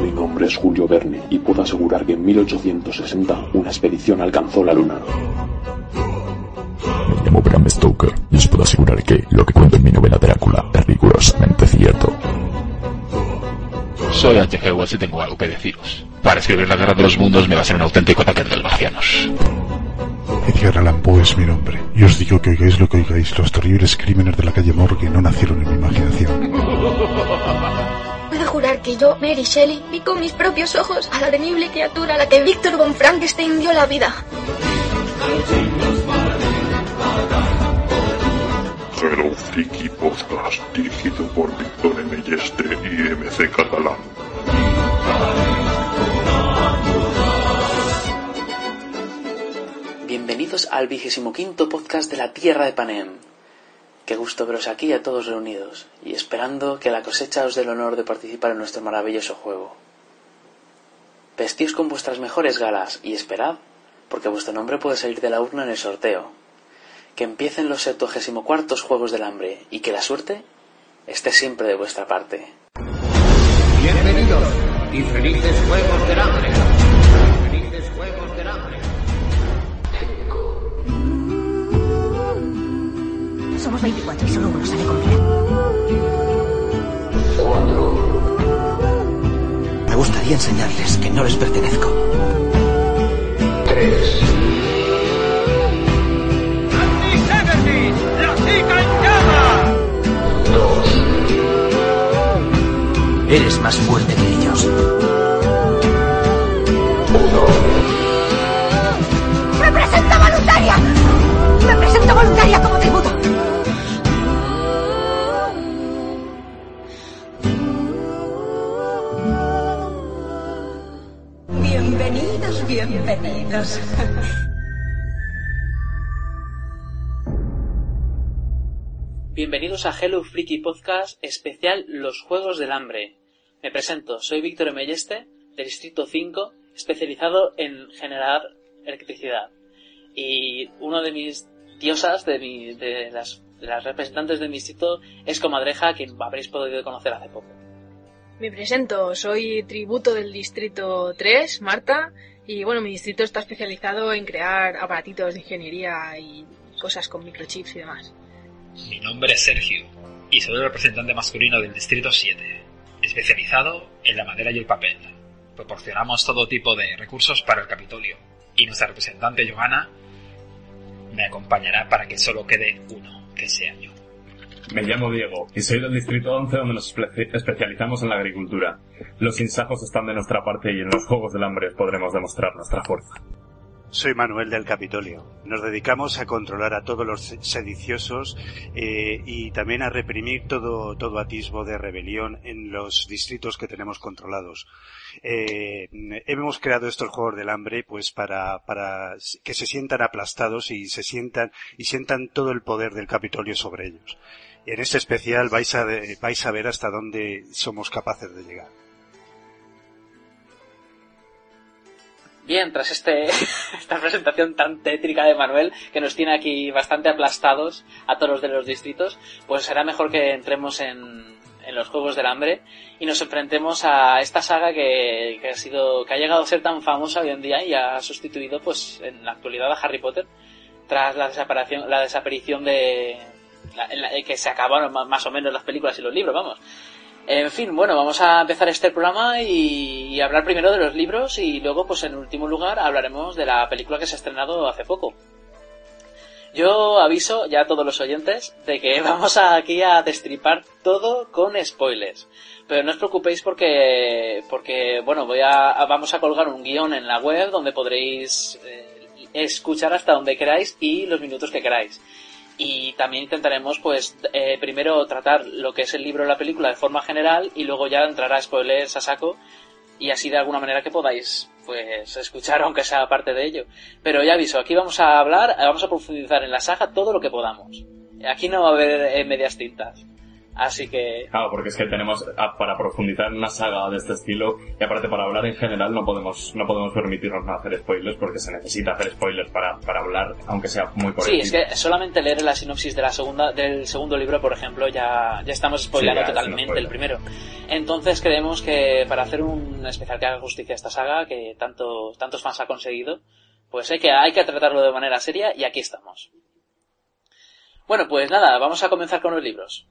Mi nombre es Julio Verne y puedo asegurar que en 1860 una expedición alcanzó la Luna. Me llamo Bram Stoker y os puedo asegurar que lo que cuento en mi novela Drácula es rigurosamente cierto. Soy H.G. Wells y tengo algo que deciros. Para escribir la guerra de los mundos me va a ser un auténtico ataque de los marcianos. Edgar Allan Poe es mi nombre, y os digo que oigáis lo que oigáis, los terribles crímenes de la calle Morgue no nacieron en mi imaginación. Puedo jurar que yo, Mary Shelley, vi con mis propios ojos a la temible criatura a la que Víctor von Frankenstein dio la vida. Hello Freaky Podcast, dirigido por Víctor M. Yeste y MC Catalán. Bienvenidos al vigésimo quinto podcast de la Tierra de Panem. Qué gusto veros aquí a todos reunidos y esperando que la cosecha os dé el honor de participar en nuestro maravilloso juego. Vestíos con vuestras mejores galas y esperad, porque vuestro nombre puede salir de la urna en el sorteo. Que empiecen los 74 Juegos del Hambre y que la suerte esté siempre de vuestra parte. Bienvenidos y felices Juegos del Hambre. Somos 24 y solo uno sale con vida. Me gustaría enseñarles que no les pertenezco. ¡Anti-Seventies! ¡La chica en llama! Eres más fuerte que ellos. ¡Me presento voluntaria! ¡Me presento voluntaria como tributo! Bienvenidos, bienvenidos. A Hello Freaky Podcast especial Los Juegos del Hambre. Me presento, soy Víctor Melleste, del Distrito 5, especializado en generar electricidad. Y uno de mis diosas, de, mi- de las, de las representantes de mi distrito, es Comadreja, quien habréis podido conocer hace poco. Me presento, soy tributo del distrito 3, Marta, y bueno, mi distrito está especializado en crear aparatitos de ingeniería y cosas con microchips y demás. Mi nombre es Sergio y soy el representante masculino del Distrito 7, especializado en la madera y el papel. Proporcionamos todo tipo de recursos para el Capitolio y nuestra representante Johanna me acompañará para que solo quede uno, que sea yo. Me llamo Diego y soy del Distrito 11 donde nos espe- especializamos en la agricultura. Los insajos están de nuestra parte y en los Juegos del Hambre podremos demostrar nuestra fuerza. Soy Manuel del Capitolio. Nos dedicamos a controlar a todos los sediciosos eh, y también a reprimir todo, todo atisbo de rebelión en los distritos que tenemos controlados. Eh, hemos creado estos Juegos del Hambre pues para, para que se sientan aplastados y se sientan y sientan todo el poder del Capitolio sobre ellos. En este especial vais a, vais a ver hasta dónde somos capaces de llegar. Bien, tras este, esta presentación tan tétrica de Manuel, que nos tiene aquí bastante aplastados a todos los de los distritos, pues será mejor que entremos en, en los Juegos del Hambre y nos enfrentemos a esta saga que, que ha sido, que ha llegado a ser tan famosa hoy en día y ha sustituido, pues, en la actualidad a Harry Potter, tras la desaparición, la desaparición de, la- en la- que se acabaron más o menos las películas y los libros, vamos. En fin, bueno, vamos a empezar este programa y, hablar primero de los libros y luego, pues en último lugar, hablaremos de la película que se ha estrenado hace poco. Yo aviso ya a todos los oyentes de que vamos aquí a destripar todo con spoilers. Pero no os preocupéis porque, porque bueno, voy a- vamos a colgar un guion en la web donde podréis eh, escuchar hasta donde queráis y los minutos que queráis y también intentaremos pues eh, primero tratar lo que es el libro o la película de forma general y luego ya entrar a spoilers a saco y así de alguna manera que podáis pues escuchar aunque sea parte de ello. Pero ya aviso aquí vamos a hablar vamos a profundizar en la saga todo lo que podamos. Aquí no va a haber eh, medias tintas Así que... Claro, porque es que tenemos, ah, para profundizar en una saga de este estilo, y aparte para hablar en general no podemos, no podemos permitirnos no hacer spoilers porque se necesita hacer spoilers para, para hablar, aunque sea muy por Sí, es que solamente leer la sinopsis de la segunda, del segundo libro, por ejemplo, ya, ya estamos spoilando Sí, ya totalmente spoiler. el primero. Entonces creemos que para hacer un especial que haga justicia a esta saga, que tanto, tantos fans ha conseguido, pues hay que, hay que tratarlo de manera seria y aquí estamos. Bueno, pues nada, vamos a comenzar con los libros.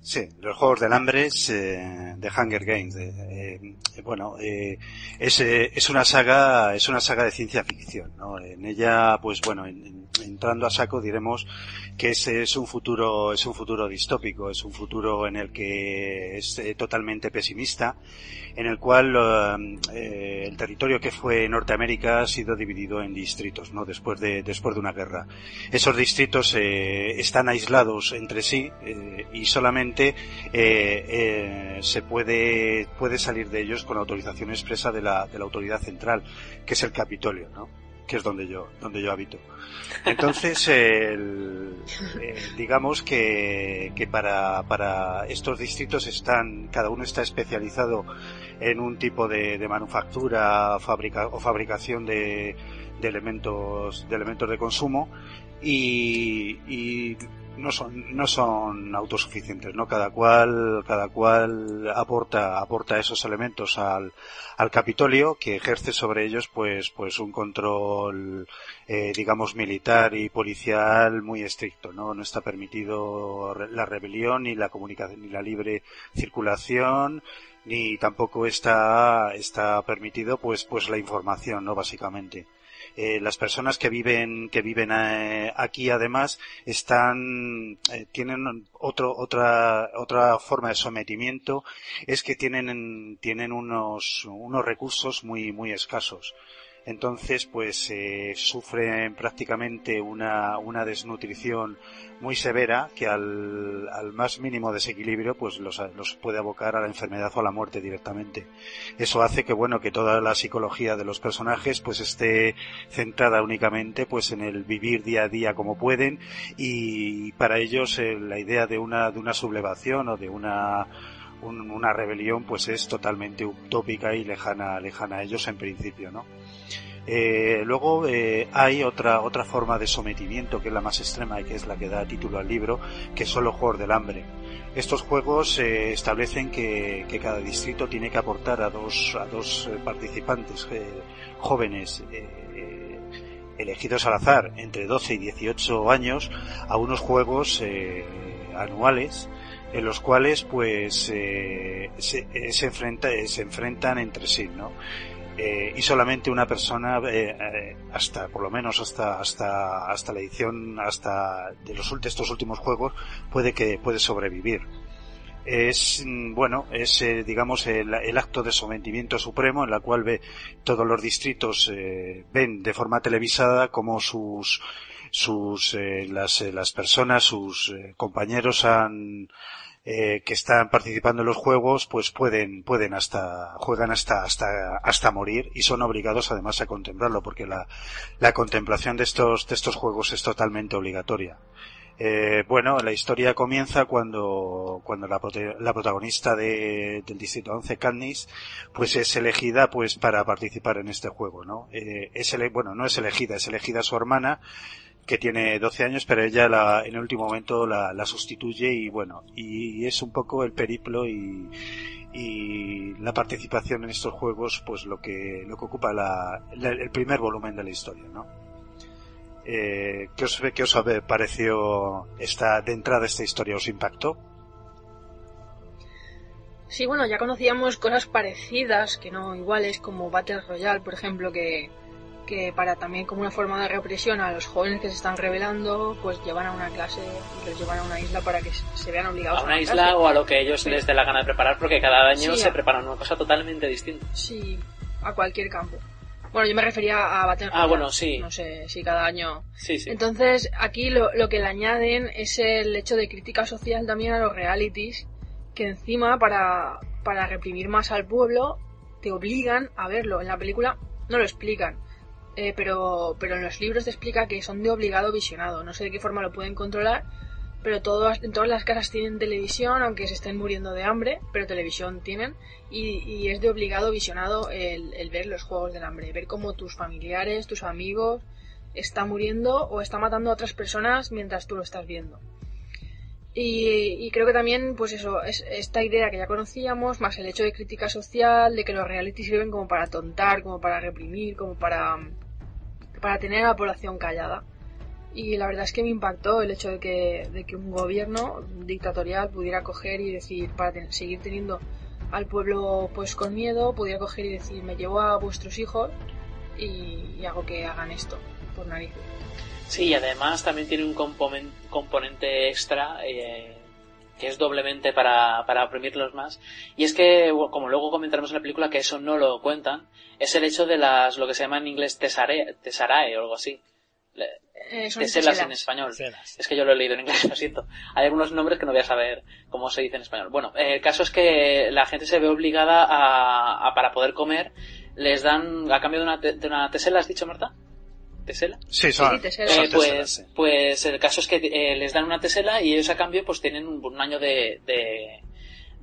Sí, los Juegos del Hambre eh, de Hunger Games. eh, eh, bueno, eh, es, es una saga, es una saga de ciencia ficción, ¿no? En ella, pues bueno, en- en- entrando a saco diremos que es, es un futuro, es un futuro distópico, es un futuro en el que es eh, totalmente pesimista, en el cual eh, el territorio que fue Norteamérica ha sido dividido en distritos, ¿no? Después de, después de una guerra. Esos distritos eh, están aislados entre sí y solamente se puede, puede salir de ellos con autorización expresa de la, de la autoridad central, que es el Capitolio, ¿no? Que es donde yo, donde yo habito. Entonces, el- eh, digamos que, que para, para estos distritos están, cada uno está especializado en un tipo de, de manufactura fabrica, o fabricación de, de elementos, de elementos de consumo y, y no son, no son autosuficientes, ¿no? Cada cual, cada cual aporta, aporta esos elementos al, al Capitolio que ejerce sobre ellos pues, pues un control, eh, digamos, militar y policial muy estricto, ¿no? No está permitido la rebelión ni la comunicación ni la libre circulación ni tampoco está, está permitido pues, pues la información, ¿no? Básicamente. Eh, las personas que viven que viven eh, aquí además están eh, tienen otro otra otra forma de sometimiento es que tienen tienen unos unos recursos muy muy escasos entonces pues eh, sufren prácticamente una, una desnutrición muy severa que al, al más mínimo desequilibrio pues los, los puede abocar a la enfermedad o a la muerte directamente. Eso hace que bueno que toda la psicología de los personajes pues esté centrada únicamente pues en el vivir día a día como pueden. Y para ellos eh, la idea de una de una sublevación o de una un- una rebelión pues es totalmente utópica y lejana lejana a ellos en principio no eh, luego eh, hay otra otra forma de sometimiento que es la más extrema y que es la que da título al libro que son los juegos del hambre. Estos juegos eh, establecen que, que cada distrito tiene que aportar a dos a dos eh, participantes eh, jóvenes eh, elegidos al azar entre 12 y 18 años a unos juegos anuales en los cuales pues eh, se, eh, se, enfrenta, eh, se enfrentan entre sí, ¿no? Y solamente una persona hasta por lo menos hasta hasta hasta la edición hasta de los ult- estos últimos juegos puede que puede sobrevivir es mm, bueno es digamos el, el acto de sometimiento supremo en la cual ve todos los distritos eh, ven de forma televisada como sus sus eh, las eh, las personas sus eh, compañeros han eh, que están participando en los juegos pues pueden pueden hasta juegan hasta hasta hasta morir y son obligados además a contemplarlo porque la la contemplación de estos de estos juegos es totalmente obligatoria eh, bueno, la historia comienza cuando, cuando la, la protagonista de- del Distrito 11, Katniss, pues es elegida pues para participar en este juego, ¿no? Eh, es ele- bueno, no es elegida, es elegida su hermana, que tiene 12 años, pero ella la, en el último momento la, la sustituye y bueno, y, es un poco el periplo y, y la participación en estos juegos, pues lo que, lo que ocupa la, el primer volumen de la historia, ¿no? Eh, ¿qué, os, ¿Qué os pareció esta, de entrada esta historia? ¿Os impactó? Sí, bueno, ya conocíamos cosas parecidas, que no iguales, como Battle Royale, por ejemplo, que, que para también como una forma de represión a los jóvenes que se están rebelando, pues llevan a una clase y los llevan a una isla para que se vean obligados A a, una clase. isla o a lo que ellos Sí. les dé la gana de preparar, porque cada año Sí, se a- preparan una cosa totalmente distinta. Sí, a cualquier campo. Bueno, yo me refería a Battle Ah, bueno, sí. No sé si cada año. Sí, sí. Entonces, aquí lo, lo que le añaden es el hecho de crítica social también a los realities, que encima para, para reprimir más al pueblo te obligan a verlo. En la película no lo explican, eh, pero, pero en los libros te explica que son de obligado visionado. No sé de qué forma lo pueden controlar, pero todas, en todas las casas tienen televisión, aunque se estén muriendo de hambre, pero televisión tienen, y, y es de obligado visionado el, el ver los Juegos del Hambre, ver cómo tus familiares, tus amigos, está muriendo o está matando a otras personas mientras tú lo estás viendo. Y, y creo que también, pues eso, es esta idea que ya conocíamos, más el hecho de crítica social, de que los reality sirven como para tontar, como para reprimir, como para, para tener a la población callada. Y la verdad es que me impactó el hecho de que, de que un gobierno dictatorial pudiera coger y decir, para seguir teniendo al pueblo pues con miedo, pudiera coger y decir, me llevo a vuestros hijos y, y hago que hagan esto, por narices. Sí, y además también tiene un componen- componente extra eh, que es doblemente para, para oprimirlos más. Y es que, como luego comentaremos en la película, que eso no lo cuentan, es el hecho de las, lo que se llama en inglés tesare, tesarae o algo así. Eh, teselas en español. Es que yo lo he leído en inglés, lo siento. Hay algunos nombres que no voy a saber cómo se dice en español. Bueno, eh, el caso es que la gente se ve obligada a, a- para poder comer, les dan, a cambio de una, te- de una tesela, ¿has dicho, Marta? ¿Tesela? Sí, son, Sí, teselas. son Eh, pues, sí. pues el caso es que eh, les dan una tesela y ellos a cambio pues tienen un, un año de, de,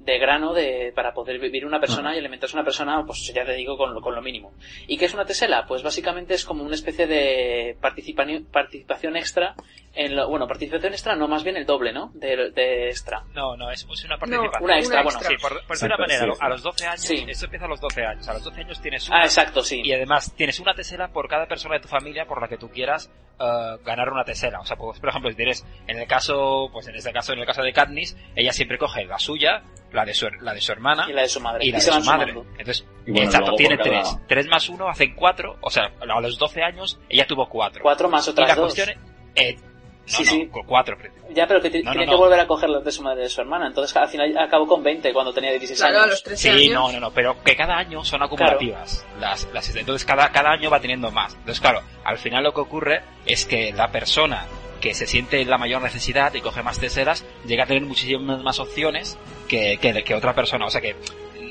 de grano de, para poder vivir una persona y alimentarse una persona, pues ya te digo, con, lo- con lo mínimo. ¿Y qué es una tesela? Pues básicamente es como una especie de participa- participación extra en lo, bueno, participación extra, no, más bien el doble, ¿no? De, de extra. No, no, es, una participación. una extra, bueno. Sí, por, por decir una Exacto, manera, sí, a lo- sí. a los 12 años, Sí. esto empieza a los 12 años. A los 12 años tienes una. Ah, exacto, sí. Y además tienes una tesela por cada persona de tu familia por la que tú quieras eh, ganar una tesela. O sea, pues, por ejemplo, si tienes, en el caso, pues en este caso, en el caso de Katniss, ella siempre coge la suya, la de su, la de su hermana Y la de su madre. y la Y de se su madre. sumando. Entonces, Y bueno, exacto, tiene cada- tres. Tres más uno hacen cuatro. O sea, a los 12 años ella tuvo cuatro. Cuatro más y otras la dos. cuestión es, eh, no, Sí, no, sí. cu- cuatro. Ya, pero que No, tiene no. que volver a coger las de su madre y de su hermana. Entonces al final acabó con 20 cuando tenía 16 Claro, a los 13 Sí, años. no, no, no, pero que cada año son acumulativas. Las, las, entonces cada, cada año va teniendo más. Entonces, claro, al final lo que ocurre es que la persona que se siente en la mayor necesidad y coge más teseras llega a tener muchísimas más opciones que, que, que otra persona. O sea que,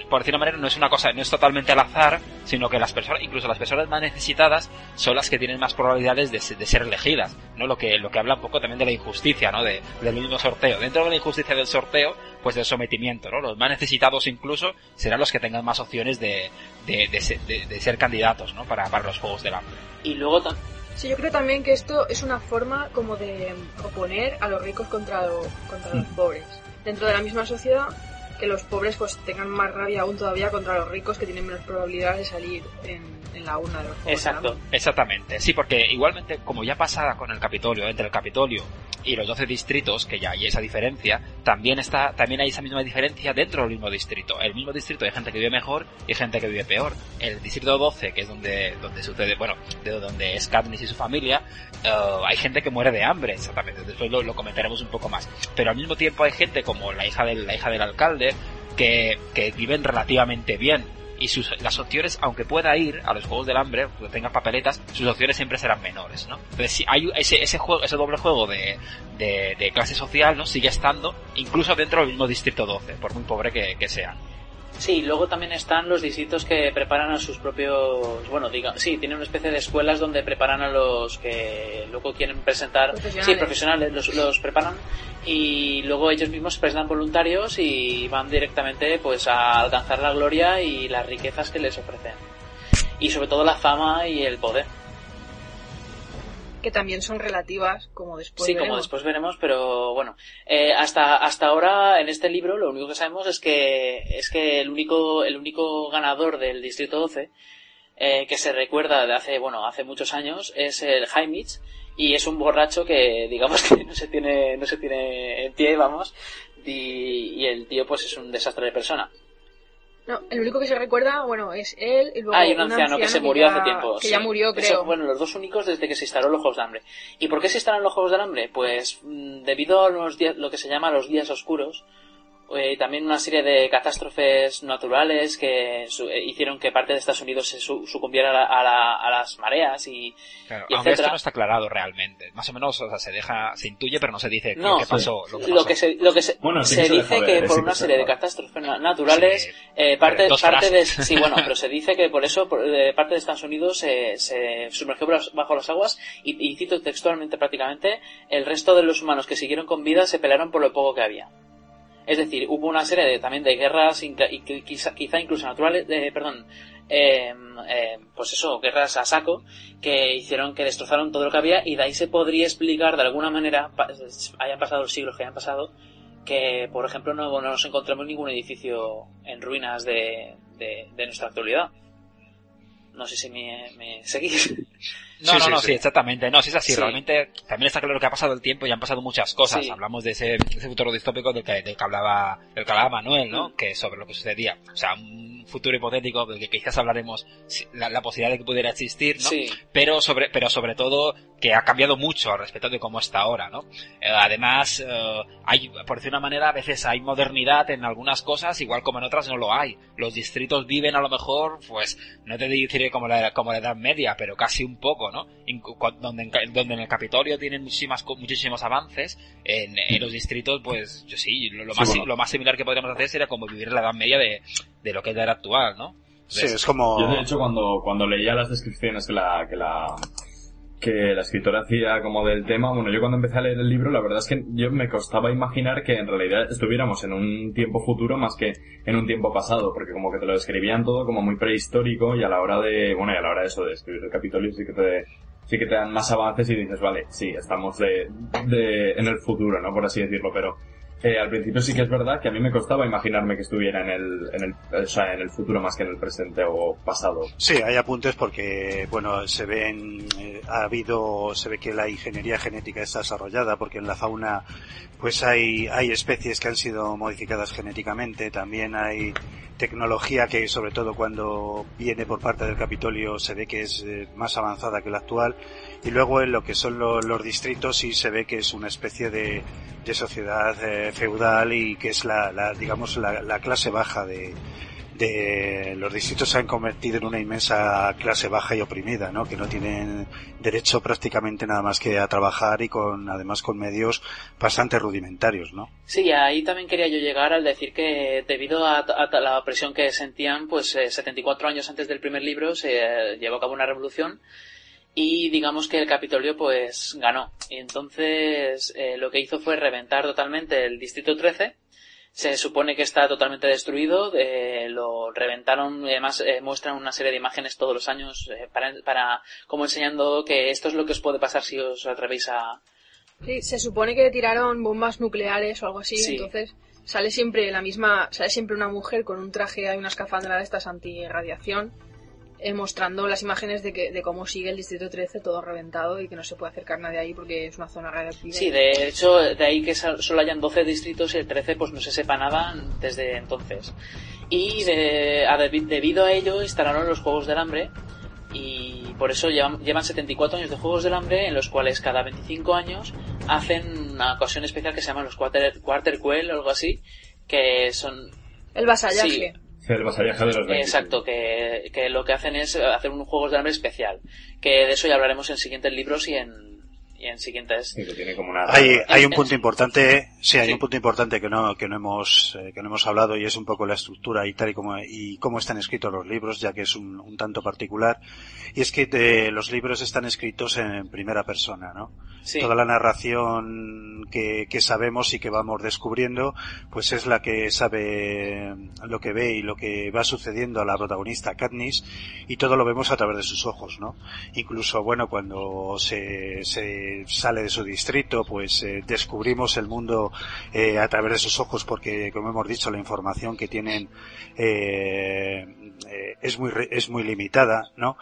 por decir una manera, no es una cosa, no es totalmente al azar, sino que las personas, incluso las personas más necesitadas, son las que tienen más probabilidades de, de ser elegidas. ¿no? Lo que, lo que habla un poco también de la injusticia, ¿no? De, del mismo sorteo. Dentro de la injusticia del sorteo, pues del sometimiento, ¿no? Los más necesitados incluso serán los que tengan más opciones de, de, de ser, candidatos, ¿no? Para, para los Juegos del Hambre. Y luego Sí, yo creo también que esto es una forma como de oponer a los ricos contra, lo- contra los pobres. Dentro de la misma sociedad, que los pobres pues tengan más rabia aún todavía contra los ricos que tienen menos probabilidades de salir en, en la urna de los Juegos Exacto. Exactamente, sí, porque igualmente, como ya pasa con el Capitolio, entre el Capitolio y los 12 distritos, que ya hay esa diferencia, también está, también hay esa misma diferencia dentro del mismo distrito. El mismo distrito hay gente que vive mejor y gente que vive peor. El distrito 12, que es donde, donde sucede, bueno, de donde es Katniss y su familia, eh, hay gente que muere de hambre, exactamente. Después lo, lo comentaremos un poco más. Pero al mismo tiempo hay gente como la hija del, la hija del alcalde, que, que viven relativamente bien y sus, las opciones, aunque pueda ir a los Juegos del Hambre, que tenga papeletas, sus opciones siempre serán menores, ¿no? Entonces, si hay ese, ese juego, ese doble juego de, de, clase social, ¿no? Sigue estando, incluso dentro del mismo Distrito 12, por muy pobre que, que sea. Sí, luego también están los distritos que preparan a sus propios, bueno, diga, sí, tienen una especie de escuelas donde preparan a los que luego quieren presentar, Profesionales. sí, profesionales, los, los preparan y luego ellos mismos se presentan voluntarios y van directamente pues a alcanzar la gloria y las riquezas que les ofrecen. Y sobre todo la fama y el poder. Que también son relativas, como después sí, como veremos. después veremos, pero bueno, eh, hasta hasta ahora en este libro lo único que sabemos es que es que el único el único ganador del distrito 12 eh, que se recuerda de hace bueno hace muchos años es el Heimlich y es un borracho que digamos que no se tiene no se tiene en pie vamos y, y el tío pues es un desastre de persona No, el único que se recuerda, bueno, es él y luego hay un anciano, que se murió ya- hace tiempo. Que sí. ya murió, Eso, creo. bueno, los dos únicos desde que se instalaron los Juegos del Hambre. ¿Y por qué se instalan los Juegos del Hambre? Pues mm, debido a los días, lo que se llama los días oscuros, eh, también una serie de catástrofes naturales que su- eh, hicieron que parte de Estados Unidos se su- sucumbiera a, la- a la- a las mareas y, Claro, y aunque esto no está aclarado realmente. Más o menos, o sea, se deja, se intuye, pero no se dice No, lo que pasó. Lo que, lo pasó. que se, lo que se, Bueno, sí se dice que ver, por sí una serie de catástrofes na- naturales, eh, parte, parte de, sí, bueno, pero se dice que por eso, por, eh, parte de Estados Unidos se, se sumergió bajo las aguas y, y cito textualmente prácticamente, el resto de los humanos que siguieron con vida se pelearon por lo poco que había. Es decir, hubo una serie de, también de guerras, quizá, quizá incluso naturales, eh, perdón, eh, pues eso, guerras a saco, que hicieron que destrozaron todo lo que había y de ahí se podría explicar de alguna manera, hayan pasado los siglos que hayan pasado, que por ejemplo no, no nos encontramos ningún edificio en ruinas de, de, de nuestra actualidad. No sé si me, me seguís. No, no, no, sí, exactamente. No, si es así, Sí. realmente también está claro que ha pasado el tiempo y han pasado muchas cosas. Sí. Hablamos de ese, ese futuro distópico del que, del que hablaba, del que hablaba Manuel, ¿no? Que sobre lo que sucedía. O sea, un futuro hipotético del que quizás hablaremos la, la posibilidad de que pudiera existir, ¿no? Sí. Pero sobre, pero sobre todo que ha cambiado mucho al respecto de cómo está ahora, ¿no? Eh, además, eh, hay, por decir una manera, a veces hay modernidad en algunas cosas, igual como en otras no lo hay. Los distritos viven a lo mejor, pues, no te diré como la, como la Edad Media, pero casi un poco, ¿no? Incu- cu- donde, donde en el Capitolio tienen muchísimas, co- muchísimos avances, en, en los distritos, pues, yo sí, lo, lo Sí, más, bueno. lo más similar que podríamos hacer sería como vivir en la Edad Media de, de lo que es la era actual, ¿no? Sí, es como... Yo de hecho cuando, cuando leía las descripciones que la, que la, que la escritora hacía como del tema, bueno, yo cuando empecé a leer el libro, la verdad es que yo me costaba imaginar que en realidad estuviéramos en un tiempo futuro más que en un tiempo pasado, porque como que te lo describían todo como muy prehistórico y a la hora de, bueno, y a la hora de eso de escribir el Capitolio sí que te, sí que te dan más avances y dices, vale, sí, estamos de, de, en el futuro, ¿no? Por así decirlo, pero eh, al principio sí que es verdad que a mí me costaba imaginarme que estuviera en el, en el, en el futuro más que en el presente o pasado. Sí, hay apuntes porque, bueno, se ven, eh, ha habido, se ve que la ingeniería genética está desarrollada porque en la fauna, pues hay, hay especies que han sido modificadas genéticamente, también hay tecnología que sobre todo cuando viene por parte del Capitolio se ve que es eh, más avanzada que la actual y luego en lo que son lo- los distritos sí se ve que es una especie de, de sociedad eh, feudal y que es la, digamos la, la clase baja de, de los distritos se han convertido en una inmensa clase baja y oprimida, ¿no? Que no tienen derecho prácticamente nada más que a trabajar y con, además con medios bastante rudimentarios, ¿no? Sí, ahí también quería yo llegar al decir que debido a, a la opresión que sentían, pues eh, 74 años antes del primer libro se eh, llevó a cabo una revolución y digamos que el Capitolio pues ganó. Y entonces eh, lo que hizo fue reventar totalmente el Distrito 13. Se supone que está totalmente destruido, eh, lo reventaron, además eh, muestran una serie de imágenes todos los años eh, para, para como enseñando que esto es lo que os puede pasar si os atrevéis a, Sí, se supone que tiraron bombas nucleares o algo así, Sí. entonces sale siempre la misma, sale siempre una mujer con un traje y una escafandra de estas antirradiación, eh, mostrando las imágenes de que de cómo sigue el distrito 13 todo reventado y que no se puede acercar nadie ahí porque es una zona radiactiva. Sí, de hecho, de ahí que solo hayan 12 distritos y el 13 pues no se sepa nada desde entonces. Y de- a debido a ello instalaron los Juegos del Hambre y por eso llevan, llevan 74 años de Juegos del Hambre en los cuales cada 25 años hacen una ocasión especial que se llama los Quarter, quarter Quell o algo así, que son... El vasallaje. Sí, El vasallaje de los 25. Exacto, que, que lo que hacen es hacer un Juegos del Hambre especial. Que de eso ya hablaremos en siguientes libros y en, y en siguientes... Sí, que tiene como una... Hay, hay un punto importante, sí, hay un punto importante que no, que no hemos, eh, que no hemos hablado y es un poco la estructura y tal y como, y cómo están escritos los libros, ya que es un, un tanto particular. Y es que eh, los libros están escritos en primera persona, ¿no? Toda la narración que, sabemos y que vamos descubriendo, pues es la que sabe lo que ve y lo que va sucediendo a la protagonista Katniss y todo lo vemos a través de sus ojos, ¿no? Incluso, bueno, cuando se, sale de su distrito, pues eh, descubrimos el mundo eh, a través de sus ojos porque, como hemos dicho, la información que tienen eh, eh, es muy es muy limitada, ¿no?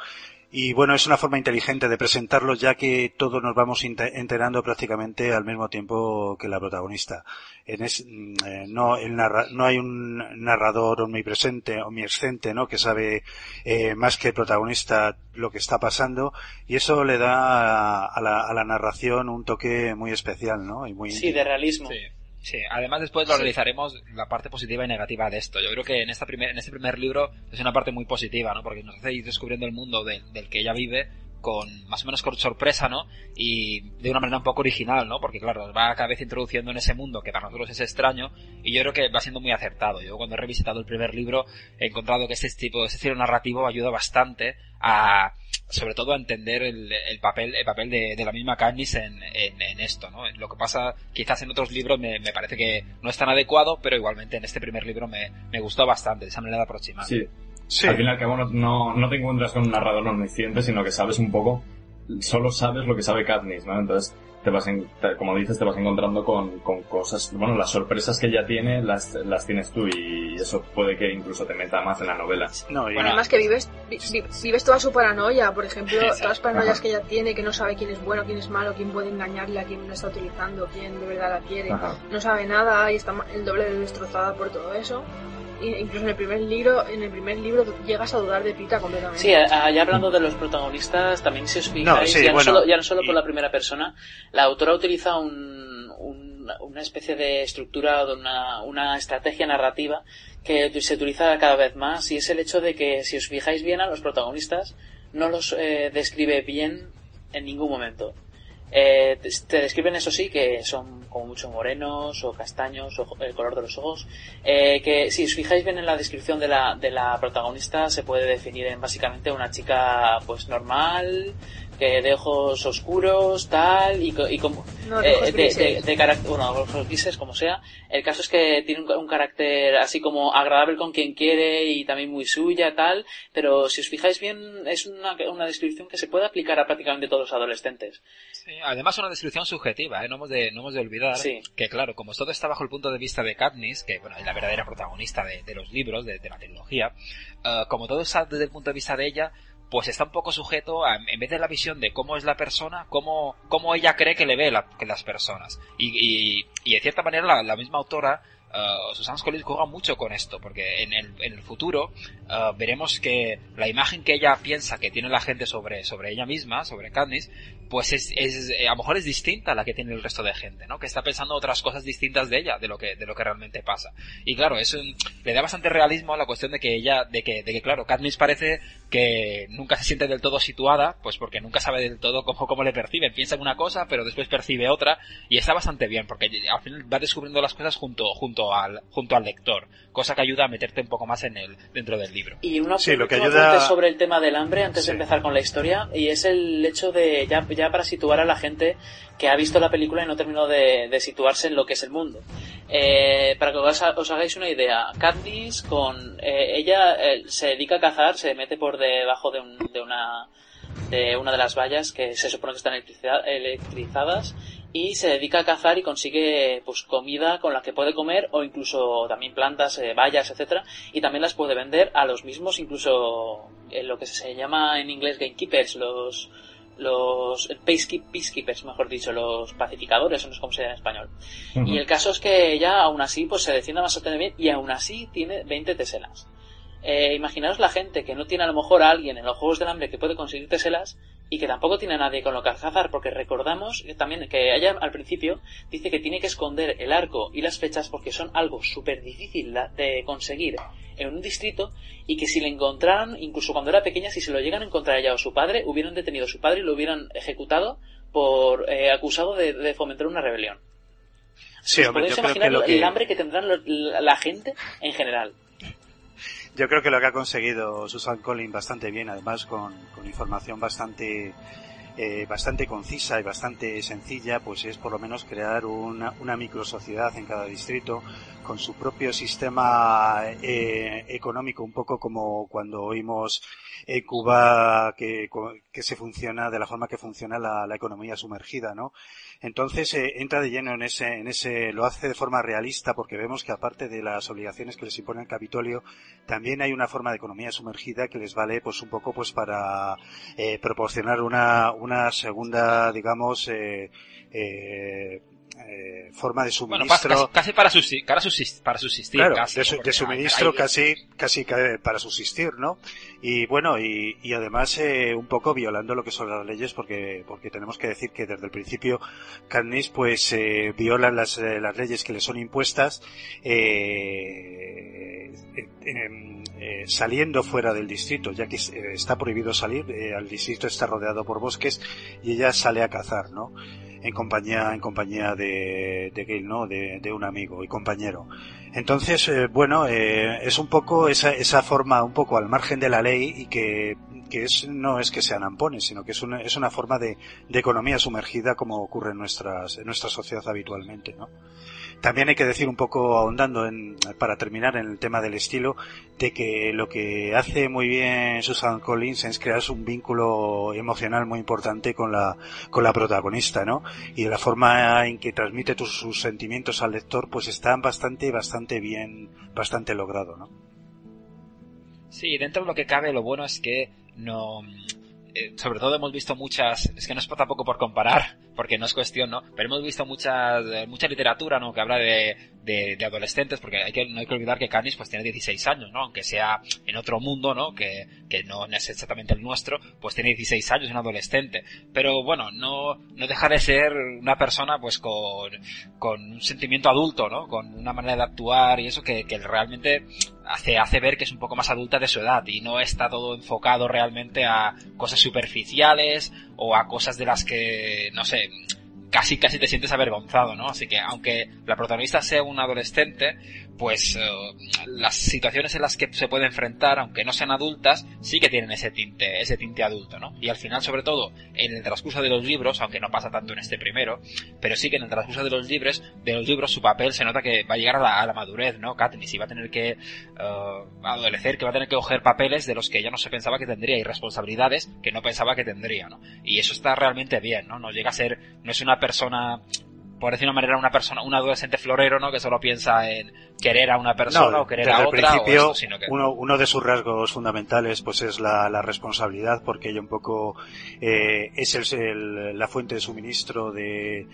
Y bueno, es una forma inteligente de presentarlo ya que todos nos vamos enterando prácticamente al mismo tiempo que la protagonista. En es- mm, eh, no, el narra- no hay un narrador omnipresente, omnisciente, ¿no? Que sabe eh, más que el protagonista lo que está pasando y eso le da a, a la, a la narración un toque muy especial, ¿no? Y muy Sí, de realismo. Sí, además después lo analizaremos la parte positiva y negativa de esto. Yo creo que en esta primer, en este primer libro es una parte muy positiva, ¿no? Porque nos hace ir descubriendo el mundo del, del que ella vive con más o menos con sorpresa, ¿no? Y de una manera un poco original, ¿no? Porque claro, va cada vez introduciendo en ese mundo que para nosotros es extraño y yo creo que va siendo muy acertado. Yo cuando he revisitado el primer libro he encontrado que este tipo, este estilo narrativo ayuda bastante a, sobre todo a entender el, el papel, el papel de, la misma Candice en, en, en, esto, ¿no? Lo que pasa quizás en otros libros me, me, parece que no es tan adecuado, pero igualmente en este primer libro me, me gustó bastante, de esa manera aproximada. Sí. Sí. Al fin y al cabo no, no, no te encuentras con un narrador omnisciente, sino que sabes un poco, solo sabes lo que sabe Katniss, ¿no? Entonces, te vas en, te, como dices, te vas encontrando con, con cosas, bueno, las sorpresas que ella tiene las, las tienes tú y eso puede que incluso te meta más en la novela. No, bueno, además que vives, vi, vives toda su paranoia, por ejemplo, Exacto. todas las paranoias Ajá. que ella tiene, que no sabe quién es bueno, quién es malo, quién puede engañarla, quién la está utilizando, quién de verdad la quiere, Ajá. no sabe nada y está el doble de destrozada por todo eso incluso en el primer libro en el primer libro llegas a dudar de Pita completamente. Sí ya hablando de los protagonistas también si os fijáis no, sí, ya, bueno, no solo, ya, no solo, por la primera persona la autora utiliza un, un, una especie de estructura o una, una estrategia narrativa que se utiliza cada vez más y es el hecho de que si os fijáis bien a los protagonistas no los eh, describe bien en ningún momento eh, te describen eso sí que son como mucho morenos o castaños o el color de los ojos. Eh, que si os fijáis bien en la descripción de la, de la protagonista se puede definir en básicamente una chica pues normal que de ojos oscuros tal y, y como no, de, eh, de, de, de, carácter bueno ojos grises como sea el caso es que tiene un, un, carácter así como agradable con quien quiere y también muy suya tal pero si os fijáis bien es una, una descripción que se puede aplicar a prácticamente todos los adolescentes sí, además una descripción subjetiva ¿eh? no hemos de no hemos de olvidar sí. que claro como todo está bajo el punto de vista de Katniss que bueno es la verdadera protagonista de, de los libros de, la trilogía uh, como todo está desde el punto de vista de ella pues está un poco sujeto a, en vez de la visión de cómo es la persona, cómo, cómo ella cree que le ve la, que las personas. Y, y, y de cierta manera la, la misma autora Uh, Susan Collins juega mucho con esto, porque en el, en el futuro uh, veremos que la imagen que ella piensa que tiene la gente sobre, sobre ella misma, sobre Katniss, pues es, es eh, a lo mejor es distinta a la que tiene el resto de gente, ¿no? Que está pensando otras cosas distintas de ella, de lo que, de lo que realmente pasa. Y claro, eso le da bastante realismo a la cuestión de que ella, de que, de que claro, Katniss parece que nunca se siente del todo situada, pues porque nunca sabe del todo cómo, cómo le perciben. Piensa en una cosa, pero después percibe otra, y está bastante bien, porque al final va descubriendo las cosas junto, junto al, junto al lector, cosa que ayuda a meterte un poco más en el, dentro del libro. Y una sí, lo que ayuda... sobre el tema del hambre antes sí. de empezar con la historia, y es el hecho de, ya, ya para situar a la gente que ha visto la película y no terminó de, de situarse en lo que es el mundo. Eh, para que os, os, hagáis una idea, Katniss con eh, ella eh, se dedica a cazar, se mete por debajo de, un, de una de una de las vallas que se supone que están electrizadas y se dedica a cazar y consigue pues comida con la que puede comer o incluso también plantas, eh, bayas, etcétera y también las puede vender a los mismos incluso en lo que se llama en inglés gamekeepers, los los peacekeepers, mejor dicho, los pacificadores, no es como se llama en español. Uh -huh. Y el caso es que ella aún así pues se defiende bastante bien y aún así tiene 20 teselas. Eh, imaginaos la gente que no tiene a lo mejor a alguien en los Juegos del Hambre que puede conseguir teselas y que tampoco tiene a nadie con lo que cazar, porque recordamos que también que ella al principio dice que tiene que esconder el arco y las flechas porque son algo súper difícil de conseguir en un distrito y que si le encontraran, incluso cuando era pequeña, si se lo llegan a encontrar ella o su padre, hubieran detenido a su padre y lo hubieran ejecutado por eh, acusado de, de, fomentar una rebelión. Sí, hombre, ¿Podéis imaginar que que... el hambre que tendrán la gente en general? Yo creo que lo que ha conseguido Susan Collins bastante bien, además con, información bastante eh, bastante concisa y bastante sencilla, pues es por lo menos crear una, una microsociedad en cada distrito con su propio sistema eh, económico, un poco como cuando oímos en Cuba que, que se funciona de la forma que funciona la, la economía sumergida, ¿no? Entonces eh, entra de lleno en ese, en ese, lo hace de forma realista porque vemos que aparte de las obligaciones que les impone el Capitolio, también hay una forma de economía sumergida que les vale pues un poco pues para eh, proporcionar una, una segunda, digamos, eh, eh, forma de Bueno, suministro. casi, casi para, subsistir, para, subsistir, para subsistir. Claro, casi, de, suministro hay- casi, casi ca- para subsistir, ¿no? Y bueno, y, y además eh, un poco violando lo que son las leyes, porque porque tenemos que decir que desde el principio Katniss pues eh, violan las, eh, las leyes que le son impuestas, eh, eh, saliendo fuera del distrito, ya que está prohibido salir, el distrito está rodeado por bosques y ella sale a cazar, ¿no? En compañía en compañía de, de Gale, ¿no? De, de un amigo y compañero. Entonces, eh, bueno, eh, es un poco esa, esa forma un poco al margen de la ley y que, que es, no es que sean ampones, sino que es una, es una forma de, de economía sumergida como ocurre en, nuestras, en nuestra sociedad habitualmente, ¿no? También hay que decir un poco ahondando en, para terminar en el tema del estilo, de que lo que hace muy bien Susan Collins es crear un vínculo emocional muy importante con la, con la protagonista, ¿no? Y de la forma en que transmite tus, sus sentimientos al lector, pues está bastante, bastante bien, bastante logrado, ¿no? Sí, dentro de lo que cabe, lo bueno es que no. eh, sobre todo hemos visto muchas, es que no es tampoco por comparar, porque no es cuestión, ¿no? Pero hemos visto muchas, eh, mucha literatura, ¿no? Que habla de, de, de adolescentes, porque hay que, no hay que olvidar que Canis pues tiene 16 años, ¿no? Aunque sea en otro mundo, ¿no? Que, que no es exactamente el nuestro, pues tiene 16 años, es un adolescente. Pero bueno, no, no deja de ser una persona pues con, con un sentimiento adulto, ¿no? Con una manera de actuar y eso que, que realmente hace, hace ver que es un poco más adulta de su edad y no está todo enfocado realmente a cosas superficiales o a cosas de las que, no sé, casi casi te sientes avergonzado, ¿no? Así que aunque la protagonista sea un adolescente, pues eh, las situaciones en las que se puede enfrentar, aunque no sean adultas, sí que tienen ese tinte, ese tinte adulto, ¿no? Y al final, sobre todo, en el transcurso de los libros, aunque no pasa tanto en este primero, pero sí que en el transcurso de los libros, de los libros su papel se nota que va a llegar a la, madurez, ¿no? Katniss y va a tener que eh, adolecer, que va a tener que coger papeles de los que ella no se pensaba que tendría y responsabilidades que no pensaba que tendría, ¿no? Y eso está realmente bien, ¿no? No llega a ser, no es una persona por decir una manera, una persona, un adolescente florero, ¿no? Que solo piensa en querer a una persona o querer a otra principio, o esto, sino que... uno, uno de sus rasgos fundamentales pues es la, la responsabilidad porque ella un poco eh, es el, el- la fuente de suministro de,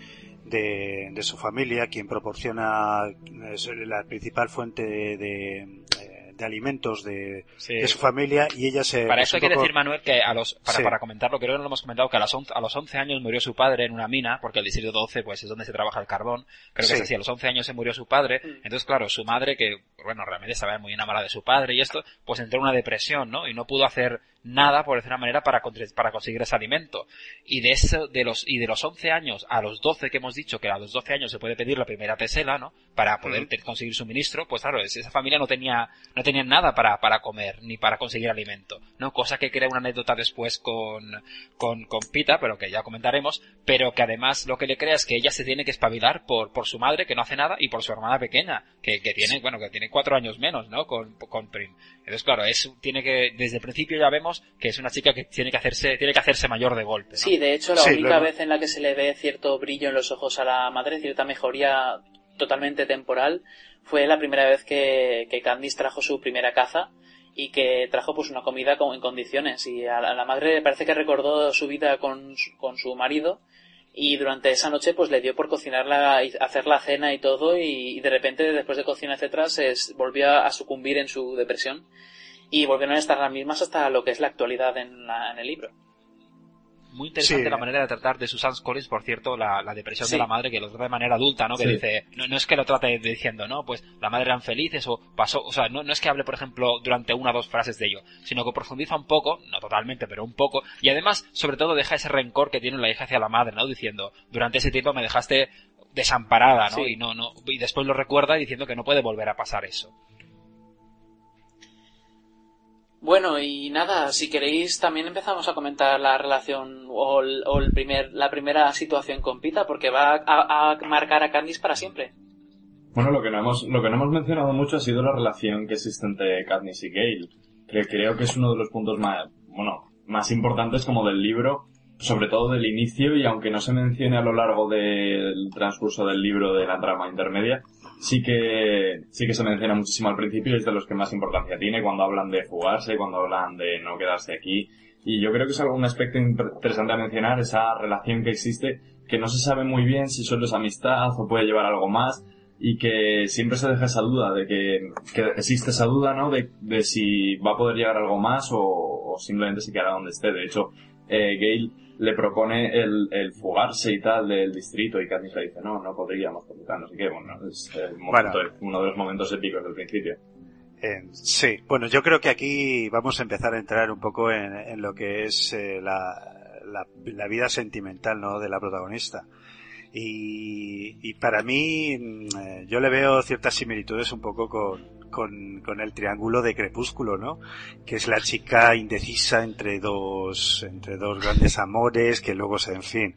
de, de su familia, quien proporciona es la principal fuente de, de, de alimentos de, Sí. de su familia y ella se... Para pues, eso hay que poco- decir, Manuel, que a los, para, Sí. para comentarlo, creo que no lo hemos comentado, que a los, 11, a los 11 años murió su padre en una mina, porque el distrito 12 pues es donde se trabaja el carbón, creo que es así, a los 11 años se murió su padre, entonces claro, su madre, que bueno, realmente estaba muy enamorada de su padre y esto, pues entró en una depresión, ¿no? Y no pudo hacer nada, por decir una manera, para, para conseguir ese alimento. Y de eso, de los, y de los 11 años a los 12 que hemos dicho que a los 12 años se puede pedir la primera tesela, ¿no? Para poder conseguir suministro, pues claro, es- esa familia no tenía, no tenía nada para, para comer, ni para conseguir alimento, ¿no? Cosa que crea una anécdota después con, con, con Pita, pero que ya comentaremos, pero que además lo que le crea es que ella se tiene que espabilar por, por su madre, que no hace nada, y por su hermana pequeña, que, que tiene, bueno, que tiene cuatro años menos, ¿no? Con, con Prim. Entonces, claro, es, tiene que, desde el principio ya vemos que es una chica que tiene que hacerse, tiene que hacerse mayor de golpe, ¿no? Sí, de hecho, la Sí, única vez en la que se le ve cierto brillo en los ojos a la madre, cierta mejoría totalmente temporal, fue la primera vez que, que Candice trajo su primera caza y que trajo pues una comida con- en condiciones. Y a la, a la madre parece que recordó su vida con, su- con su marido y durante esa noche pues le dio por cocinarla y hacer la cena y todo y, y de repente después de cocinar etcétera se volvió a sucumbir en su depresión y volvieron a estar las mismas hasta lo que es la actualidad en, la- en el libro. Muy interesante Sí. la manera de tratar de Susan Collins, por cierto, la, la depresión Sí. de la madre, que lo trata de manera adulta, ¿no? Que Sí. dice, no, no es que lo trate diciendo, no, pues la madre eran felices o pasó, o sea, no, no es que hable, por ejemplo, durante una o dos frases de ello, sino que profundiza un poco, no totalmente, pero un poco, y además, sobre todo, deja ese rencor que tiene la hija hacia la madre, ¿no? Diciendo, durante ese tiempo me dejaste desamparada, ¿no? Sí. Y no, no, y después lo recuerda diciendo que no puede volver a pasar eso. Bueno, y nada, si queréis también empezamos a comentar la relación o, el, primer, la primera situación con Pita, porque va a, a marcar a Candice para siempre. Bueno, lo que, no hemos, lo que no hemos mencionado mucho ha sido la relación que existe entre Katniss y Gale, que creo que es uno de los puntos más, bueno, más importantes como del libro, sobre todo del inicio, y aunque no se mencione a lo largo del transcurso del libro de la trama intermedia, sí que, sí que se menciona muchísimo al principio y es de los que más importancia tiene cuando hablan de fugarse, cuando hablan de no quedarse aquí. Y yo creo que es algo, un aspecto inter- interesante a mencionar, esa relación que existe que no se sabe muy bien si solo es amistad o puede llevar algo más y que siempre se deja esa duda de que, que existe esa duda, ¿no? De, de si va a poder llegar algo más o, o simplemente se quedará donde esté. De hecho, eh, Gale le propone el, el fugarse y tal del distrito y Katniss dice, no, no podríamos, porque tal, no sé qué. Bueno, es el momento, uno de los momentos épicos del principio. Eh, sí, bueno, yo creo que aquí vamos a empezar a entrar un poco en, en lo que es eh, la, la, la, vida sentimental ¿no? de la protagonista. Y, y para mí, eh, yo le veo ciertas similitudes un poco con, con, con, el triángulo de Crepúsculo, ¿no? Que es la chica indecisa entre dos, entre dos grandes amores, que luego se, en fin,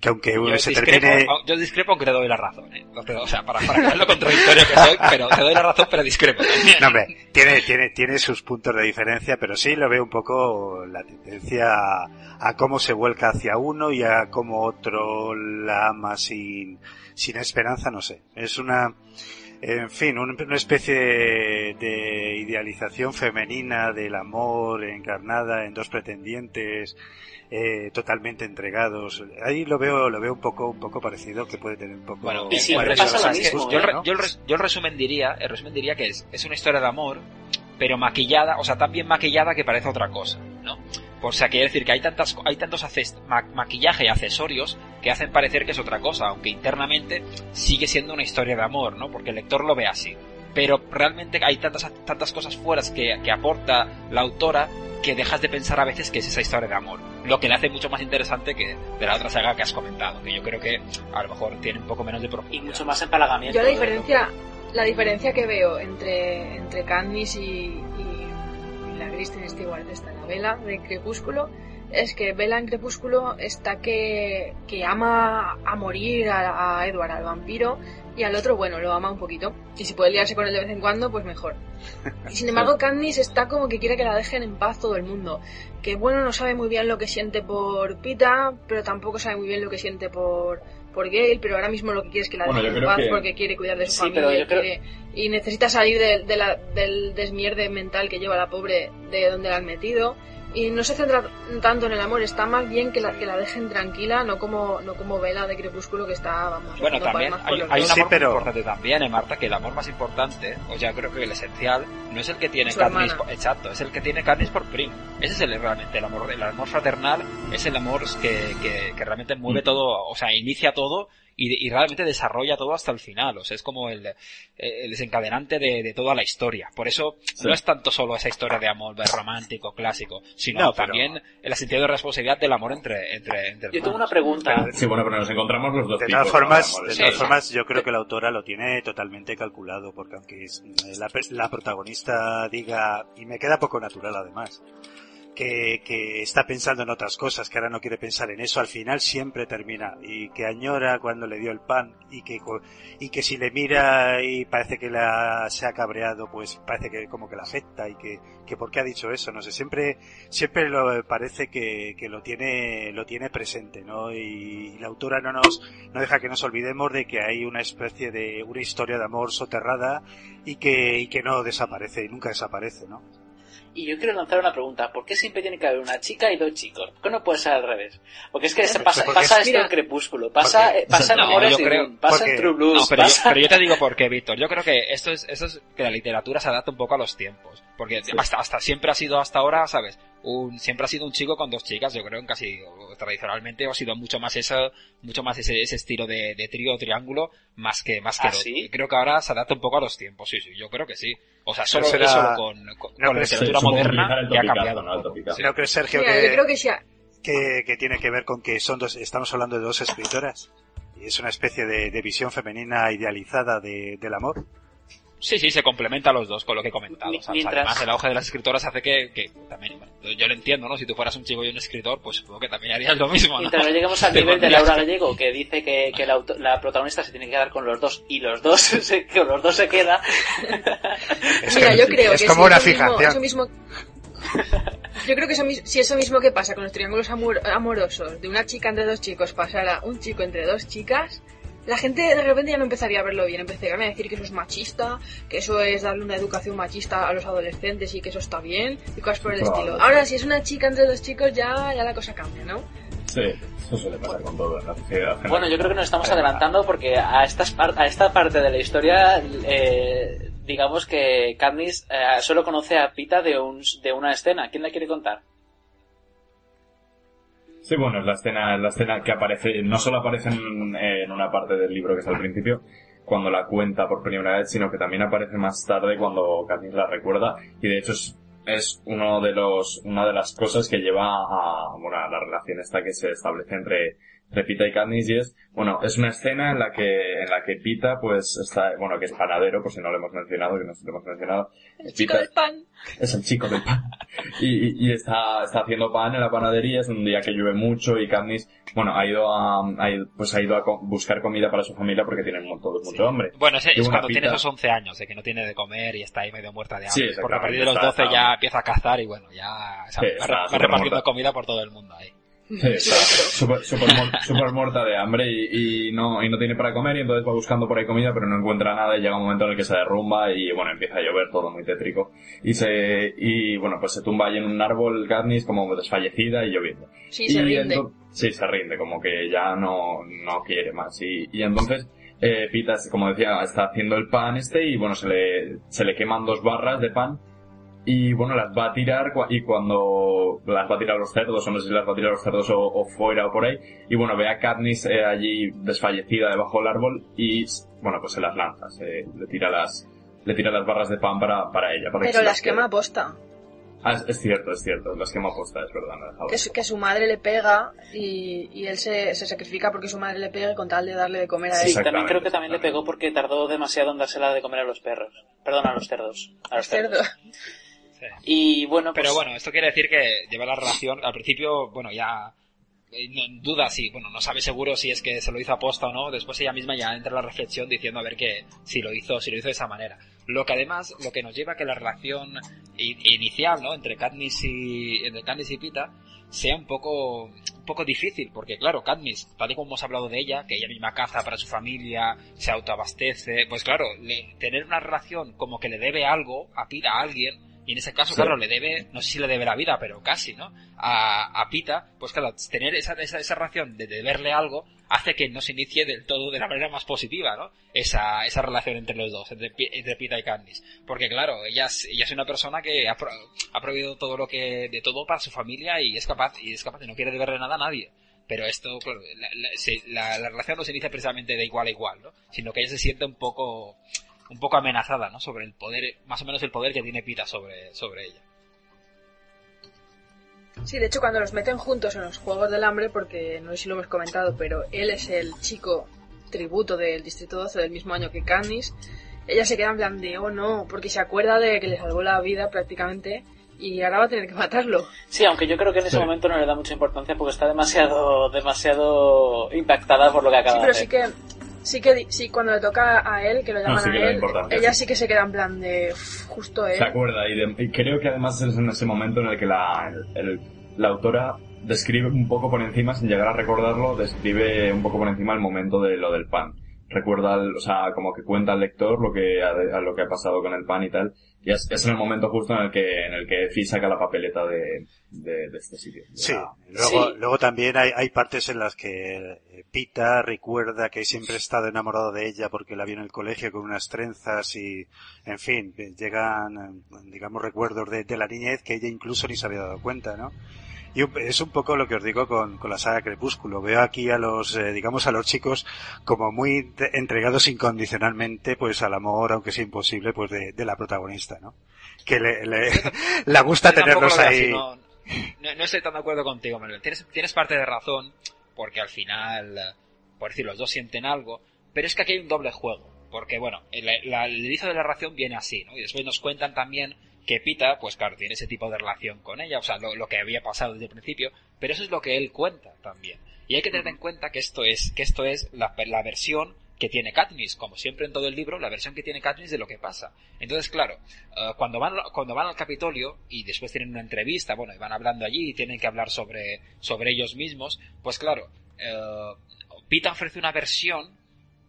que aunque uno se discrepo, termine... Yo discrepo aunque te doy la razón, ¿eh? O sea, para, para lo contradictorio que soy, pero te doy la razón, pero discrepo. No, hombre, tiene, tiene, tiene sus puntos de diferencia, pero sí lo veo un poco la tendencia a, a cómo se vuelca hacia uno y a cómo otro la ama sin, sin esperanza, no sé. Es una, en fin, una especie de, de, idealización femenina del amor encarnada en dos pretendientes eh, totalmente entregados. Ahí lo veo, lo veo un poco, un poco parecido, que puede tener un poco. Bueno, y siempre pasa lo mismo, yo, ¿eh, ¿no? yo, el, yo, el, resumen diría, el resumen diría que es, es una historia de amor, pero maquillada, o sea, tan bien maquillada que parece otra cosa. O sea, quiere decir que hay tantas, hay tantos ma maquillaje y accesorios que hacen parecer que es otra cosa, aunque internamente sigue siendo una historia de amor, ¿no? Porque el lector lo ve así. Pero realmente hay tantas, tantas cosas fuera que, que aporta la autora que dejas de pensar a veces que es esa historia de amor. Lo que le hace mucho más interesante que de la otra saga que has comentado, que yo creo que a lo mejor tiene un poco menos de profundidad. Y mucho más empalagamiento. Yo la diferencia, la diferencia que veo entre, entre y, y, y la Kristen Stewart de esta novela de Crepúsculo es que Bella en Crepúsculo está que, que ama a morir a, a Edward, al vampiro, y al otro, bueno, lo ama un poquito. Y si puede liarse con él de vez en cuando, pues mejor. Y sin embargo, Candice está como que quiere que la dejen en paz todo el mundo. Que bueno, no sabe muy bien lo que siente por Pita, pero tampoco sabe muy bien lo que siente por, por Gale, pero ahora mismo lo que quiere es que la bueno, dejen en paz que... porque quiere cuidar de su sí, familia creo... quiere... y necesita salir de, de la, del desmierde mental que lleva la pobre de donde la han metido y no se centra tanto en el amor, está más bien que la, que la dejen tranquila, no como no como Vela de Crepúsculo que está, vamos, bueno, también hay, hay, un amor sí, pero... importante también, ¿eh, Marta, que el amor más importante, o ya creo que el esencial, no es el que tiene Katniss, por, exacto, es el que tiene Katniss por Prim. Ese es el realmente el amor, el amor fraternal es el amor que, que, que realmente mueve mm. todo, o sea, inicia todo y, y, realmente desarrolla todo hasta el final. O sea, es como el, el desencadenante de, de, toda la historia. Por eso sí. no es tanto solo esa historia de amor romántico, clásico, sino no, pero... también el sentido de responsabilidad del amor entre, entre, entre Yo tengo una pregunta. Sí, bueno, pero nos encontramos los dos de tipos. Todas formas, ¿no? de todas sí. formas, yo creo que la autora lo tiene totalmente calculado, porque aunque la, la protagonista diga, y me queda poco natural además, que, que, está pensando en otras cosas, que ahora no quiere pensar en eso, al final siempre termina y que añora cuando le dio el pan y que, y que si le mira y parece que la, se ha cabreado, pues parece que como que la afecta y que, que por qué ha dicho eso, no sé, siempre, siempre lo parece que, que lo tiene, lo tiene presente, ¿no? Y, y la autora no nos, no deja que nos olvidemos de que hay una especie de, una historia de amor soterrada y que, y que no desaparece y nunca desaparece, ¿no? Y yo quiero lanzar una pregunta. ¿Por qué siempre tiene que haber una chica y dos chicos? ¿Por qué no puede ser al revés? Porque es que se pasa, pasa esto en Crepúsculo, pasa, porque, pasa en Amores no, creo, pasa porque, en True Blues. No, pero, pasa... yo, pero, yo, te digo por qué, Víctor. Yo creo que esto es, esto es que la literatura se adapta un poco a los tiempos. Porque sí. hasta, hasta siempre ha sido hasta ahora, ¿sabes? Un, siempre ha sido un chico con dos chicas, yo creo, en casi tradicionalmente ha sido mucho más eso, mucho más ese, ese estilo de, de trío o triángulo, más que, más que ¿Ah, sí? Creo que ahora se adapta un poco a los tiempos, sí, sí, yo creo que sí. O sea, solo, será... solo con, con, no, con la literatura moderna que ha cambiado. No, sí. no creo, Sergio, Mira, que, yo creo que, que, que tiene que ver con que son dos, estamos hablando de dos escritoras y es una especie de, de visión femenina idealizada de, del amor. Sí, sí, se complementa a los dos con lo que he comentado. Mientras... O sea, además, el auge de las escritoras hace que, que también, bueno, yo lo entiendo, ¿no? Si tú fueras un chico y un escritor, pues supongo que también harías lo mismo, ¿no? Mientras no lleguemos al nivel de Laura Gallego, que dice que, que la, la, protagonista se tiene que quedar con los dos y los dos se, con los dos se queda. Mira, yo creo es que como si una eso fijación. Mismo, eso mismo... Yo creo que eso, si eso mismo que pasa con los triángulos amor, amorosos de una chica entre dos chicos pasara un chico entre dos chicas, la gente de repente ya no empezaría a verlo bien, empezarían a decir que eso es machista, que eso es darle una educación machista a los adolescentes y que eso está bien, y cosas por el Claro. estilo. Ahora, si es una chica entre dos chicos, ya, ya la cosa cambia, ¿no? Sí, eso suele pasar con todo en la sociedad. Bueno, yo creo que nos estamos adelantando porque a, estas par- a esta parte de la historia, eh, digamos que Katniss eh, solo conoce a Pita de, un, de una escena. ¿Quién la quiere contar? Sí, bueno, es la escena, es la escena que aparece, no solo aparece en, en una parte del libro que es al principio, cuando la cuenta por primera vez, sino que también aparece más tarde cuando Katniss la recuerda, y de hecho es, es uno de los, una de las cosas que lleva a, bueno, a la relación esta que se establece entre, entre Pita y Katniss, y es, bueno, es una escena en la que, en la que Pita, pues, está, bueno, que es panadero, por si no lo hemos mencionado, que no lo hemos mencionado. El chico Pita- del pan. es el chico del pan. Y, y- y está, está haciendo pan en la panadería, es un día que llueve mucho y Katniss, bueno, ha ido a, ha ido- pues ha ido a co- buscar comida para su familia porque tienen mu- todos mucho hambre. Bueno, es, cuando pita- tiene esos 11 años, de que no tiene de comer y está ahí medio muerta de Sí, hambre. porque a partir de los exactamente, 12 está- ya empieza a cazar y bueno, ya o sea, Sí, va, está re- va súper repartiendo muerta. comida por todo el mundo ahí. Súper súper muerta de hambre y, y no, y no tiene para comer y entonces va buscando por ahí comida pero no encuentra nada y llega un momento en el que se derrumba y bueno, empieza a llover todo muy tétrico. Y se, y bueno, pues se tumba ahí en un árbol Katniss como desfallecida y lloviendo. Sí, se Y rinde. ento- sí, se rinde, como que ya no, no quiere más. Y, y entonces, eh, Pita, como decía, está haciendo el pan este y bueno, se le, se le queman dos barras de pan y bueno, las va a tirar y cuando las va a tirar a los cerdos, o no sé si las va a tirar a los cerdos o, o fuera o por ahí, y bueno, ve a Katniss eh, allí desfallecida debajo del árbol y bueno, pues se las lanza, se, le tira las, le tira las barras de pan para, para ella. Para que Pero se las quema a posta. Ah, es, es cierto, es cierto, las quema posta, es verdad. Que, su- que su madre le pega y, y él se, se sacrifica porque su madre le pegue con tal de darle de comer a él. Sí, también creo que también le pegó porque tardó demasiado en dársela de comer a los perros. Perdón, a los cerdos. A los Cerdo. cerdos. Y bueno, pues... Pero bueno, esto quiere decir que lleva la relación, al principio, bueno, ya eh, no- duda si, bueno, no sabe seguro si es que se lo hizo aposta o no, después ella misma ya entra en la reflexión diciendo a ver que si lo hizo, si lo hizo de esa manera. Lo que además, lo que nos lleva a que la relación inicial, ¿no? Entre Katniss y, entre Katniss y Pita sea un poco, un poco difícil, porque claro, Katniss, tal y como hemos hablado de ella, que ella misma caza para su familia, se autoabastece, pues claro, le- tener una relación como que le debe algo a Pita, a alguien, y en ese caso, Sí. claro, le debe, no sé si le debe la vida, pero casi, ¿no? A, a Pita, pues claro, tener esa, esa, esa relación de deberle algo hace que no se inicie del todo de la manera más positiva, ¿no? Esa, esa relación entre los dos, entre, entre Pita y Candice. Porque claro, ella es, ella es una persona que ha, pro- ha prohibido todo lo que, de todo para su familia y es capaz, y es capaz de no quiere deberle nada a nadie. Pero esto, claro, la, la- se- la- la relación no se inicia precisamente de igual a igual, ¿no? Sino que ella se siente un poco, un poco amenazada, ¿no? Sobre el poder, más o menos el poder que tiene Pita sobre, sobre ella. Sí, de hecho cuando los meten juntos en los Juegos del Hambre, porque no sé si lo hemos comentado, pero él es el chico tributo del Distrito 12 del mismo año que Candice, ella se queda en plan de, oh no, porque se acuerda de que le salvó la vida prácticamente y ahora va a tener que matarlo. Sí, aunque yo creo que en ese Sí. momento no le da mucha importancia porque está demasiado, demasiado impactada por lo que acaba Sí, pero de sí hacer. que, sí que, sí, cuando le toca a él, que lo llaman sí a él, ella sí. sí que se queda en plan de, "Uf, justo él. Se acuerda y, de- y creo que además es en ese momento en el que la, el- el- la autora describe un poco por encima, sin llegar a recordarlo, describe un poco por encima el momento de lo del pan. Recuerda, el- o sea, como que cuenta al lector lo que ha, a lo que ha pasado con el pan y tal. Y es, es en el momento justo en el que, en el que Fi saca la papeleta de, de, de este sitio. de Sí, la- luego, luego también hay, hay partes en las que eh, Pita recuerda que siempre ha estado enamorado de ella porque la vio en el colegio con unas trenzas y, en fin, llegan, eh, digamos, recuerdos de, de la niñez que ella incluso ni se había dado cuenta, ¿no? Y es un poco lo que os digo con, con la saga Crepúsculo. Veo aquí a los, eh, digamos, a los chicos como muy entregados incondicionalmente, pues al amor, aunque sea imposible, pues de, de la protagonista, ¿no? Que le, le, le gusta Yo tenerlos ahí. así, no, no- no estoy tan de acuerdo contigo, Manuel. Tienes, tienes parte de razón, porque al final, por decir, los dos sienten algo, pero es que aquí hay un doble juego. Porque, bueno, el, la- el inicio de la relación viene así, ¿no? Y después nos cuentan también que Pita, pues claro, tiene ese tipo de relación con ella, o sea, lo, lo que había pasado desde el principio, pero eso es lo que él cuenta también. Y hay que tener en cuenta que esto es, que esto es la, la versión que tiene Katniss, como siempre en todo el libro, la versión que tiene Katniss de lo que pasa. Entonces, claro, eh, cuando van cuando van al Capitolio y después tienen una entrevista, bueno, y van hablando allí y tienen que hablar sobre sobre ellos mismos, pues claro, eh, Pita ofrece una versión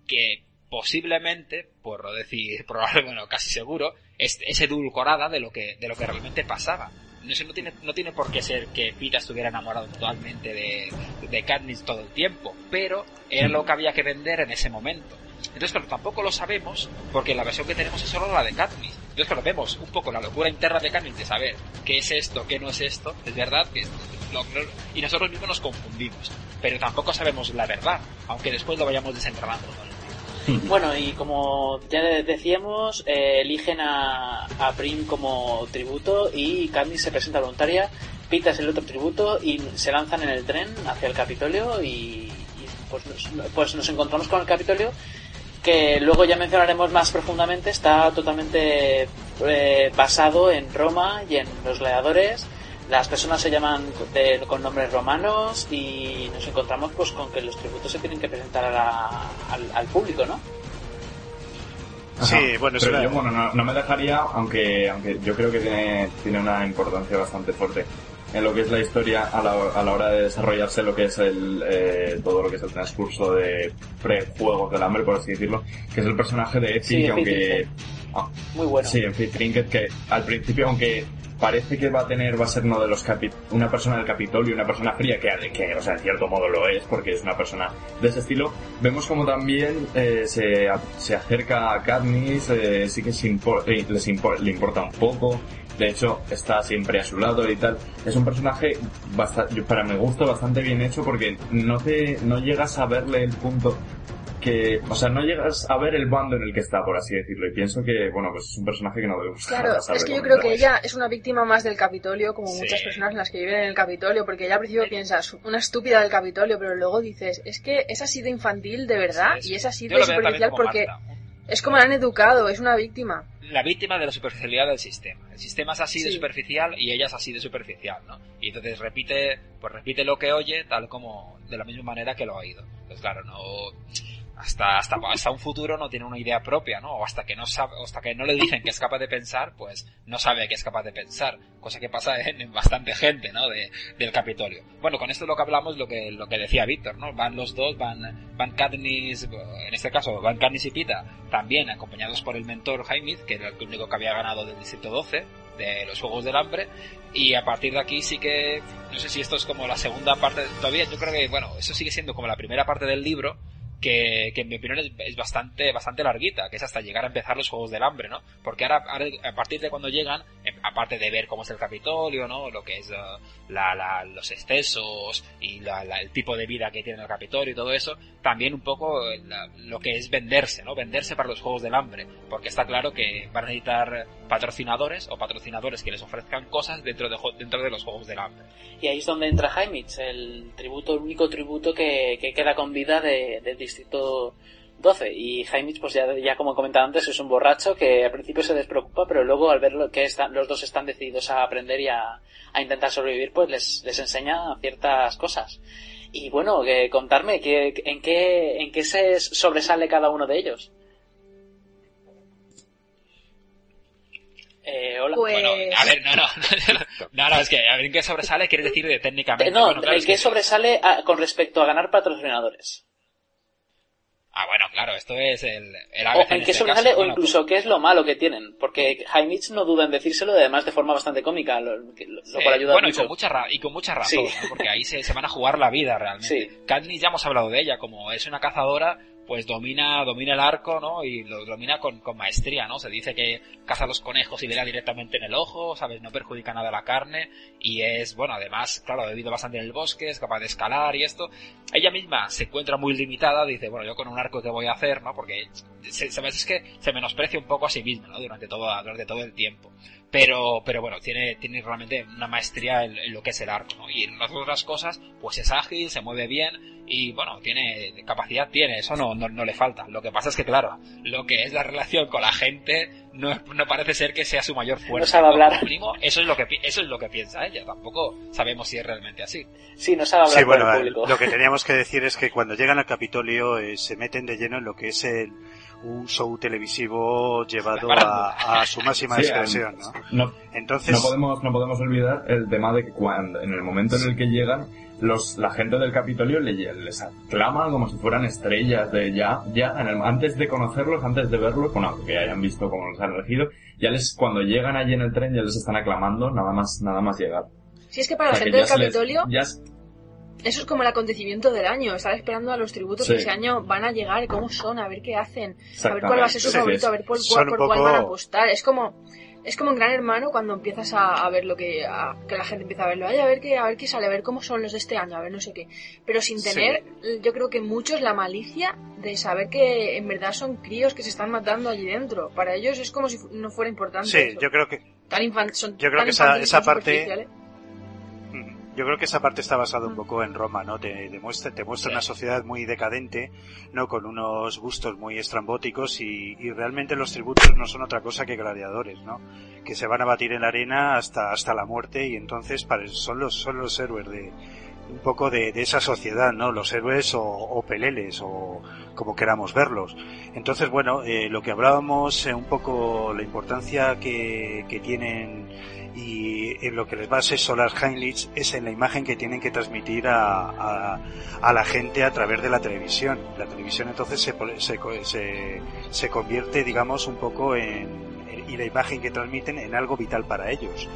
que posiblemente, por no decir probable, bueno, casi seguro, es, es edulcorada de lo que de lo que realmente pasaba. Eso no tiene, no tiene por qué ser que Pita estuviera enamorado totalmente de, de Katniss todo el tiempo, pero era lo que había que vender en ese momento. Entonces, claro, tampoco lo sabemos porque la versión que tenemos es solo la de Katniss. Entonces, claro, vemos un poco la locura interna de Katniss de saber qué es esto, qué no es esto. Es verdad que y nosotros mismos nos confundimos. Pero tampoco sabemos la verdad, aunque después lo vayamos desenterrando. ¿no? Bueno, y como ya decíamos, eh, eligen a, a Prim como tributo y Candy se presenta voluntaria, Pita es el otro tributo y se lanzan en el tren hacia el Capitolio y, pues, nos, pues nos encontramos con el Capitolio que luego ya mencionaremos más profundamente, está totalmente eh, basado en Roma y en los gladiadores. Las personas se llaman de- con nombres romanos y nos encontramos pues con que los tributos se tienen que presentar a la- al, al público, ¿no? Sí, bueno, es pero yo, bueno, no, no me dejaría, aunque, aunque yo creo que tiene, tiene una importancia bastante fuerte en lo que es la historia a la, a la hora de desarrollarse lo que es el, eh, todo lo que es el transcurso de pre-juegos del hambre, por así decirlo, que es el personaje de Effie, Sí, aunque... ah, Muy bueno. Sí, en fin, Trinket, que al principio, aunque parece que va a tener, va a ser uno de los capi- una persona del Capitolio, una persona fría, que, que, o sea, en cierto modo lo es, porque es una persona de ese estilo, vemos como también eh, se, se acerca a Katniss, eh, sí que se impor- eh, les impor- le importa un poco, de hecho está siempre a su lado y tal. Es un personaje, basta- yo- para mi gusto, bastante bien hecho porque no te, no llegas a verle el punto que, o sea, no llegas a ver el bando en el que está, por así decirlo. Y pienso que, bueno, pues es un personaje que no debemos Claro, es que yo creo que ella es una víctima más del Capitolio, como Sí. muchas personas en las que viven en el Capitolio, porque ella al principio piensas, una estúpida del Capitolio, pero luego dices, es que es así de infantil de verdad y es así de superficial porque Marta. es como la han educado, es una víctima. la víctima de la superficialidad del sistema. El sistema es así de superficial y ella es así de superficial, ¿no? Y entonces repite, pues repite lo que oye tal como de la misma manera que lo ha oído. Pues claro, no hasta hasta hasta un futuro no tiene una idea propia, ¿no? O hasta que no sabe, hasta que no le dicen que es capaz de pensar, pues no sabe que es capaz de pensar, cosa que pasa en, en bastante gente, ¿no? De, del Capitolio. Bueno, con esto lo que hablamos lo que lo que decía Víctor, ¿no? Van los dos, van van Katniss, en este caso van Katniss y Pita, también acompañados por el mentor Jaime, que era el único que había ganado del distrito 12 de los Juegos del Hambre y a partir de aquí sí que no sé si esto es como la segunda parte todavía yo creo que bueno eso sigue siendo como la primera parte del libro que, en mi opinión es, es bastante bastante larguita, que es hasta llegar a empezar los Juegos del Hambre, ¿no? Porque ahora, a partir de cuando llegan, eh, aparte de ver cómo es el Capitolio, ¿no? Lo que es eh, la, los excesos y la- el tipo de vida que tiene el Capitolio y todo eso, también un poco eh, lo que es venderse, ¿no? Venderse para los Juegos del Hambre, porque está claro que van a necesitar patrocinadores o patrocinadores que les ofrezcan cosas dentro de, dentro de los Juegos del Hambre. Y ahí es donde entra Heimitz, el tributo, el único tributo que, que queda con vida de- distrito 12. Y Heimitz, pues ya, ya como he comentado antes, es un borracho que al principio se despreocupa, pero luego al ver lo que están, los dos están decididos a aprender y a, a intentar sobrevivir, pues les, les enseña ciertas cosas. Y bueno, que contarme, que, ¿en, qué, ¿en qué se sobresale cada uno de ellos? Eh, hola. Pues... Bueno, a ver, no, no, no, no, es que a ver en qué sobresale quieres decir de técnicamente. No, Bueno, claro, el es que sobresale a- con respecto a ganar patrocinadores. Ah, bueno, claro, esto es el, el O ABC en qué este caso. o Bueno, incluso qué es lo malo que tienen. Porque Heimitz no duda en decírselo, y además de forma bastante cómica, lo, lo Eh, cual ayuda bueno, y mucho. con mucha, ra- y con mucha razón, Sí. ¿no? porque ahí se, se van a jugar la vida realmente. Sí. Katniss ya hemos hablado de ella, como es una cazadora, pues domina, domina el arco, ¿no? Y lo domina con, con maestría, ¿no? Se dice que caza los conejos y le da directamente en el ojo, ¿sabes? No perjudica nada la carne, y es, bueno, además, claro, ha vivido bastante en el bosque, es capaz de escalar y esto. Ella misma se encuentra muy limitada, dice, bueno, yo con un arco que voy a hacer, ¿no? Porque, se, sabes, es que se menosprecia un poco a sí misma, ¿no? Durante todo, durante todo el tiempo pero pero bueno tiene tiene realmente una maestría en, en lo que es el arco ¿no? y en las otras cosas pues es ágil se mueve bien y bueno tiene capacidad tiene eso no, no no le falta lo que pasa es que claro lo que es la relación con la gente no, no parece ser que sea su mayor fuerza sabe hablar. Mínimo, eso es lo que eso es lo que piensa ella tampoco sabemos si es realmente así Sí, no sabe hablar Sí, bueno, con el público. lo que teníamos que decir es que cuando llegan al Capitolio eh, se meten de lleno en lo que es el, un show televisivo llevado a, a su máxima Sí, expresión, ¿no? No, Entonces, no podemos, no podemos olvidar el tema de que cuando, en el momento en el que llegan, los, la gente del Capitolio le- les aclama como si fueran estrellas de ya, ya, en el- antes de conocerlos, antes de verlos, bueno, que hayan visto cómo los han elegido, ya les, cuando llegan allí en el tren ya les están aclamando nada más, nada más llegar. Si es que para O la que gente del les- Capitolio, ya es- eso es como el acontecimiento del año. Estar esperando a los tributos Sí. que ese año van a llegar, cómo son, a ver qué hacen, a ver cuál va a ser su Sí, favorito, a ver por, cuál, por cuál van a apostar. Es como, es como en Gran Hermano cuando empiezas a, a ver lo que, a- que la gente empieza a verlo. Ay, a ver qué, a ver qué sale, a ver cómo son los de este año, a ver no sé qué. Pero sin Sí. tener, yo creo que muchos la malicia de saber que en verdad son críos que se están matando allí dentro. Para ellos es como si fu- no fuera importante. sí, eso. yo creo que Tan infan- son yo creo tan que esa, esa parte. Yo creo que esa parte está basada un poco en Roma, ¿no? Te, demuestra, te muestra Sí. una sociedad muy decadente, ¿no? Con unos gustos muy estrambóticos y, y realmente los tributos no son otra cosa que gladiadores, ¿no? Que se van a batir en la arena hasta, hasta la muerte y entonces pare- son los, son los héroes de, un poco de, de esa sociedad, ¿no? Los héroes o, o peleles o como queramos verlos. Entonces, bueno, eh, lo que hablábamos, eh, un poco la importancia que, que tienen y en lo que les va a asesorar Heinrich es en la imagen que tienen que transmitir a, a, a la gente a través de la televisión. La televisión entonces se, se, se, se convierte, digamos, un poco en, y la imagen que transmiten en algo vital para ellos,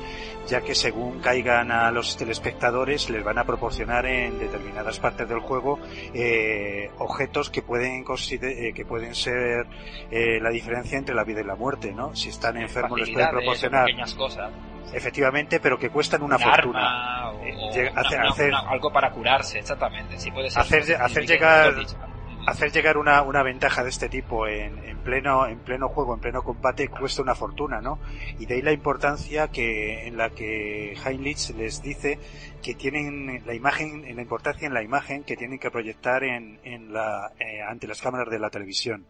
ya que según caigan a los telespectadores les van a proporcionar en determinadas partes del juego eh, objetos que pueden eh, que pueden ser eh, la diferencia entre la vida y la muerte, ¿no? Si están enfermos les pueden proporcionar pequeñas cosas. Efectivamente, pero que cuestan una Un fortuna. arma o, Eh, o llega- una- hacer- una- algo para curarse, exactamente. Sí, puede ser hacer, hacer llegar hacer llegar una, una ventaja de este tipo en, en pleno en pleno juego en pleno combate cuesta una fortuna no y de ahí la importancia que en la que Heinrich les dice que tienen la imagen en la importancia en la imagen que tienen que proyectar en, en la eh, ante las cámaras de la televisión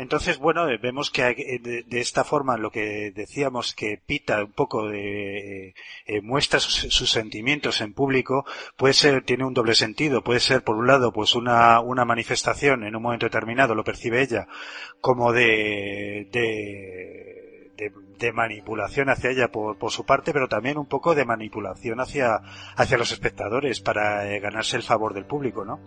entonces, bueno, eh, vemos que eh, de, esta forma lo que decíamos que Pita un poco de, eh, muestra sus, sus sentimientos en público, puede ser, tiene un doble sentido. Puede ser, por un lado, pues una, una manifestación en un momento determinado, lo percibe ella, como de, de, de, manipulación hacia ella por, por su parte, pero también un poco de manipulación hacia, hacia los espectadores para eh, ganarse el favor del público, ¿no?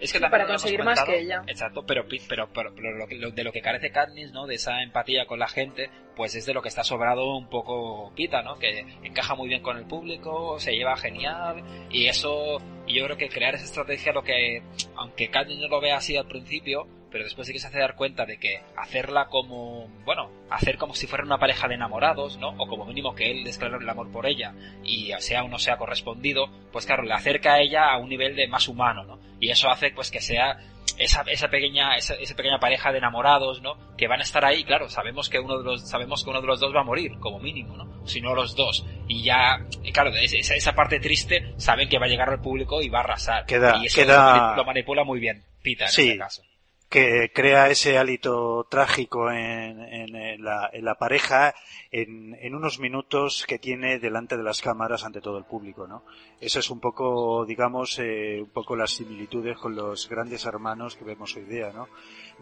Es que Sí, también para conseguir más que ella. Exacto, pero, pero, pero, pero lo lo- de lo que carece Katniss, ¿no? De esa empatía con la gente, pues es de lo que está sobrado un poco Pita, ¿no? Que encaja muy bien con el público, se lleva genial, y eso, y yo creo que crear esa estrategia lo que, aunque Katniss no lo vea así al principio, pero después sí que se hace dar cuenta de que hacerla como, bueno, hacer como si fueran una pareja de enamorados, ¿no? O como mínimo que él declare el amor por ella y sea o no sea correspondido, pues claro, le acerca a ella a un nivel de más humano, ¿no? Y eso hace pues que sea esa, esa pequeña, esa, esa pequeña pareja de enamorados, ¿no? Que van a estar ahí, claro, sabemos que uno de los, sabemos que uno de los dos va a morir, como mínimo, ¿no? Si no los dos. Y ya, claro, es- esa, esa parte triste, saben que va a llegar al público y va a arrasar. Queda- y eso queda- lo, manip- lo manipula muy bien, Pita, en Sí. este caso. Que crea ese hálito trágico en, en- en la, en la pareja en, unos minutos que tiene delante de las cámaras ante todo el público, ¿no? Eso es un poco, digamos, eh, un poco las similitudes con los grandes hermanos que vemos hoy día, ¿no?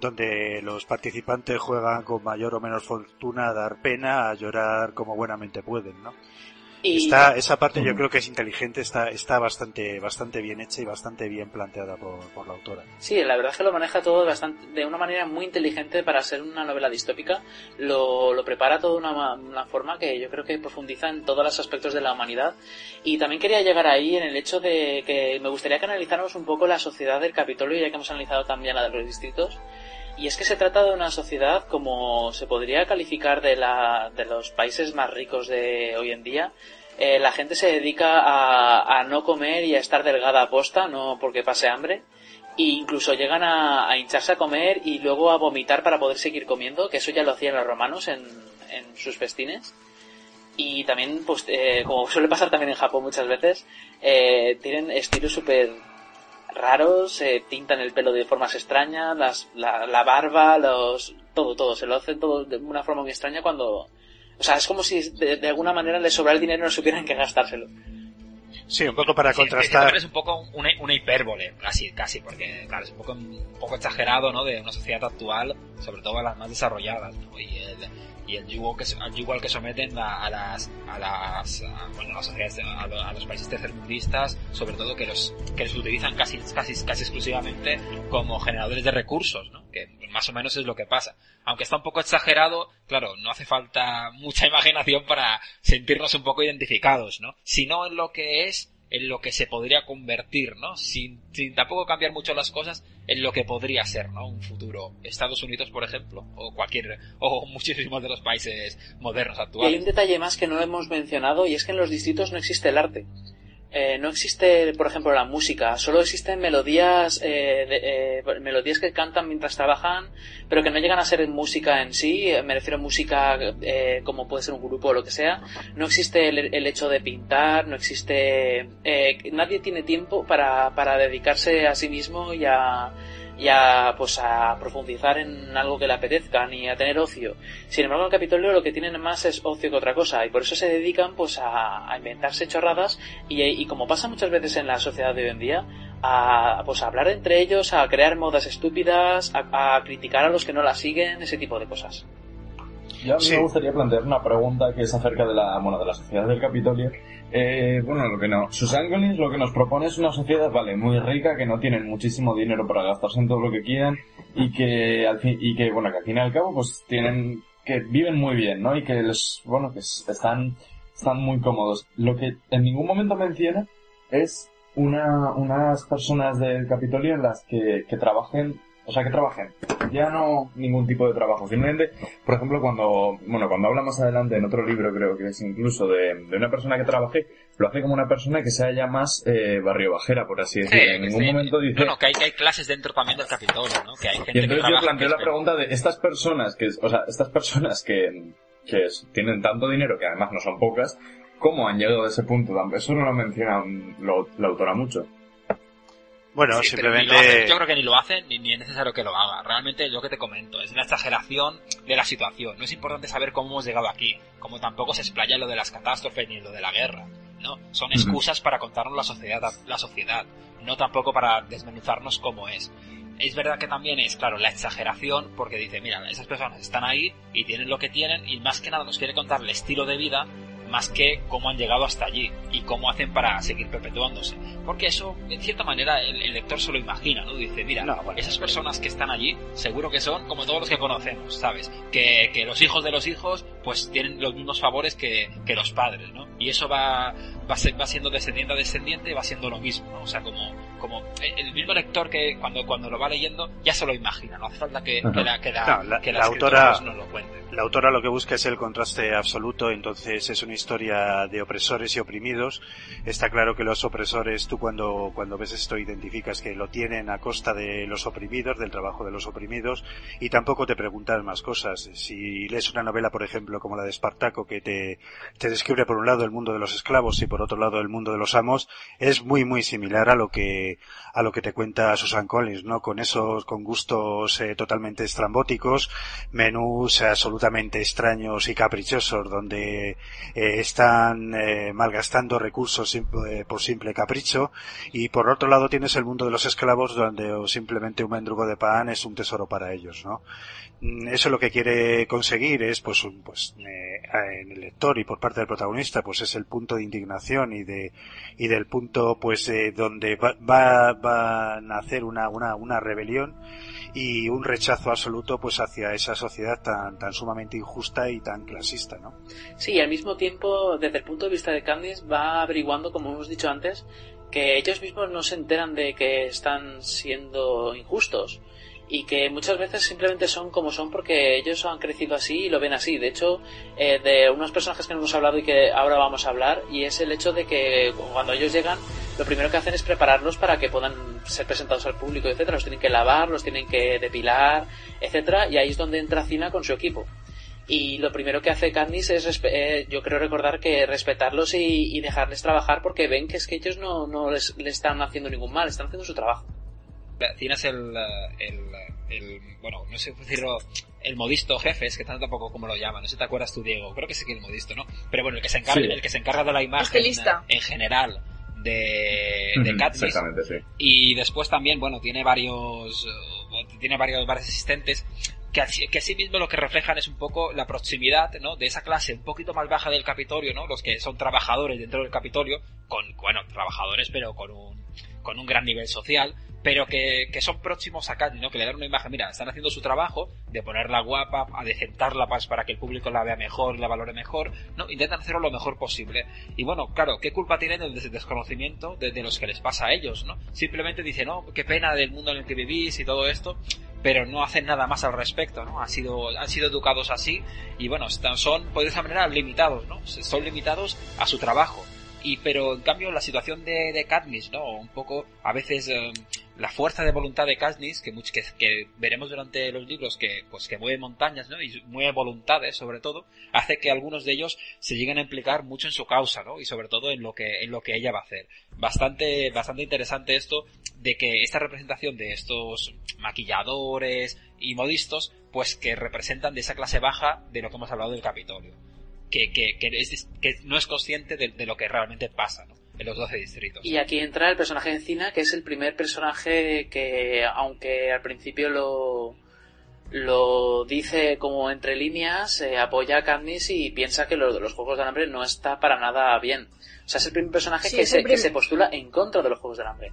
Donde los participantes juegan con mayor o menor fortuna a dar pena, a llorar como buenamente pueden, ¿no? Y- Está, esa parte yo creo que es inteligente, está, está bastante, bastante bien hecha y bastante bien planteada por, por la autora. Sí, la verdad es que lo maneja todo bastante, de una manera muy inteligente para ser una novela distópica. Lo, lo prepara todo de una, una forma que yo creo que profundiza en todos los aspectos de la humanidad. Y también quería llegar ahí en el hecho de que me gustaría que analizáramos un poco la sociedad del Capitolio, ya que hemos analizado también la de los distritos. Y es que se trata de una sociedad como se podría calificar de, la, de los países más ricos de hoy en día. Eh, la gente se dedica a, a no comer y a estar delgada a posta, no porque pase hambre. E incluso llegan a, a hincharse a comer y luego a vomitar para poder seguir comiendo, que eso ya lo hacían los romanos en, en sus festines. Y también, pues, eh, como suele pasar también en Japón muchas veces, eh, tienen estilos súper raros, eh, tintan el pelo de formas extrañas, las, la, la barba, los, todo, todo, se lo hacen todo de una forma muy extraña cuando, o sea, es como si de, de alguna manera les sobra el dinero y no supieran que gastárselo. Sí, un poco para Sí, contrastar. Es un poco una, una hipérbole, casi, casi, porque claro, es un poco, un poco exagerado, ¿no? De una sociedad actual, sobre todo a las más desarrolladas, ¿no? Y el, y el yugo, que, el yugo al que someten a, las, a las, a, bueno, las sociedades, a, a los países tercermundistas, sobre todo que los, que los utilizan casi, casi, casi exclusivamente como generadores de recursos, ¿no? Que más o menos es lo que pasa. Aunque está un poco exagerado, claro, no hace falta mucha imaginación para sentirnos un poco identificados, ¿no? Sino en lo que es, en lo que se podría convertir, ¿no? Sin, sin tampoco cambiar mucho las cosas, en lo que podría ser, ¿no? Un futuro. Estados Unidos, por ejemplo, o cualquier, o muchísimos de los países modernos Y hay actuales. un detalle más que no hemos mencionado y es que en los distritos no existe el arte. Eh, no existe, por ejemplo, la música, solo existen melodías, eh, de- eh, melodías que cantan mientras trabajan, pero que no llegan a ser música en sí, eh, me refiero a música eh, como puede ser un grupo o lo que sea. No existe el, el hecho de pintar, no existe... eh, nadie tiene tiempo para, para dedicarse a sí mismo y a, y a, pues a profundizar en algo que le apetezca ni a tener ocio. Sin embargo, en Capitolio lo que tienen más es ocio que otra cosa y por eso se dedican pues a, inventarse chorradas y, y como pasa muchas veces en la sociedad de hoy en día, a, pues a hablar entre ellos, a crear modas estúpidas, a, a criticar a los que no la siguen, ese tipo de cosas. Yo a mí Sí. me gustaría plantear una pregunta que es acerca de la, bueno, de la sociedad del Capitolio. Eh, bueno, lo que no. Susan Collins lo que nos propone es una sociedad, vale, muy rica, que no tienen muchísimo dinero para gastarse en todo lo que quieran y que al fin, y que, bueno, que al fin y al cabo, pues tienen, que viven muy bien, ¿no? Y que les, bueno, que están, están muy cómodos. Lo que en ningún momento menciona es una, unas personas del Capitolio en las que, que trabajen, o sea, que trabajen. Ya no ningún tipo de trabajo, simplemente por ejemplo, cuando, bueno, cuando habla más adelante en otro libro, creo que es incluso de, de una persona que trabaje, lo hace como una persona que sea ya más eh, barrio bajera, por así decirlo. en ningún sí. momento dice... Bueno, que hay, que hay clases dentro también del Capitolio, ¿no? Que hay gente y que entonces yo trabaja, planteo que la es- pregunta de estas personas que, o sea, estas personas que, que tienen tanto dinero, que además no son pocas, ¿cómo han llegado a ese punto? Eso no lo menciona la autora mucho. Bueno, Sí, simplemente... hacen. yo creo que ni lo hacen ni, ni es necesario que lo haga. Realmente lo que te comento es una exageración de la situación. No es importante saber cómo hemos llegado aquí, como tampoco se explaya lo de las catástrofes ni lo de la guerra. ¿no? Son excusas para contarnos la sociedad, la sociedad, no tampoco para desmenuzarnos cómo es. Es verdad que también es, claro, la exageración, porque dice, mira, esas personas están ahí y tienen lo que tienen y más que nada nos quiere contar el estilo de vida más que cómo han llegado hasta allí y cómo hacen para seguir perpetuándose. Porque eso, en cierta manera, el, el lector se lo imagina, ¿no? Dice, mira, esas personas que están allí, seguro que son como todos los que conocemos, ¿sabes? Que, que los hijos de los hijos, pues tienen los mismos favores que, que los padres, ¿no? Y eso va, va, se- va siendo descendiente a descendiente, va siendo lo mismo, ¿no? O sea, como, como el mismo lector que cuando, cuando lo va leyendo ya se lo imagina, no hace falta que, que la, que la, No, la- que la escritora autora- nos lo cuente. La autora lo que busca es el contraste absoluto, entonces es una historia de opresores y oprimidos. Está claro que los opresores, tú cuando, cuando ves esto identificas que lo tienen a costa de los oprimidos, del trabajo de los oprimidos, y tampoco te preguntas más cosas. Si lees una novela, por ejemplo, como la de Espartaco, que te, te describe por un lado el mundo de los esclavos y por otro lado el mundo de los amos, es muy muy similar a lo que, a lo que te cuenta Susan Collins, ¿no? Con esos, con gustos eh, totalmente estrambóticos, menús absolutamente extraños y caprichosos donde eh, están eh, malgastando recursos eh, por simple capricho y por otro lado tienes el mundo de los esclavos donde o simplemente un mendrugo de pan es un tesoro para ellos, ¿no? Mm, Eso lo que quiere conseguir es, pues, un- pues eh, en el lector y por parte del protagonista, pues es el punto de indignación y de y del punto, pues, eh, donde va, va, va a nacer una, una, una rebelión y un rechazo absoluto, pues, hacia esa sociedad tan, tan sumamente injusta y tan clasista, ¿no? Sí, y al mismo tiempo, desde el punto de vista de Candice, va averiguando, como hemos dicho antes, que ellos mismos no se enteran de que están siendo injustos y que muchas veces simplemente son como son porque ellos han crecido así y lo ven así. De hecho, eh, de unos personajes que no hemos hablado y que ahora vamos a hablar, y es el hecho de que cuando ellos llegan, lo primero que hacen es prepararlos para que puedan ser presentados al público, etcétera. Los tienen que lavar, los tienen que depilar, etcétera, y ahí es donde entra Cina con su equipo. Y lo primero que hace Candice es, eh, yo creo recordar que respetarlos y, y dejarles trabajar porque ven que es que ellos no, no les, le están haciendo ningún mal, están haciendo su trabajo. Tienes el, el, el, bueno, no sé decirlo, el modisto jefe, es que tanto tampoco como lo llaman, no sé si te acuerdas tú, Diego, creo que sí que el modisto, ¿no? Pero bueno, el que se encarga, Sí. el que se encarga de la imagen Estilista. en general de, de Katniss. Exactamente, sí. Y después también, bueno, tiene varios, eh, tiene varios, varios asistentes que, así- que asimismo lo que reflejan es un poco la proximidad, ¿no? De esa clase un poquito más baja del Capitolio, ¿no? Los que son trabajadores dentro del Capitolio, con, bueno, trabajadores pero con un, con un gran nivel social, pero que, que son próximos a Katniss, ¿no? Que le dan una imagen, mira, están haciendo su trabajo de ponerla guapa, a decentarla pues, para que el público la vea mejor la valore mejor, ¿no? Intentan hacerlo lo mejor posible. Y bueno, claro, ¿qué culpa tienen del des- desconocimiento de, de los que les pasa a ellos, ¿no? Simplemente dicen, no, qué pena del mundo en el que vivís y todo esto, pero no hacen nada más al respecto, ¿no? Han sido, han sido educados así y bueno, están- son, por esa manera, limitados, ¿no? Son limitados a su trabajo. Y, pero en cambio la situación de, de Katniss, ¿no? Un poco, a veces, eh, la fuerza de voluntad de Katniss, que, veremos durante los libros que, pues, mueve montañas, ¿no? Y mueve voluntades, sobre todo, hace que algunos de ellos se lleguen a implicar mucho en su causa, ¿no? Y sobre todo en lo que, en lo que ella va a hacer. Bastante, bastante interesante esto de que esta representación de estos maquilladores y modistos, pues que representan de esa clase baja de lo que hemos hablado del Capitolio. Que, que, que no es consciente de, de lo que realmente pasa, ¿no? En los 12 distritos. Y aquí entra el personaje de Cina, que es el primer personaje que, aunque al principio lo, lo dice como entre líneas, eh, apoya a Katniss y piensa que lo de los Juegos del Hambre no está para nada bien. O sea, es el primer personaje Sí, que, se, que se postula en contra de los Juegos del Hambre.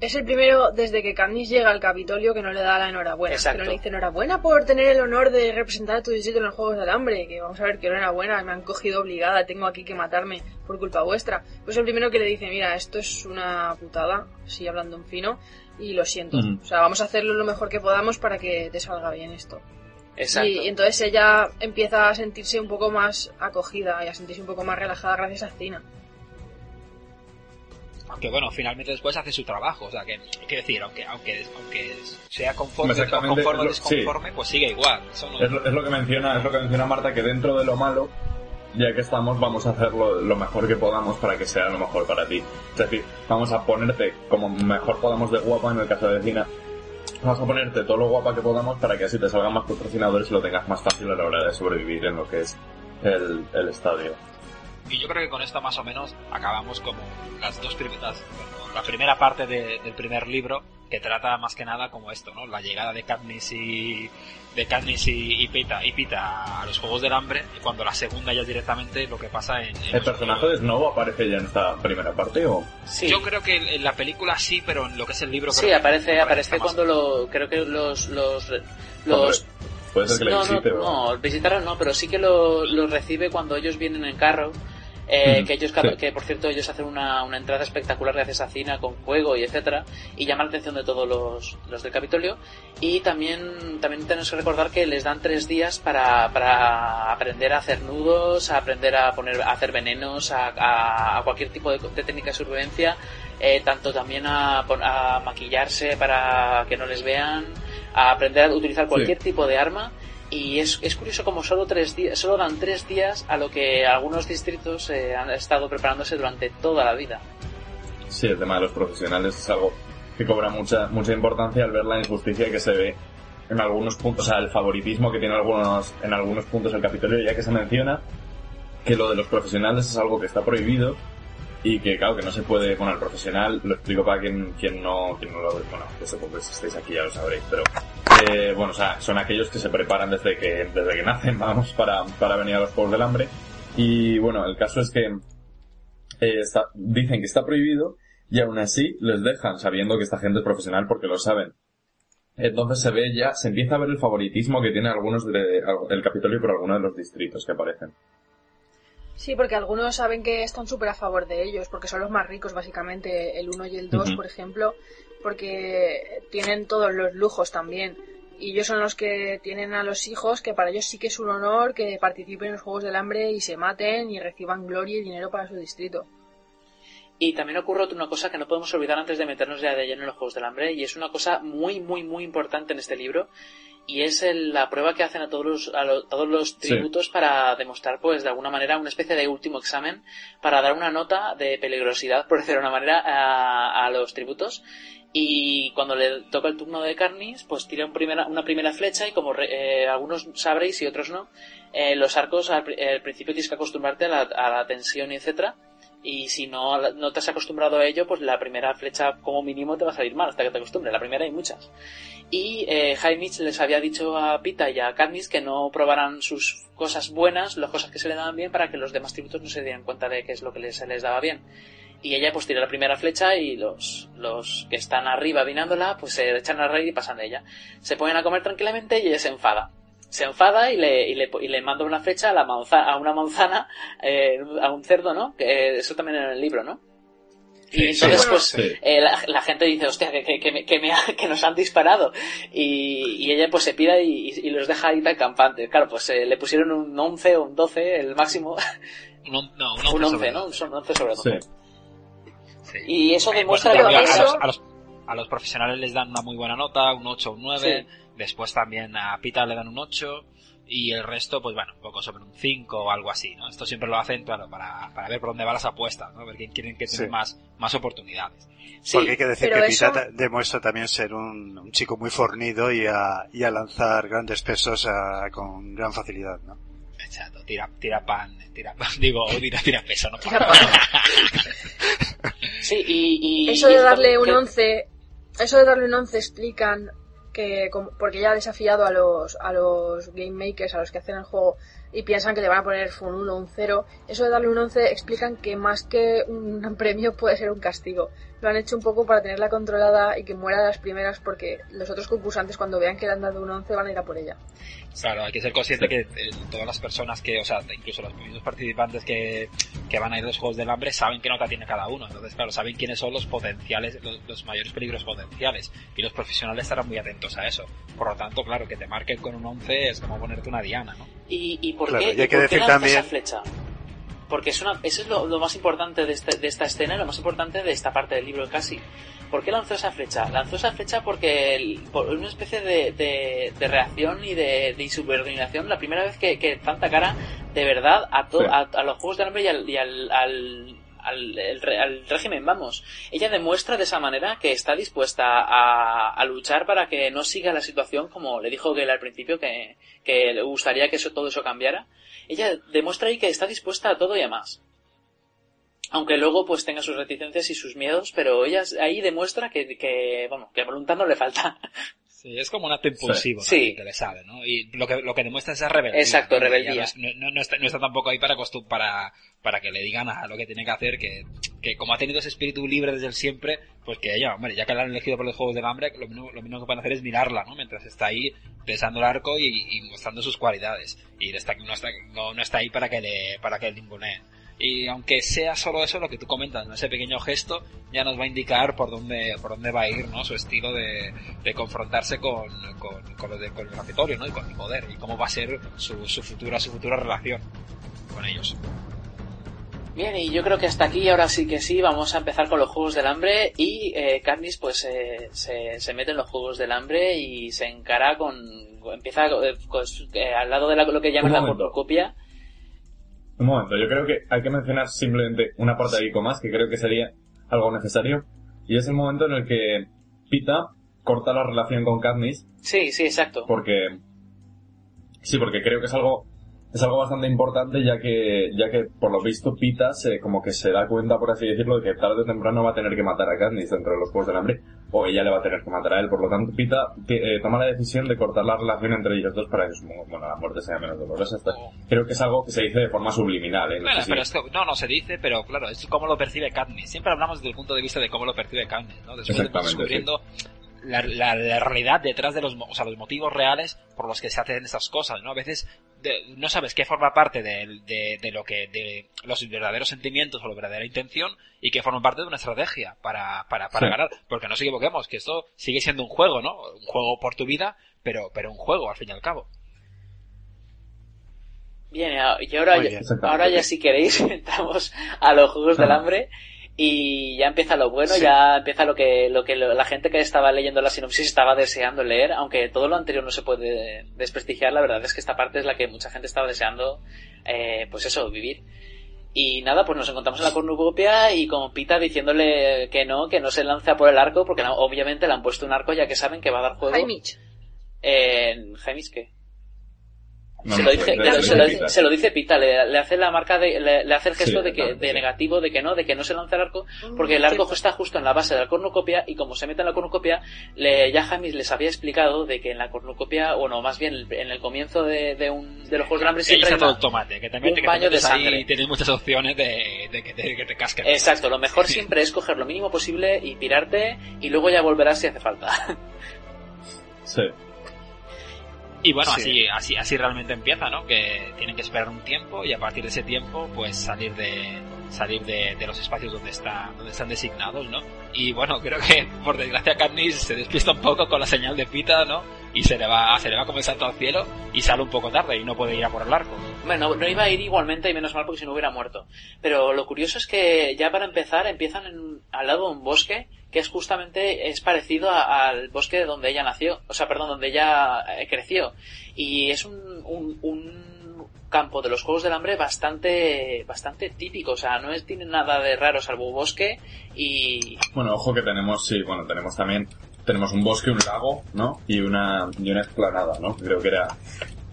Es el primero desde que Katniss llega al Capitolio que no le da la enhorabuena. Exacto. Que no le dice enhorabuena por tener el honor de representar a tu distrito en los Juegos del Hambre. Que vamos a ver que enhorabuena, me han cogido obligada, tengo aquí que matarme por culpa vuestra. Pues el primero que le dice, mira, esto es una putada, así hablando en fino, y lo siento. O sea, vamos a hacerlo lo mejor que podamos para que te salga bien esto. Exacto. Y, y entonces ella empieza a sentirse un poco más acogida y a sentirse un poco más relajada gracias a Cina. Aunque bueno, finalmente después hace su trabajo, o sea que, quiero decir, aunque, aunque, aunque sea conforme, conforme o es lo- sí. desconforme, pues sigue igual. Eso no- Es lo, es lo que menciona, es lo que menciona Marta, que dentro de lo malo, ya que estamos, vamos a hacerlo lo mejor que podamos para que sea lo mejor para ti. Es decir, vamos a ponerte como mejor podamos de guapa en el caso de Cina. Vamos a ponerte todo lo guapa que podamos para que así te salgan más patrocinadores y lo tengas más fácil a la hora de sobrevivir en lo que es el, el estadio. Y yo creo que con esto más o menos acabamos como las dos primeras, bueno, la primera parte de- del primer libro que trata más que nada como esto, ¿no? La llegada de Katniss y de Katniss y, y Pita y Pita a los Juegos del Hambre y cuando la segunda ya es directamente lo que pasa en, en ¿El personaje de Snow aparece ya en esta primera parte o...? Yo creo que en la película sí, pero en lo que es el libro Sí, creo que aparece, aparece más. cuando lo, creo que los, los, los, Puede ser que le no, visite no, no, visitarlo no, pero sí que lo, lo recibe cuando ellos vienen en carro. Eh, Mm, que ellos sí. que por cierto ellos hacen una, una entrada espectacular de asesina con fuego y etcétera y llama la atención de todos los, los del Capitolio. Y también también tenemos que recordar que les dan tres días para, para aprender a hacer nudos a aprender a poner a hacer venenos a, a- a cualquier tipo de, de técnica de supervivencia eh, tanto también a, a maquillarse para que no les vean a aprender a utilizar cualquier tipo de arma y es, es curioso como solo tres días, solo dan tres días a lo que algunos distritos eh, han estado preparándose durante toda la vida. Sí, el tema de los profesionales es algo que cobra mucha mucha importancia al ver la injusticia que se ve en algunos puntos, o sea, el favoritismo que tiene algunos en algunos puntos el Capitolio, ya que se menciona que lo de los profesionales es algo que está prohibido y que claro que no se puede bueno el profesional. Lo explico para quien, quien no quien no lo bueno que que si estáis aquí ya lo sabréis pero eh, bueno o sea son aquellos que se preparan desde que desde que nacen vamos para, para venir a los Juegos del Hambre. Y bueno el caso es que eh, está- dicen que está prohibido y aún así les dejan sabiendo que esta gente es profesional porque lo saben. Entonces se ve ya se empieza a ver el favoritismo que tiene algunos de, el Capitolio por algunos de los distritos que aparecen Sí, porque algunos saben que están súper a favor de ellos, porque son los más ricos, básicamente, el 1 y el 2, Ujú. por ejemplo, porque tienen todos los lujos también. Y ellos son los que tienen a los hijos, que para ellos sí que es un honor que participen en los Juegos del Hambre y se maten y reciban gloria y dinero para su distrito. Y también ocurre otra- una cosa que no podemos olvidar antes de meternos ya de lleno en los Juegos del Hambre, y es una cosa muy, muy, muy importante en este libro, y es el- la prueba que hacen a todos los, a lo- todos los Sí. tributos para demostrar, pues, de alguna manera, una especie de último examen para dar una nota de peligrosidad, por decirlo de una manera, a, a los tributos. Y cuando le toca el turno de Carnis, pues tira un primera- una primera flecha y como re- eh, algunos sabréis y otros no, eh, los arcos al, pri- al principio tienes que acostumbrarte a la, a la tensión y etcétera. Y si no, no te has acostumbrado a ello, pues la primera flecha como mínimo te va a salir mal hasta que te acostumbres. La primera hay muchas. Y eh, les había dicho a Pita y a Katniss que no probaran sus cosas buenas, las cosas que se le daban bien, para que los demás tributos no se dieran cuenta de qué es lo que se les daba bien. Y ella pues tira la primera flecha y los, los que están arriba vinándola pues se echan a reír y pasan de ella. Se ponen a comer tranquilamente y ella se enfada. Se enfada y le, y le, y le manda una flecha a, la manza- a una manzana, eh, a un cerdo, ¿no? Que, eh, eso también en el libro, ¿no? Y Sí, entonces, sí, pues, sí. eh, la, la gente dice, hostia, que, que, que, me- que, me ha- que nos han disparado. Y, y ella, pues, se pira y, y los deja ahí tan campantes. Claro, pues, eh, le pusieron un 11 o un 12, el máximo. Un, no, un un 11 11, sobre ¿no? Un 11 sobre 12. Sí. Y eso Eh, demuestra bueno, que a, eso... los, a, los, a los profesionales les dan una muy buena nota, un 8 o un 9. Después también a Pita le dan un 8. Y el resto, pues bueno, un poco sobre un 5 o algo así, ¿no? Esto siempre lo hacen, claro, para, para ver por dónde van las apuestas, ¿no? Ver quién quieren que tenga Sí. más, más oportunidades. Porque hay que decir pero que Pita eso- demuestra también ser un, un chico muy fornido y a, y a lanzar grandes pesos a- con gran facilidad, ¿no? Exacto, tira, tira pan, tira pan, digo, tira, tira peso, no Sí, y... y Eso de darle un 11, eso de darle un 11 explican que porque ya ha desafiado a los a los game makers, a los que hacen el juego y piensan que le van a poner un 1 o un 0, eso de darle un 11 explican que más que un premio puede ser un castigo. Lo han hecho un poco para tenerla controlada y que muera de las primeras porque los otros concursantes cuando vean que le han dado un 11 van a ir a por ella. Claro, hay que ser consciente que eh, todas las personas que, o sea, incluso los mismos participantes que, que van a ir a los Juegos del Hambre saben qué nota tiene cada uno. Entonces, claro, saben quiénes son los potenciales, los, los mayores peligros potenciales. Y los profesionales estarán muy atentos a eso. Por lo tanto, claro, que te marquen con un 11 es como ponerte una diana, ¿no? ¿Y, y por Claro, qué, y hay que decir también- esa flecha? Porque es una, eso es lo, lo más importante de, este- de esta escena, y lo más importante de esta parte del libro casi. ¿Por qué lanzó esa flecha? Lanzó esa flecha porque el- por una especie de, de, de reacción y de, de insubordinación, la primera vez que, que planta cara de verdad a, to- Sí. a, a los Juegos del Hambre y al, y al, al, al- el re- al régimen, vamos. Ella demuestra de esa manera que está dispuesta a, a luchar para que no siga la situación como le dijo Gale al principio, que, que le gustaría que eso, todo eso cambiara. Ella demuestra ahí que está dispuesta a todo y a más. Aunque luego pues tenga sus reticencias y sus miedos, pero ella ahí demuestra que, que bueno, que voluntad no le falta. Sí, es como un acto impulsivo Sí. que le sale, ¿no? Y lo que, lo que demuestra es esa rebeldía. Exacto, ¿no? rebeldía. No, no- no está, no está tampoco ahí para, costum- para, para que le digan a lo que tiene que hacer, que, que como ha tenido ese espíritu libre desde el siempre, pues que ella, hombre, ya que la han elegido por los Juegos del Hambre, lo mínimo, lo mínimo que pueden hacer es mirarla, ¿no? Mientras está ahí besando el arco y, y mostrando sus cualidades. Y está, no, está, no, no está ahí para que le, para que le ningunee. Y aunque sea solo eso lo que tú comentas, ¿no? ese pequeño gesto ya nos va a indicar por dónde, por dónde va a ir, ¿no? Su estilo de, de confrontarse con, con, con lo de, con el Capitolio, ¿no? Y con el poder, y cómo va a ser su, su futura, su futura relación con ellos. Bien, y yo creo que hasta aquí, ahora sí que sí, vamos a empezar con los Juegos del Hambre y eh, Katniss pues eh, se, se mete en los Juegos del Hambre y se encara con... empieza eh, con- eh, al lado de la- lo que llaman la momento. Un momento, yo creo que hay que mencionar simplemente una apartadico más que creo que sería algo necesario. Y es el momento en el que Pita corta la relación con Katniss Sí, sí, exacto. porque sí porque creo que es algo es algo bastante importante ya que ya que por lo visto Pita se como que se da cuenta por así decirlo de que tarde o temprano va a tener que matar a Katniss dentro de los Juegos del Hambre o ella le va a tener que matar a él por lo tanto Pita eh, toma la decisión de cortar la relación entre ellos dos para que bueno la muerte sea menos dolorosa Hasta- creo que es algo que se dice de forma subliminal ¿eh? No Bueno, si- pero esto, no, no se dice, pero claro, es cómo lo percibe Katniss. Siempre hablamos desde el punto de vista de cómo lo percibe Katniss, ¿no? Después de Exactamente, descubriendo la, la, la realidad detrás de los, o sea, los motivos reales por los que se hacen estas cosas, ¿no? A veces de- no sabes qué forma parte de, de, de lo que, de los verdaderos sentimientos o la verdadera intención y qué forma parte de una estrategia para, para, para Sí. ganar. Porque no nos equivoquemos, que esto sigue siendo un juego, ¿no? Un juego por tu vida, pero, pero un juego al fin y al cabo. Bien, y ahora, ya, ahora ya si queréis entramos a los Juegos del Hambre y ya empieza lo bueno, Sí. ya empieza lo que, lo que lo- la gente que estaba leyendo la sinopsis estaba deseando leer, aunque todo lo anterior no se puede desprestigiar, la verdad es que esta parte es la que mucha gente estaba deseando, eh, pues eso, vivir. Y nada, pues nos encontramos en la cornucopia y con Pita diciéndole que no, que no se lance a por el arco, porque obviamente le han puesto un arco ya que saben que va a dar juego. Haymitch. En Jaimis, ¿qué? No, se, lo dice, de- claro, de se, lo, Pita. se lo dice Pita, le, le hace la marca de, le, le hace el gesto Sí, de que de sí. negativo, de que no, de que no se lanza el arco, porque el arco está justo en la base de la cornucopia y como se mete en la cornucopia, le, ya Jamis les había explicado de que en la cornucopia, o no, más bien en el comienzo de, de, un, de los Juegos del Hambre Ahí siempre todo el tomate, que te un te baño de metes ahí sangre. y tienes muchas opciones de, de que, te, que te casquen. Exacto, lo mejor siempre es coger lo mínimo posible y pirarte y luego ya volverás si hace falta. Sí. Y bueno, Sí. así, así, así realmente empieza, ¿no? Que tienen que esperar un tiempo y a partir de ese tiempo, pues salir de salir de, de los espacios donde está, donde están designados, ¿no? Y bueno, creo que por desgracia Katniss se despista un poco con la señal de pita, ¿no? Y se le va, se le va como el salto al cielo y sale un poco tarde y no puede ir a por el arco. Bueno, no iba a ir igualmente y menos mal porque si no hubiera muerto. Pero lo curioso es que ya para empezar empiezan en- al lado de un bosque que es justamente es parecido a- al bosque donde ella nació, o sea, perdón, donde ella eh, creció. Y es un, un, un campo de los Juegos del Hambre bastante bastante típico, o sea, no es tiene nada de raro salvo bosque y Bueno, ojo que tenemos, sí, bueno, tenemos también, tenemos un bosque, un lago, ¿no? Y una, y una explanada, ¿no? Creo que era,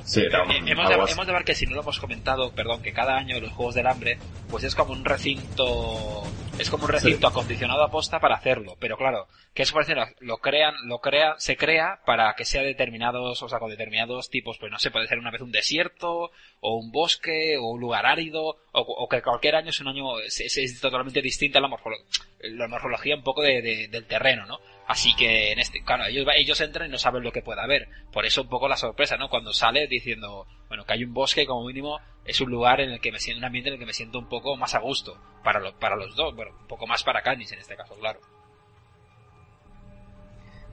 sí, era un, Eh, hemos, de, hemos de ver que si no lo hemos comentado, perdón, que cada año los Juegos del Hambre, pues es como un recinto, es como un recinto acondicionado a posta para hacerlo, pero claro, que eso parece lo, lo crean, lo crea, se crea para que sea determinados, o sea, con determinados tipos, pues no sé, puede ser una vez un desierto, o un bosque, o un lugar árido, o, o que cualquier año es un año, es, es- es totalmente distinta la, morfolo- la morfología un poco de- de- del terreno, ¿no? Así que en este, claro, ellos, ellos entran y no saben lo que puede haber. Por eso un poco la sorpresa, ¿no? Cuando sale diciendo, bueno, que hay un bosque como mínimo es un lugar en el que me siento, un ambiente en el que me siento un poco más a gusto. Para, lo- para los dos, bueno, un poco más para Candice en este caso, claro.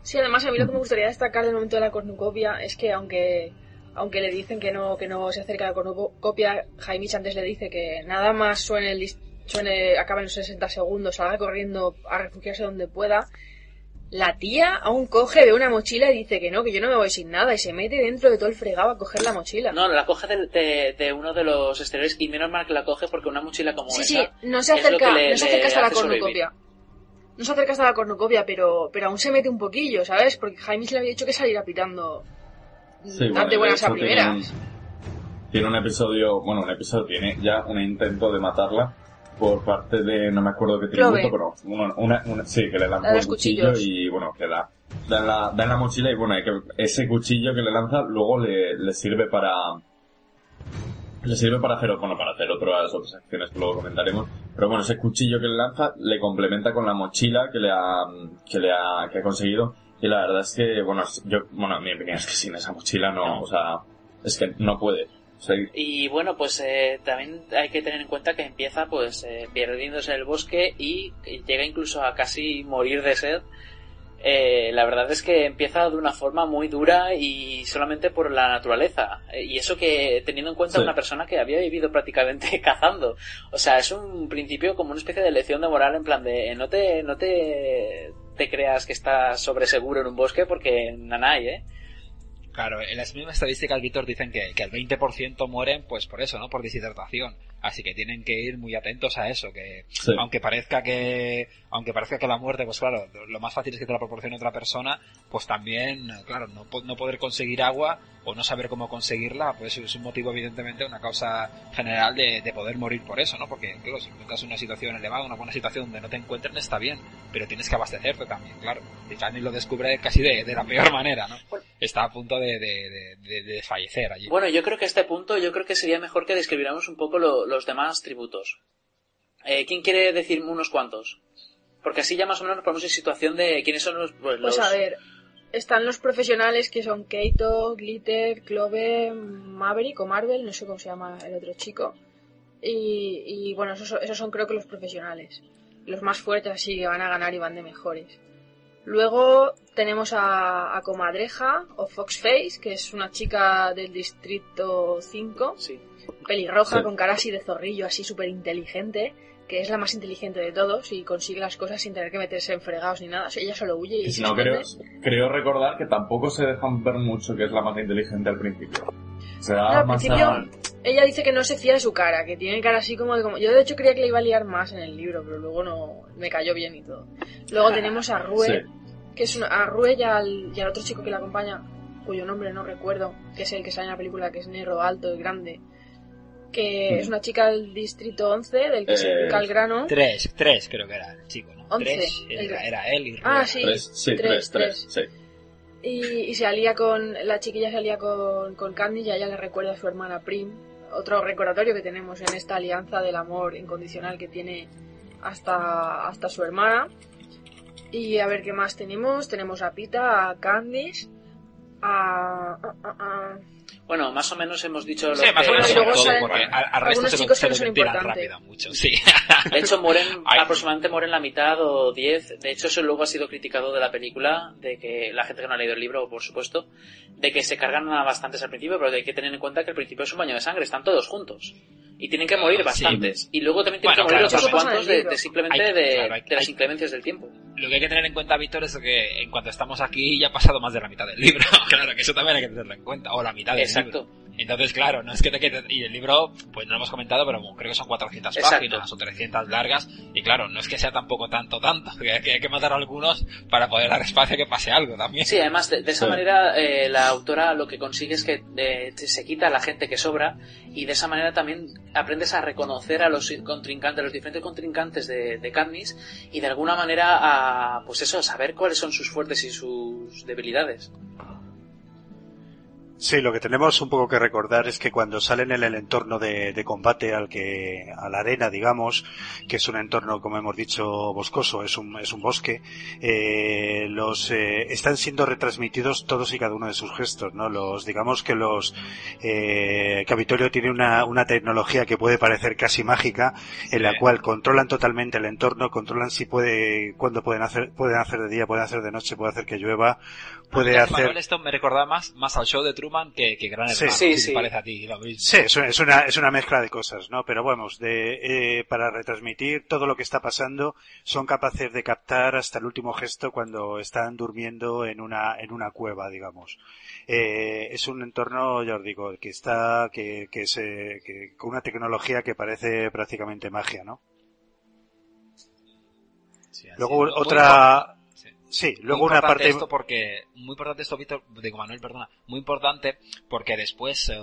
Sí, además a mí lo que me gustaría destacar del momento de la cornucopia es que aunque aunque le dicen que no que no se acerca a la cornucopia, Jaimich antes le dice que nada más suene el suene acaba en los 60 segundos, salga corriendo a refugiarse donde pueda. La tía aún coge de una mochila y dice que no, que yo no me voy sin nada y se mete dentro de todo el fregado a coger la mochila. no, la coge de, de- de uno de los exteriores y menos mal que la coge porque una mochila como Sí, esa sí, no se acerca, le- no se acerca hasta la sobrevivir. cornucopia. No se acerca hasta la cornucopia, pero, pero aún se mete un poquillo, ¿sabes? Porque Jaime le había dicho que saliera pitando Sí, de buenas a tiene un- Tiene un episodio, bueno, un episodio, tiene ya un intento de matarla por parte de, no me acuerdo qué tributo, pero una, una- una- sí, que le los un cuchillo cuchillos. y bueno, que da en la, da en la mochila y bueno, que ese cuchillo que le lanza luego le, le sirve para le sirve para hacer, bueno, para hacer otras, otras acciones que luego comentaremos. Pero bueno, ese cuchillo que le lanza le complementa con la mochila que le ha, que le ha, que ha conseguido. Y la verdad es que, bueno, yo, bueno, mi opinión es que sin esa mochila no, o sea, es que no puede. Y bueno, pues eh, también hay que tener en cuenta que empieza pues eh, perdiéndose en el bosque y llega incluso a casi morir de sed. Eh, la verdad es que empieza de una forma muy dura y solamente por la naturaleza. Eh, y eso que teniendo en cuenta Sí. una persona que había vivido prácticamente cazando. O sea, es un principio como una especie de lección de moral en plan de no te, no te, te creas que estás sobre seguro en un bosque porque nanay, eh. Claro, en las mismas estadísticas, Víctor, dicen que, que el 20% mueren pues por eso, ¿no? Por deshidratación. Así que tienen que ir muy atentos a eso, que Sí. aunque parezca que aunque parezca que la muerte, pues claro, lo más fácil es que te la proporcione otra persona, pues también, claro, no, no poder conseguir agua o no saber cómo conseguirla, pues es un motivo evidentemente, una causa general de, de poder morir por eso, ¿no? Porque, claro, si encuentras una situación elevada, una buena situación donde no te encuentren, está bien, pero tienes que abastecerte también, claro. Y Fanny lo descubre casi de, de la peor manera, ¿no? Está a punto de, de, de, de- de desfallecer allí. Bueno, yo creo que a este punto, yo creo que sería mejor que describiéramos un poco lo- los demás tributos. Eh, ¿Quién quiere decirme unos cuantos? Porque así ya más o menos nos ponemos en situación de quiénes son los... Pues, Pues los- a ver, están los profesionales que son Keito, Glitter, Clove, Maverick o Marvel, no sé cómo se llama el otro chico. Y, y, bueno, esos, son- esos son creo que los profesionales. Los más fuertes así que van a ganar y van de mejores. Luego tenemos a, a Comadreja o Foxface, que es una chica del distrito 5. Pelirroja, Sí. con cara así de zorrillo, así súper inteligente, que es la más inteligente de todos y consigue las cosas sin tener que meterse en fregados ni nada. O sea, ella solo huye y Y si se no, creo, creo recordar que tampoco se dejan ver mucho que es la más inteligente al principio. Se da No, al más principio a- ella dice que no se fía de su cara, que tiene cara así como de como... Yo de hecho creía que le iba a liar más en el libro, pero luego no me cayó bien y todo. Luego tenemos a Rue, Sí. que es una, a Rue y al, y al otro chico que la acompaña, cuyo nombre no recuerdo, que es el que sale en la película, que es negro, alto y grande, que Mm. es una chica del distrito 11, del que se Eh, pica el grano. Tres, tres creo que era el chico, ¿no? 11, Tres, el- era, era él y Ah, sí, Tres, sí, tres, tres, tres, sí. Y, y se alía con, la chiquilla se alía con, con Candy y a ella le recuerda a su hermana Prim. Otro recordatorio que tenemos en esta alianza del amor incondicional que tiene hasta, hasta su hermana. Y a ver qué más tenemos. Tenemos a Pita, a Candice, a... a- a- a- Bueno, más o menos hemos dicho lo Sí, más o menos todo, porque al, al resto se, chicos se no ventilan importantes. rápido mucho, sí. De hecho, mueren, aproximadamente mueren la mitad o diez. De hecho, eso luego ha sido criticado de la película, de que la gente que no ha leído el libro, por supuesto, de que se cargan a bastantes al principio, pero hay que tener en cuenta que al principio es un baño de sangre, están todos juntos. Y tienen que morir Sí. bastantes. Y luego también tienen Bueno, que morir claro, otros cuantos de, de simplemente Hay- de, claro, hay- de las hay- inclemencias del tiempo. Lo que hay que tener en cuenta, Víctor, es que en cuanto estamos aquí ya ha pasado más de la mitad del libro. claro, que eso también hay que tenerlo en cuenta. O la mitad del Exacto. libro. Entonces, claro, no es que te quede... Y el libro, pues no lo hemos comentado, pero creo que son 400 Exacto. páginas o 300 largas. Y claro, no es que sea tampoco tanto, tanto. Que hay que, que matar a algunos para poder dar espacio a que pase algo también. Sí, además de, de esa Sí. manera eh, la autora lo que consigue es que eh, se quita a la gente que sobra y de esa manera también aprendes a reconocer a los contrincantes, los diferentes contrincantes de, de Katniss y de alguna manera a, pues eso, saber cuáles son sus fuertes y sus debilidades. Sí, lo que tenemos un poco que recordar es que cuando salen en el entorno de, de combate al que, a la arena, digamos, que es un entorno, como hemos dicho, boscoso, es un, es un bosque, eh, los, eh, están siendo retransmitidos todos y cada uno de sus gestos, ¿no? Los, digamos que los, eh, Capitolio tiene una, una tecnología que puede parecer casi mágica, en la cual controlan totalmente el entorno, controlan si puede, cuándo pueden hacer, pueden hacer de día, pueden hacer de noche, puede hacer que llueva, puede hacer, Manuel, esto me recordaba más, más al show de Truman que, que Gran Sí, Hermano. sí, si sí. te parece a ti lo mismo. Sí, es una, es una, es una mezcla de cosas, ¿no? Pero vamos, de, eh, para retransmitir todo lo que está pasando, son capaces de captar hasta el último gesto cuando están durmiendo en una, en una cueva, digamos. Eh, es un entorno, ya os digo, que está, que, que se, que, con una tecnología que parece prácticamente magia, ¿no? Luego Muy otra, sí, Muy luego una parte, esto porque muy importante esto Víctor digo Manuel perdona muy importante porque después eh,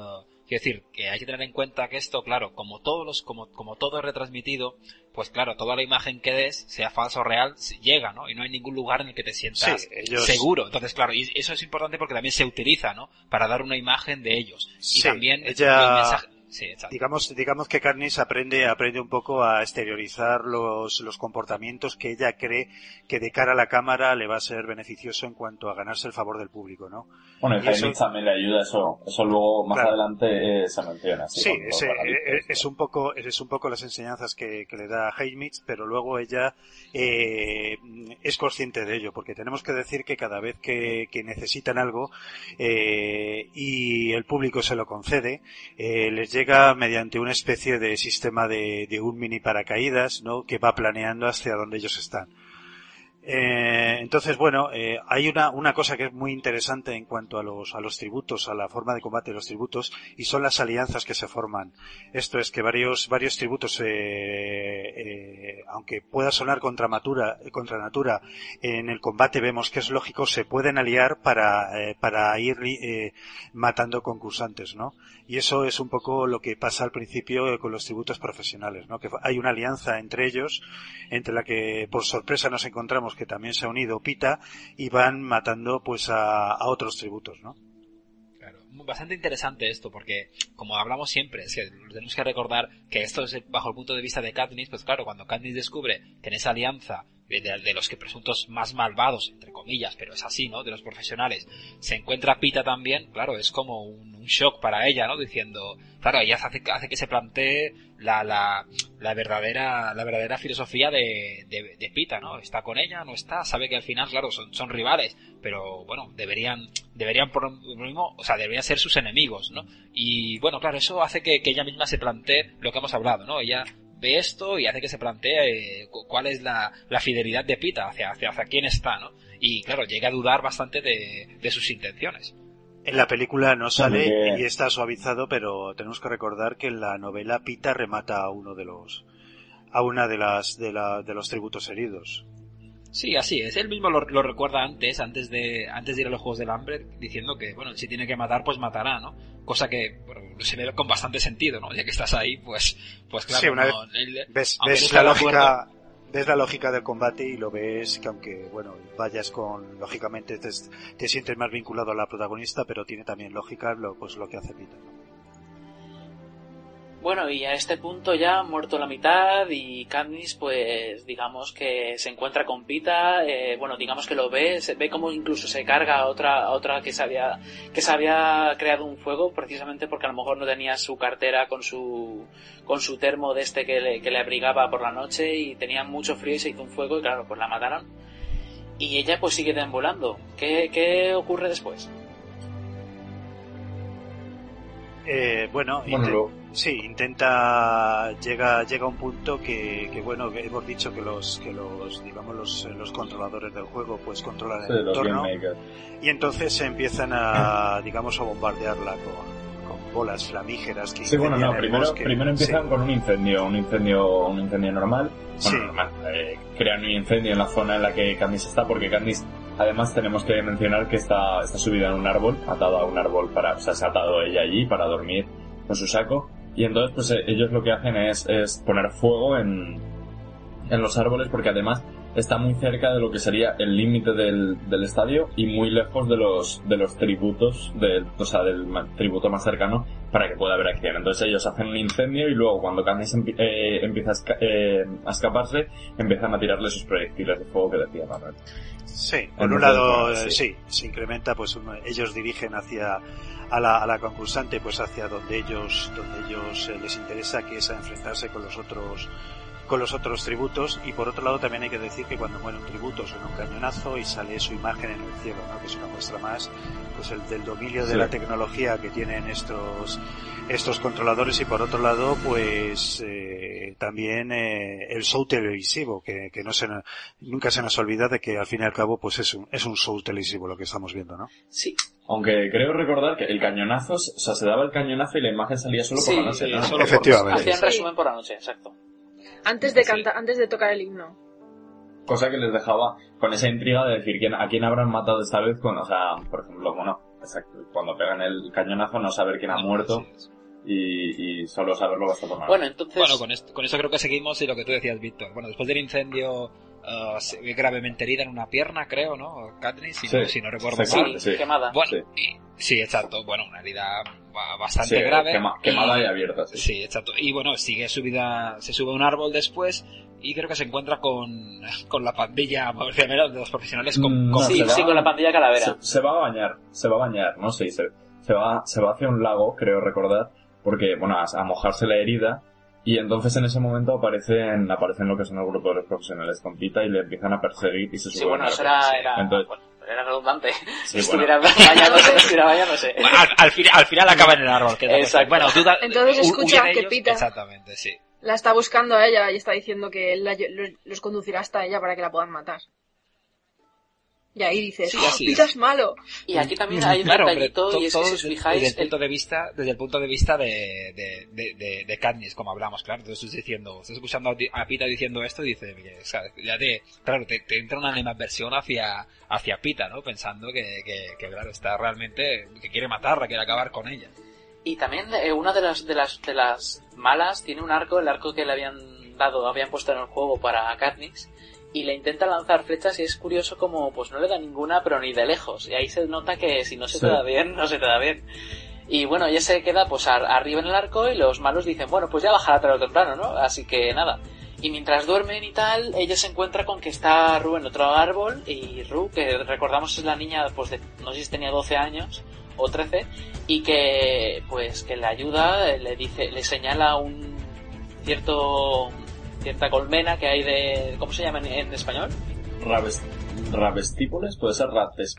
quiero decir que hay que tener en cuenta que esto claro como todos los como como todo es retransmitido pues claro toda la imagen que des sea falsa o real llega no y no hay ningún lugar en el que te sientas Sí, ellos- seguro. Entonces claro y eso es importante porque también se utiliza no para dar una imagen de ellos. Y también ella- el mensaje sí exacto digamos, digamos que Carnis aprende, aprende un poco a exteriorizar los, los comportamientos que ella cree que de cara a la cámara le va a ser beneficioso en cuanto a ganarse el favor del público, ¿no? Bueno, y Y eso- también le ayuda eso. Eso luego más Claro. adelante eh, se menciona. Sí, la eh, es, un poco, es un poco las enseñanzas que, que le da Heimitz, pero luego ella eh, es consciente de ello, porque tenemos que decir que cada vez que, que necesitan algo eh, y el público se lo concede, eh, les llega mediante una especie de sistema de, de un mini paracaídas, ¿no? Que va planeando hacia donde ellos están. Eh, entonces, bueno, eh, hay una, una cosa que es muy interesante en cuanto a los, a los tributos, a la forma de combate de los tributos, y son las alianzas que se forman. Esto es que varios, varios tributos, eh, eh, aunque pueda sonar contra, matura, contra natura, en el combate vemos que es lógico, se pueden aliar para, eh, para ir eh, matando concursantes, ¿no? Y eso es un poco lo que pasa al principio con los tributos profesionales, ¿no? Que hay una alianza entre ellos, entre la que por sorpresa nos encontramos que también se ha unido Pita y van matando pues a, a otros tributos, ¿no? Claro, bastante interesante esto porque como hablamos siempre es que tenemos que recordar que esto es bajo el punto de vista de Katniss pues claro cuando Katniss descubre que en esa alianza de, de- los que presuntos más malvados entre comillas pero es así no de los profesionales. Se encuentra Pita también claro es como un, un shock para ella no diciendo claro ella hace, hace que se plantee la, la, la verdadera la verdadera filosofía de, de, de Pita no está con ella no está sabe que al final claro son, son rivales pero bueno deberían deberían por lo mismo o sea deberían ser sus enemigos no y bueno claro eso hace que, que ella misma se plantee lo que hemos hablado no ella ve esto y hace que se plantee eh, cu- cuál es la, la fidelidad de Pita hacia, hacia hacia quién está no y claro llega a dudar bastante de, de sus intenciones En la película no sale y está suavizado, pero tenemos que recordar que en la novela Pita remata a uno de los a una de las de, la, de los tributos heridos. Sí, así es. Él mismo lo, lo recuerda antes, antes de, antes de ir a los Juegos del Hambre, diciendo que, bueno, si tiene que matar, pues matará, ¿no? Cosa que bueno, se ve con bastante sentido, ¿no? Ya que estás ahí, pues, pues claro. Sí, una no, él- ves, ves la acuerdo- lógica ves la lógica del combate y lo ves que aunque bueno vayas con lógicamente te, te sientes más vinculado a la protagonista pero tiene también lógica lo pues lo que hace Peter Bueno, y a este punto ya muerto la mitad y Katniss pues digamos que se encuentra con Pita, eh, bueno digamos que lo ve, se ve como incluso se carga a otra, a otra que se había, que se había creado un fuego precisamente porque a lo mejor no tenía su cartera con su, con su termo de este que le, que le abrigaba por la noche y tenía mucho frío y se hizo un fuego y claro pues la mataron. Y ella pues sigue deambulando. ¿Qué, qué ocurre después? Eh, bueno, Bueno, sí, intenta llega llega a un punto que, que bueno que hemos dicho que los que los digamos los, los controladores del juego pues controlan Sí, el entorno y entonces se empiezan a digamos a bombardearla con, con bolas flamígeras que Sí, bueno, no, primero, primero empiezan Sí. con un incendio, un incendio, un incendio normal. Bueno, Sí. normal. eh, crean un incendio en la zona en la que Candice está, porque Candice, además tenemos que mencionar que está, está subida en un árbol, atada a un árbol para, o sea, se ha atado ella allí para dormir con su saco. Y entonces, pues eh, ellos lo que hacen es, es poner fuego en, en los árboles, porque además está muy cerca de lo que sería el límite del, del estadio y muy lejos de los, de los tributos, del, o sea, del tributo más cercano para que pueda haber acción. Entonces ellos hacen un incendio y luego cuando Candice empi- eh, empieza a, esca- eh, a escaparse, empiezan a tirarle sus proyectiles de fuego que decía Manuel. Sí, por un lado eh, sí. sí. se incrementa, pues uno- ellos dirigen hacia a la, a la concursante, pues hacia donde ellos donde ellos eh, les interesa, que es a enfrentarse con los otros con los otros tributos y por otro lado también hay que decir que cuando muere un tributo suena un cañonazo y sale su imagen en el cielo, ¿no? que es una muestra más pues el del dominio de Sí. la tecnología que tienen estos estos controladores y por otro lado pues eh, también eh, el show televisivo que, que no se nos- nunca se nos olvida de que al fin y al cabo pues es un, es un show televisivo lo que estamos viendo ¿no? Sí. Aunque creo recordar que el cañonazo, o sea, se daba el cañonazo y la imagen salía solo por Sí, la noche, sí, ¿no? solo por- Efectivamente. Hacían Sí. resumen por la noche, exacto. Antes de cantar, antes de tocar el himno. Cosa que les dejaba con esa intriga de decir quién, a quién habrán matado esta vez con, o sea, por ejemplo, bueno, exacto, cuando pegan el cañonazo no saber quién ha muerto y, y solo saberlo hasta por la Bueno, entonces... Bueno, con esto, con esto creo que seguimos y lo que tú decías, Víctor. Bueno, después del incendio, ah, se ve gravemente herida en una pierna, creo, ¿no? Katniss, si, no, Sí, si no recuerdo exacto, mal. sí. quemada. Bueno, Sí. y- sí, exacto. Bueno, una herida ba- bastante Sí, grave. quema- quemada y abierta, sí. Sí, exacto. Y bueno, sigue subida, se sube a un árbol después y creo que se encuentra con, con la pandilla, por decirlo menos, de los profesionales con, Mm, con- no, sí, va- sí, con la pandilla calavera. Se, se va a bañar, se va a bañar, no sé, se, se va, se va hacia un lago, creo recordar, porque, bueno, a, a mojarse la herida, y entonces en ese momento aparecen, aparecen lo que son el grupo de los profesionales con Pita y le empiezan a perseguir y se Sí, suben bueno, al eso árbol. era, era, Entonces- bueno, era redundante. Sí, estuviera bueno. bañándose, estuviera bañándose. Bueno, al, al final, al final acaba en el árbol. que. Exacto. Bueno, tú da- Entonces hu- escucha que ellos. pita. Exactamente, sí. La está buscando a ella y está diciendo que él la lle- los, los conducirá hasta ella para que la puedan matar. Y ahí dices, Sí, "Oh, así Pita es. malo. Y aquí también hay un Claro, detallito, y es que si os desde- fijáis, desde el el- punto de vista, desde el punto de vista de, de, de, de, de Katniss, como hablamos, claro. Entonces estás diciendo, estás escuchando a, Pita diciendo esto y dices, o sea, ya te, claro, te, te entra una animadversión hacia, hacia Pita, ¿no? Pensando que, que, que, claro, está realmente, que quiere matarla, quiere acabar con ella. Y también eh, una de las, de las de las malas tiene un arco, el arco que le habían dado, habían puesto en el juego para Katniss, y le intenta lanzar flechas y es curioso como pues no le da ninguna, pero ni de lejos. Y ahí se nota que si no se te Sí. da bien, no se te da bien. Y bueno, ella se queda pues ar- arriba en el arco y los malos dicen, bueno, pues ya bajará tarde o temprano, ¿no? Así que nada. Y mientras duermen y tal, ella se encuentra con que está Ru en otro árbol y Ru, que recordamos es la niña, pues de, no sé si tenía 12 años o 13, y que pues que le ayuda, le dice, le señala un cierto cierta colmena que hay de ¿cómo se llama en, en español? Raves- Ravestípules, puede ser rates,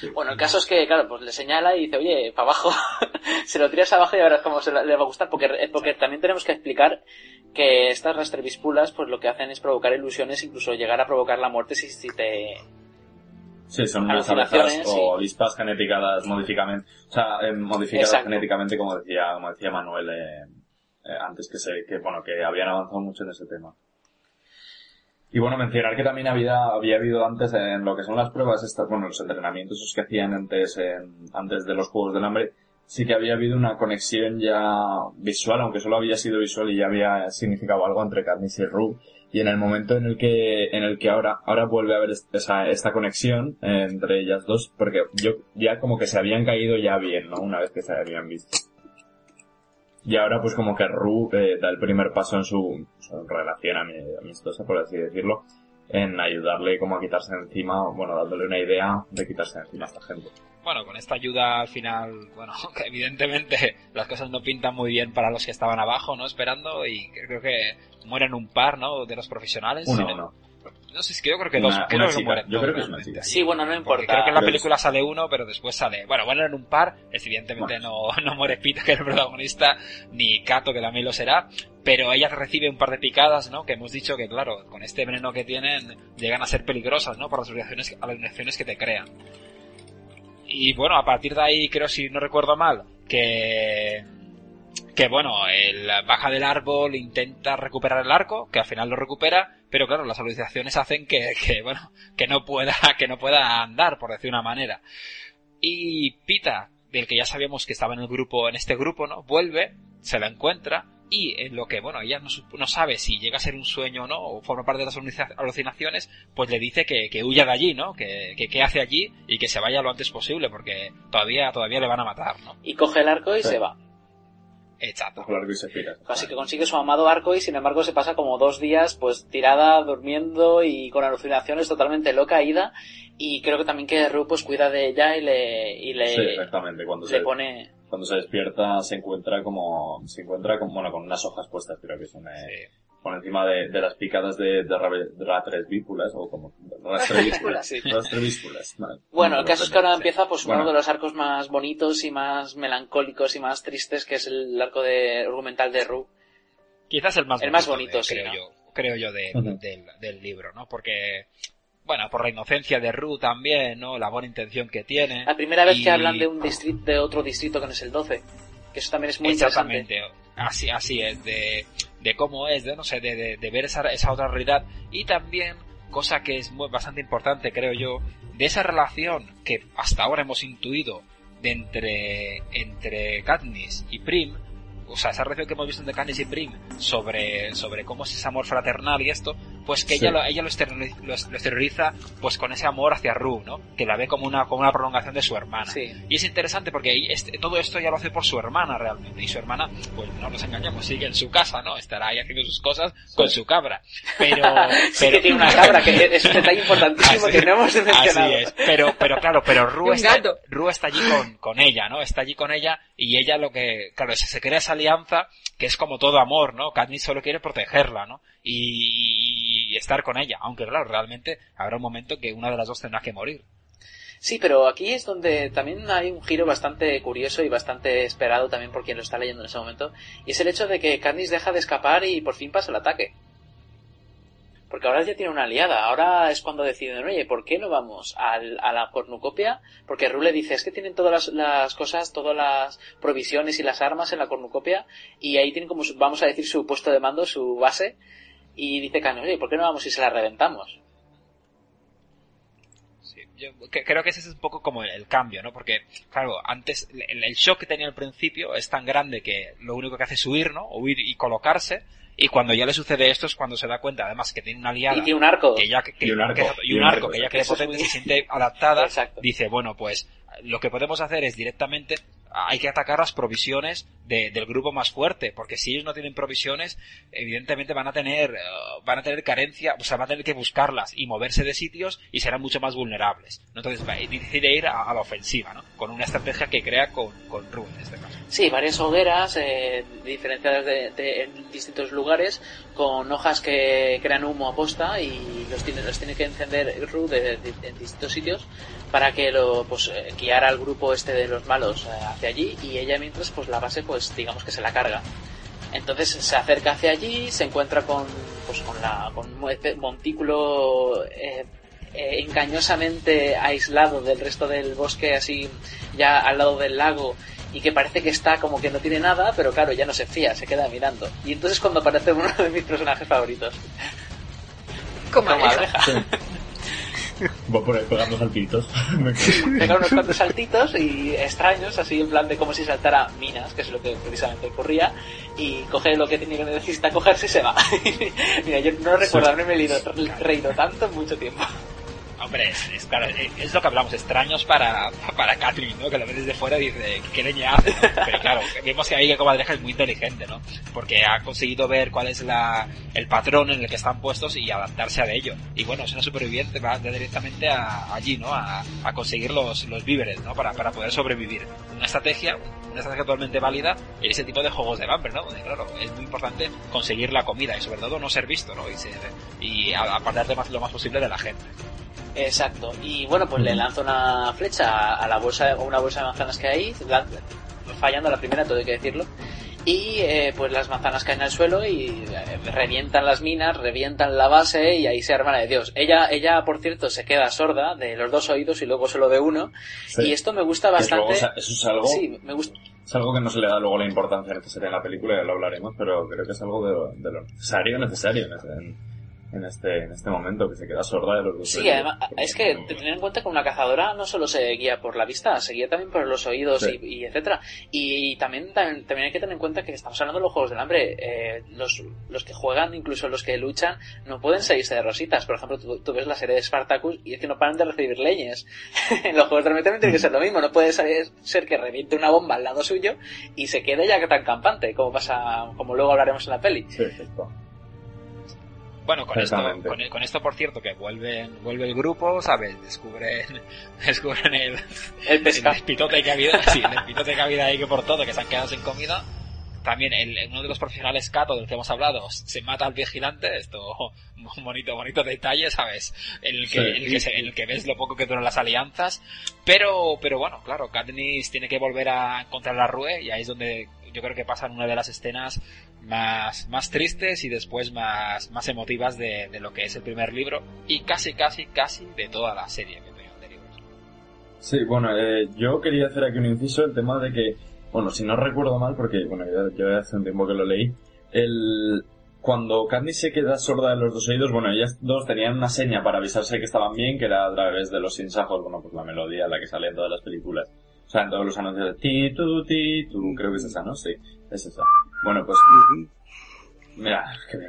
sí. Bueno, el caso es que, claro, pues le señala y dice, oye, para abajo, se lo tiras abajo y a ver cómo se le le va a gustar, porque, porque también tenemos que explicar que estas rastrevíspulas, pues lo que hacen es provocar ilusiones, incluso llegar a provocar la muerte si, si te... Sí, son unas abejas o avispas geneticadas modificamente, o sea, eh, modificadas Exacto. genéticamente como decía, como decía Manuel eh, eh, antes que se, que bueno, que habían avanzado mucho en ese tema. Y bueno, mencionar que también había, había habido antes en lo que son las pruebas estas, bueno, los entrenamientos esos que hacían antes, en- antes de los Juegos del Hambre, sí que había habido una conexión ya visual, aunque solo había sido visual y ya había significado algo entre Katniss y Rue. Y en el momento en el que, en el que ahora, ahora vuelve a haber est- esa, esta conexión eh, entre ellas dos, porque yo, ya como que se habían caído ya bien, ¿no? Una vez que se habían visto. Y ahora pues como que Rue eh, da el primer paso en su, su relación ami- amistosa, por así decirlo, en ayudarle como a quitarse encima, bueno, dándole una idea de quitarse encima a esta gente. Bueno, con esta ayuda al final, bueno, que evidentemente las cosas no pintan muy bien para los que estaban abajo, ¿no? Esperando y creo que mueren un par, ¿no? De los profesionales. Uno. No sé, si creo que Una- dos. creo una que mueren Yo dos creo que es una. Sí, bueno, no Porque importa. creo que en la Pero película sale uno, pero después sale. Bueno, mueren un par. Evidentemente no, no muere Pita, que es el protagonista, ni Kato, que también lo será. Pero ella recibe un par de picadas, ¿no? Que hemos dicho que, claro, con este veneno que tienen, llegan a ser peligrosas, ¿no? Por las reacciones, a las reacciones que te crean. Y bueno, a partir de ahí, creo, si no recuerdo mal, que que bueno, el baja del árbol intenta recuperar el arco, que al final lo recupera, pero claro, las alucinaciones hacen que, que bueno, que no pueda, que no pueda andar, por decir una manera. Y Pita, del que ya sabíamos que estaba en el grupo, en este grupo, ¿no? Vuelve, se la encuentra, y en lo que, bueno, ella no, sup- no sabe si llega a ser un sueño o no, o forma parte de las alucina- alucinaciones, pues le dice que, que huya de allí, ¿no? Que, que, que hace allí y que se vaya lo antes posible, porque todavía, todavía le van a matar, ¿no? Y coge el arco y Sí. se va. Exacto. Largo y se pira. Así que consigue su amado arco y sin embargo se pasa como dos días pues tirada, durmiendo y con alucinaciones totalmente loca, ida. Y creo que también que Ru pues cuida de ella y le, y le, Sí, exactamente. Cuando le se, pone... cuando se despierta se encuentra como, se encuentra como, bueno, con unas hojas puestas, creo que son, eh, por encima de, de las picadas de, de, rastrevípulas, o como, rastrevípulas. Sí. Vale. Bueno, No el caso es que ahora sí. empieza pues Bueno. uno de los arcos más bonitos y más melancólicos y más tristes que es el arco de argumental de Ru. Quizás el más El más bonito, bonito, sí, creo ¿no? yo, creo yo de- del, del libro, ¿no? Porque, bueno, por la inocencia de Ru también, ¿no? La buena intención que tiene. La primera vez Y- que hablan de un distrito, de otro distrito que no es el 12. Que eso también es muy interesante. Así, así es, de, de cómo es, de no sé, de, de, de ver esa, esa otra realidad. Y también, cosa que es muy, bastante importante, creo yo, de esa relación que hasta ahora hemos intuido de entre, entre Katniss y Prim, o sea, esa relación que hemos visto entre Katniss y Prim sobre, sobre cómo es ese amor fraternal y esto, pues que Sí. ella, lo, ella lo, exterioriza, lo, lo exterioriza, pues con ese amor hacia Rue, ¿no? Que la ve como una, como una prolongación de su hermana. Sí. Y es interesante porque este- todo esto ya lo hace por su hermana realmente. Y su hermana, pues no nos engañamos, sigue en su casa, ¿no? Estará ahí haciendo sus cosas con su cabra. Pero, Sí pero que tiene una cabra, que es un detalle importantísimo Así- que no hemos mencionado. Así es. Pero, pero claro, pero Y Ru un está, gato. Ru está allí con, con ella, ¿no? Está allí con ella y ella lo que, claro, se, se crea esa alianza que es como todo amor, ¿no? Katniss solo quiere protegerla, ¿no? Y, y estar con ella. Aunque claro, realmente habrá un momento que una de las dos tendrá que morir. Sí, pero aquí es donde también hay un giro bastante curioso y bastante esperado también por quien lo está leyendo en ese momento. Y es el hecho de que Katniss deja de escapar y por fin pasa el ataque. Porque ahora ya tiene una aliada. Ahora es cuando deciden, oye, ¿por qué no vamos al- a la cornucopia? Porque Ru le dice, es que tienen todas las, las cosas, todas las provisiones y las armas en la cornucopia. Y ahí tienen como, vamos a decir, su puesto de mando, su base. Y dice Katniss, oye, ¿por qué no vamos y se la reventamos? Sí, yo que- creo que ese es un poco como el, el cambio, ¿no? Porque, claro, antes el, el shock que tenía al principio es tan grande que lo único que hace es huir, ¿no? Huir y colocarse. Y cuando ya le sucede esto es cuando se da cuenta, además, que tiene una aliada. Y tiene un arco. Que ya, que, Y un arco. que- y un arco, que ya que potente muy- se siente adaptada. Exacto. Dice, bueno, pues lo que podemos hacer es directamente hay que atacar las provisiones de- del grupo más fuerte, porque si ellos no tienen provisiones, evidentemente van a tener, eh, van a tener carencia, o sea, van a tener que buscarlas y moverse de sitios y serán mucho más vulnerables. Entonces decide ir a, a la ofensiva, ¿no? Con una estrategia que crea con, con en este caso. Sí, varias hogueras eh, diferenciadas en distintos lugares con hojas que crean humo aposta y los tiene, los tiene que encender Ru en distintos sitios para que lo pues eh, guiar al grupo este de los malos eh, hacia allí y ella mientras pues la base pues digamos que se la carga. Entonces se acerca hacia allí, se encuentra con pues con la con un montículo eh, engañosamente aislado del resto del bosque así ya al lado del lago y que parece que está como que no tiene nada, pero claro, ya no se fía, se queda mirando. Y entonces cuando aparece uno de mis personajes favoritos. Como Como. Voy por ahí pegando saltitos. Me Pega unos cuantos saltitos y extraños, así en plan de como si saltara minas, que es lo que precisamente ocurría, y coge lo que tiene que necesita cogerse y se va. Mira, yo no recuerdo haberme leído- reído tanto en mucho tiempo. Hombre, es, es claro, es, lo que hablamos, extraños para, para Kathleen, ¿no? Que lo ves desde fuera y dice, ¿qué leña hace? Pero claro, vemos que ahí que Comadreja es muy inteligente, ¿no? Porque ha conseguido ver cuál es la, el patrón en el que están puestos y adaptarse a ello. Y bueno, es una superviviente, va directamente a, allí, ¿no? A, a conseguir los, los víveres, ¿no? Para, para poder sobrevivir. Una estrategia, una estrategia totalmente válida en ese tipo de juegos de hambre, ¿no? Donde, claro, es muy importante conseguir la comida y sobre todo no ser visto, ¿no? Y, ser, y apartarte más, lo más posible de la gente. Exacto. Y bueno, pues le lanza una flecha a la bolsa, a una bolsa de manzanas que hay, lan- fallando la primera, todo hay que decirlo. Y eh, pues las manzanas caen al suelo y eh, revientan las minas, revientan la base y ahí se arma la de Dios. Ella, ella, por cierto, se queda sorda de los dos oídos y luego solo de uno. Sí. Y esto me gusta Que bastante. luego, eso es algo, Sí, me gusta. es algo que no se le da luego la importancia necesaria en la película, ya lo hablaremos, pero creo que es algo de, lo- de lo necesario, en- este, en este momento, que se queda sorda de los dos Sí, además, es que te- tener en cuenta que una cazadora no solo se guía por la vista, se guía también por los oídos Sí. y, y etcétera. Y también, también, también hay que tener en cuenta que estamos hablando de los juegos del hambre. Eh, los, los que juegan, incluso los que luchan, no pueden salirse de rositas. Por ejemplo, tú, tú ves la serie de Spartacus y es que no paran de recibir leñes. en los juegos del hambre también tiene que ser lo mismo. No puede ser, ser que reviente una bomba al lado suyo y se quede ya tan campante, como pasa, como luego hablaremos en la peli. Sí, exacto. Bueno, con esto, con, con esto, por cierto, que vuelven, vuelve el grupo, ¿sabes? Descubren, descubren el, El pescado. el despitote que ha habido, sí, el despitote que ha habido ahí que por todo, que se han quedado sin comida. También el, uno de los profesionales Cato del que hemos hablado se mata al vigilante, esto, un bonito, bonito detalle, ¿sabes? En el que, Sí. en el que, se- en el que ves lo poco que duran las alianzas. Pero, pero bueno, claro, Katniss tiene que volver a encontrar la Rue y ahí es donde yo creo que pasan una de las escenas más, más tristes y después más, más emotivas de, de lo que es el primer libro y casi, casi, casi de toda la serie, mi opinión, de libros. Sí, bueno, eh, yo quería hacer aquí un inciso, el tema de que, bueno, si no recuerdo mal, porque, bueno, yo, hace un tiempo que lo leí, el, cuando Katniss se queda sorda de los dos oídos, bueno, ellas dos tenían una seña para avisarse que estaban bien, que era a través de los sinsajos, bueno, pues la melodía, la que sale en todas las películas. O sea, en todos los anuncios de ti, tu, ti, tu, creo que es esa, ¿no? Sí, es esa. Bueno, pues... Mira, que me.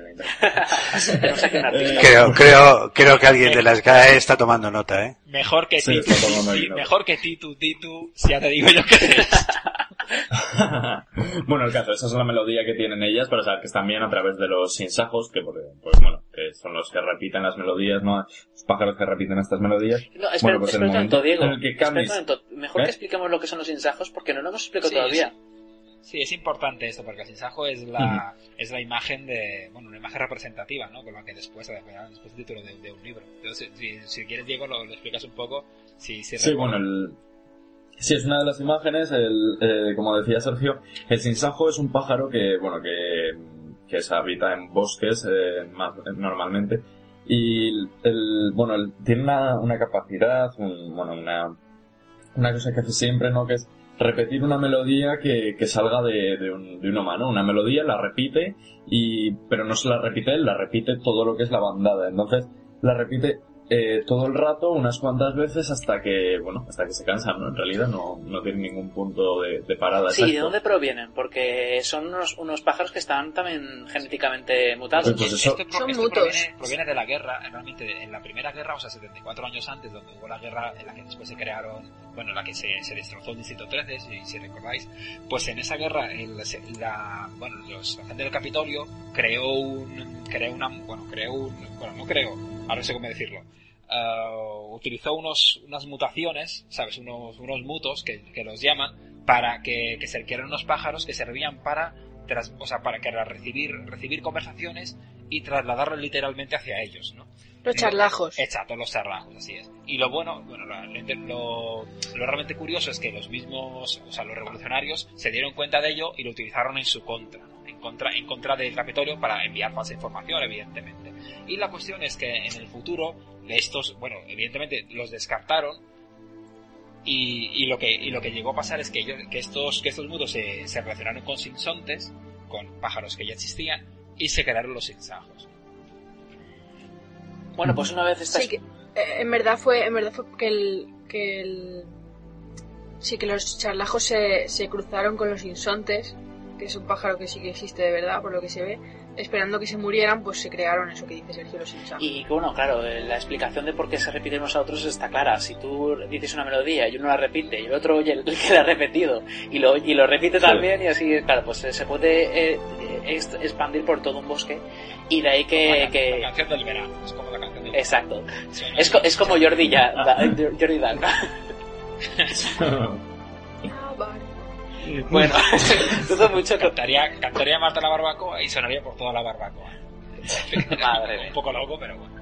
Creo, creo, creo que alguien de las GAE está tomando nota, ¿eh? Mejor que Sí, Titu, mejor que Titu, Titu, si ya te digo yo que es. bueno, el caso, esa es la melodía que tienen ellas para saber que están bien a través de los sinsajos, que por- pues bueno, que son los que repiten las melodías, ¿no? Los pájaros que repiten estas melodías. No, espera, bueno, pues espera el un momento momento, Diego. en el que Espera un Katniss... momento. Mejor ¿Eh? que expliquemos lo que son los insajos porque no lo hemos explicado Sí, todavía. Sí, es importante esto, porque el sinsajo es la, es la imagen de, bueno, una imagen representativa, ¿no? Con la que después, después el título de, de un libro. Entonces, si, si quieres, Diego, lo, lo explicas un poco, si, si Sí, bueno, el... Sí, es una de las imágenes, el, eh, como decía Sergio, el sinsajo es un pájaro que, bueno, que, que se habita en bosques eh, más, normalmente y el, bueno, el- tiene una, una capacidad, un- bueno, una, una cosa que hace siempre, ¿no? Que es repetir una melodía que, que salga de, de, un, de una mano. Una melodía la repite y, pero no se la repite él, la repite todo lo que es la bandada. Entonces, la repite eh, todo el rato, unas cuantas veces hasta que, bueno, hasta que se cansan, ¿no? En realidad no, no tiene ningún punto de, de parada. Sí, ¿de exacto. dónde provienen? Porque son unos, unos pájaros que están también genéticamente mutados. Pues eso- Esto, pro- Son esto mutos. Proviene, proviene de la guerra, realmente de- en la primera guerra, o sea, 74 años antes, donde hubo la guerra en la que después se crearon, bueno, en la que se, se destrozó el Distrito 13, si, si recordáis, pues en esa guerra, el, la, bueno, los, la gente del Capitolio creó un, creó una, bueno, creó un, bueno, no creó, ahora no sé cómo decirlo, ah, utilizó unos, unas mutaciones, ¿sabes? Unos, unos mutos que, que los llaman, para que, que se que eran unos pájaros que servían para tras- o sea, para que era recibir, recibir conversaciones y trasladarlas literalmente hacia ellos, ¿no? Los charlajos. Exacto, los charlajos, así es. Y lo bueno, bueno, lo, lo- lo realmente curioso es que los mismos, o sea, los revolucionarios se dieron cuenta de ello y lo utilizaron en su contra, ¿no? En contra, en contra del Capitolio para enviar falsa información, evidentemente. Y la cuestión es que en el futuro, estos, bueno, evidentemente los descartaron y, y lo que, y lo que llegó a pasar es que, ellos, que estos, que estos mudos se, se relacionaron con sinsontes, con pájaros que ya existían, y se quedaron los sinsajos. Bueno, pues una vez estás... Sí, que, eh, en verdad fue, en verdad fue que el, que el, sí que los charlajos se, se cruzaron con los insontes, que es un pájaro que sí que existe de verdad, por lo que se ve, esperando que se murieran, pues se crearon eso que dice Sergio los hinchas. Y bueno, claro, eh, la explicación de por qué se repiten unos a otros está clara. Si tú dices una melodía y uno la repite y el otro oye el que la ha repetido y lo, y lo repite también y así, claro, pues eh, se puede eh, ex- expandir por todo un bosque y de ahí que... La que... canción del verano, es como la canción del Exacto. Es, co- es como Jordi ya, da- Jordi Dan. Bueno, dudo mucho que... Cantaría, cantaría Marta la barbacoa y sonaría por toda la barbacoa. Madre mía. Un poco loco, pero bueno.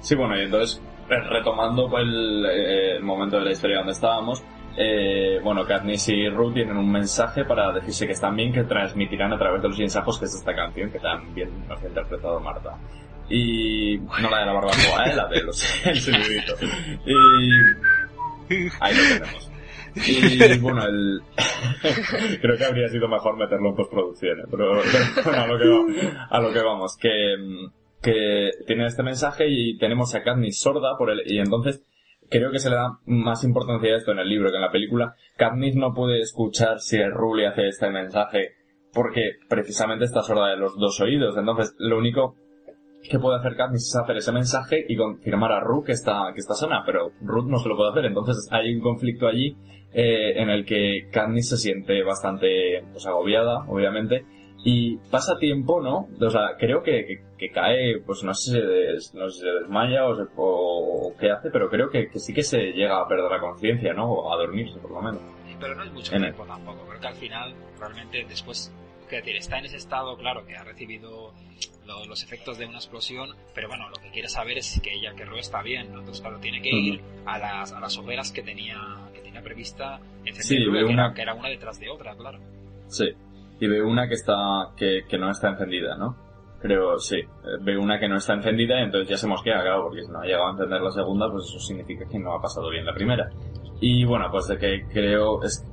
Sí, bueno, y entonces, eh, retomando el, eh, el momento de la historia donde estábamos, eh, bueno, Katniss y Ruth tienen un mensaje para decirse que están bien, que transmitirán a través de los insajos que es esta canción, que también nos ha interpretado Marta. Y, no la de la barbacoa, eh, la de los, el sonidito. Y, ahí lo tenemos. Y bueno, el... creo que habría sido mejor meterlo en postproducción, ¿eh? pero, pero bueno, a lo que, va- a lo que vamos, que, que tiene este mensaje y tenemos a Katniss sorda por el, y entonces creo que se le da más importancia a esto en el libro que en la película. Katniss no puede escuchar si el Ru le hace este mensaje porque precisamente está sorda de los dos oídos, entonces lo único que puede hacer Katniss es hacer ese mensaje y confirmar a Ruth que está, que está sana, pero Ruth no se lo puede hacer, entonces hay un conflicto allí eh, en el que Katniss se siente bastante pues, agobiada, obviamente, y pasa tiempo, ¿no? O sea, creo que, que, que cae, pues no sé, si se des- no sé si se desmaya o, se- o- o qué hace, pero creo que, que sí que se llega a perder la conciencia, ¿no? O a dormirse, por lo menos. Pero no es mucho En el- tiempo tampoco. Creo que al final, realmente, después, que decir, está en ese estado, claro, que ha recibido lo- los efectos de una explosión, pero bueno, lo que quiere saber es que ella, que Ro está bien, ¿no? Entonces, claro, tiene que ir a las, a las hogueras que tenía, tenía prevista encender Sí, una- era, que era una detrás de otra, claro. Sí. Y veo una que está, que, que no está encendida, ¿no? Creo, sí. Eh, Veo una que no está encendida y entonces ya se mosquea, claro, porque si no ha llegado a encender la segunda, pues eso significa que no ha pasado bien la primera. Y bueno, pues de que creo, es,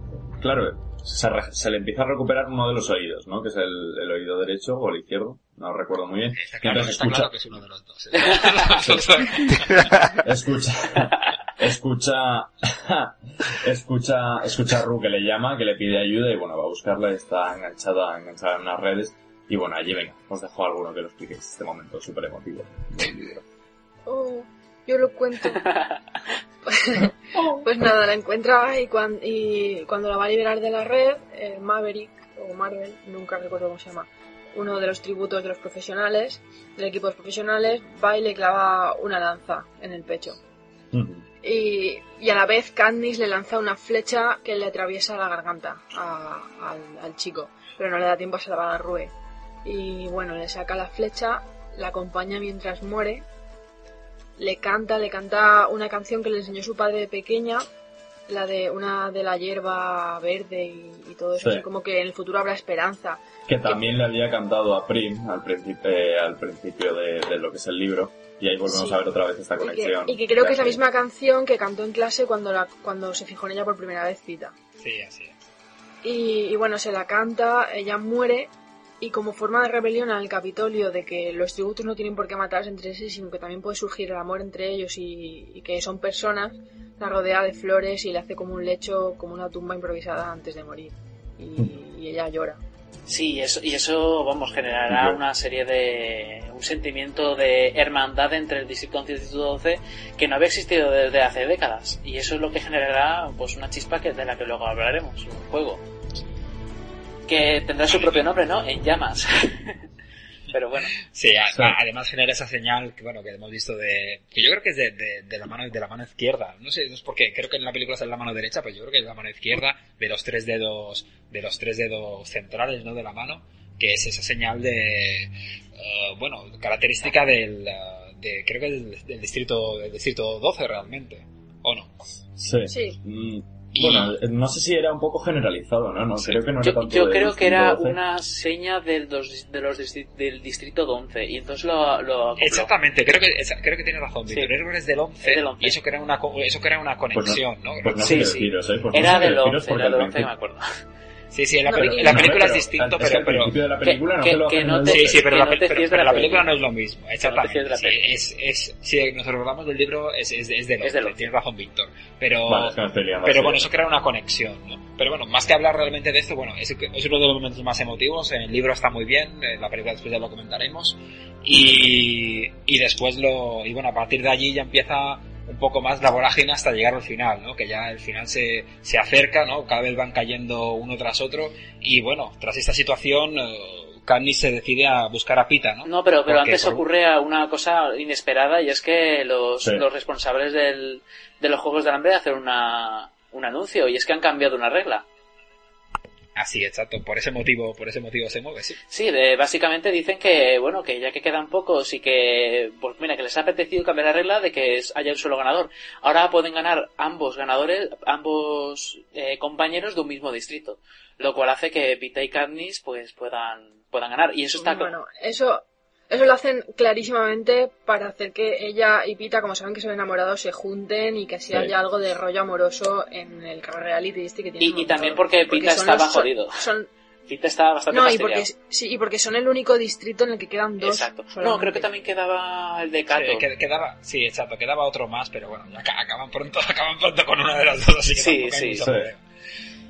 claro, se, re- se le empieza a recuperar uno de los oídos, ¿no? Que es el, el oído derecho o el izquierdo, no lo recuerdo muy bien. Está claro, entonces está escucha, claro que es uno de los dos. ¿eh? escucha, escucha, escucha, escucha a Ru que le llama, que le pide ayuda y bueno, va a buscarla, está enganchada, enganchada en unas redes y bueno, allí venga, os dejo alguno que lo expliquéis este momento súper emotivo. Oh, yo lo cuento. pues nada, la encuentra y, cuan- y cuando la va a liberar de la red, eh, Maverick, o Marvel, nunca recuerdo cómo se llama, uno de los tributos de los profesionales, del equipo de los profesionales, va y le clava una lanza en el pecho. Y, y a la vez Candice le lanza una flecha que le atraviesa la garganta a- al, al chico, pero no le da tiempo a salvar a Rue. Y bueno, le saca la flecha, la acompaña mientras muere, le canta, le canta una canción que le enseñó su padre de pequeña, la de una de la hierba verde y, y todo eso, Sí. así como que en el futuro habrá esperanza. Que también le había cantado a Prim al principio, al principio de, de lo que es el libro y ahí volvemos Sí. a ver otra vez esta Y que, conexión. y que creo que es la misma canción que cantó en clase cuando, la, cuando se fijó en ella por primera vez Cita. Sí, así es. Y, y bueno, se la canta, ella muere y como forma de rebelión al Capitolio de que los tributos no tienen por qué matarse entre sí, sino que también puede surgir el amor entre ellos y, y que son personas, la rodea de flores y le hace como un lecho, como una tumba improvisada antes de morir. Y, y ella llora. Sí, eso, y eso, vamos, generará una serie de... un sentimiento de hermandad entre el Distrito 11 y el Distrito 12 que no había existido desde hace décadas. Y eso es lo que generará, pues, una chispa que, de la que luego hablaremos, un juego. Que tendrá su propio nombre, ¿no? En llamas. Pero bueno. Sí, a- a- además genera esa señal que bueno que hemos visto de que yo creo que es de, de- de la mano de la mano izquierda. No sé, no es porque creo que en la película es en la mano derecha, pero yo creo que es la mano izquierda de los tres dedos de los tres dedos centrales, ¿no? De la mano, que es esa señal de eh, bueno característica del eh, de creo que del, del distrito del distrito 12 realmente, ¿o no? Sí. Sí. Mm, Bueno, eh, no sé si era un poco generalizado, ¿no? no creo que no era Yo, tanto yo creo que era distrito 12. una seña del dos- de los distri- del Distrito 11 y entonces lo, lo. Exactamente, creo que creo que tienes razón. Sí. Víctor es del 11, Es del 11. y eso crea una eso crea una Pues no- conexión, ¿no? pues no Sí, ¿eh? Pues Era del deciros 11, porque era del al 11 que me acuerdo. Sí, sí, en la, No, peli- y- en la no, película pero es distinto, que pero... pero principio de la película que- no que en te- Sí, sí, pero, que la, pero- pero la la película no es lo mismo, exactamente. sí, es, es, si nos recordamos del libro, es, es, es de Es de tienes razón, Víctor. Pero, Vale, que pero bueno, eso crea una conexión, ¿no? Pero bueno, más que hablar realmente de esto, bueno, es, es uno de los momentos más emotivos. En el libro está muy bien, en la película después ya lo comentaremos. Y, y después lo, y bueno, a partir de allí ya empieza un poco más la vorágine hasta llegar al final, ¿no? Que ya el final se, se acerca, ¿no? Cada vez van cayendo uno tras otro. Y bueno, tras esta situación, eh, Katniss se decide a buscar a Pita, ¿no? No, pero, pero Porque antes por- ocurre una cosa inesperada y es que los, Sí. los responsables del, de los Juegos del Hambre hacen una, un anuncio y es que han cambiado una regla. Así, exacto. Por ese motivo, por ese motivo se mueve, sí. Sí, de- básicamente dicen que, bueno, que ya que quedan pocos y que, pues mira, que les ha apetecido cambiar la regla de que haya un solo ganador. Ahora pueden ganar ambos ganadores, ambos eh, compañeros de un mismo distrito. Lo cual hace que Pita y Katniss, pues, puedan, puedan ganar. Y eso está Bueno, eso, eso lo hacen clarísimamente para hacer que ella y Pita, como saben que son enamorados, se junten y que así Sí. haya algo de rollo amoroso en el reality este que tienen. Y, y también porque Pita estaba los- jodido. son- Pita está bastante no, y porque, sí, y porque son el único distrito en el que quedan dos. Exacto. No, creo que también quedaba el de Cato. Sí, qued- quedaba, sí, exacto, quedaba otro más, pero bueno, ya acaban pronto, acaban pronto con una de las dos, así que Sí, hay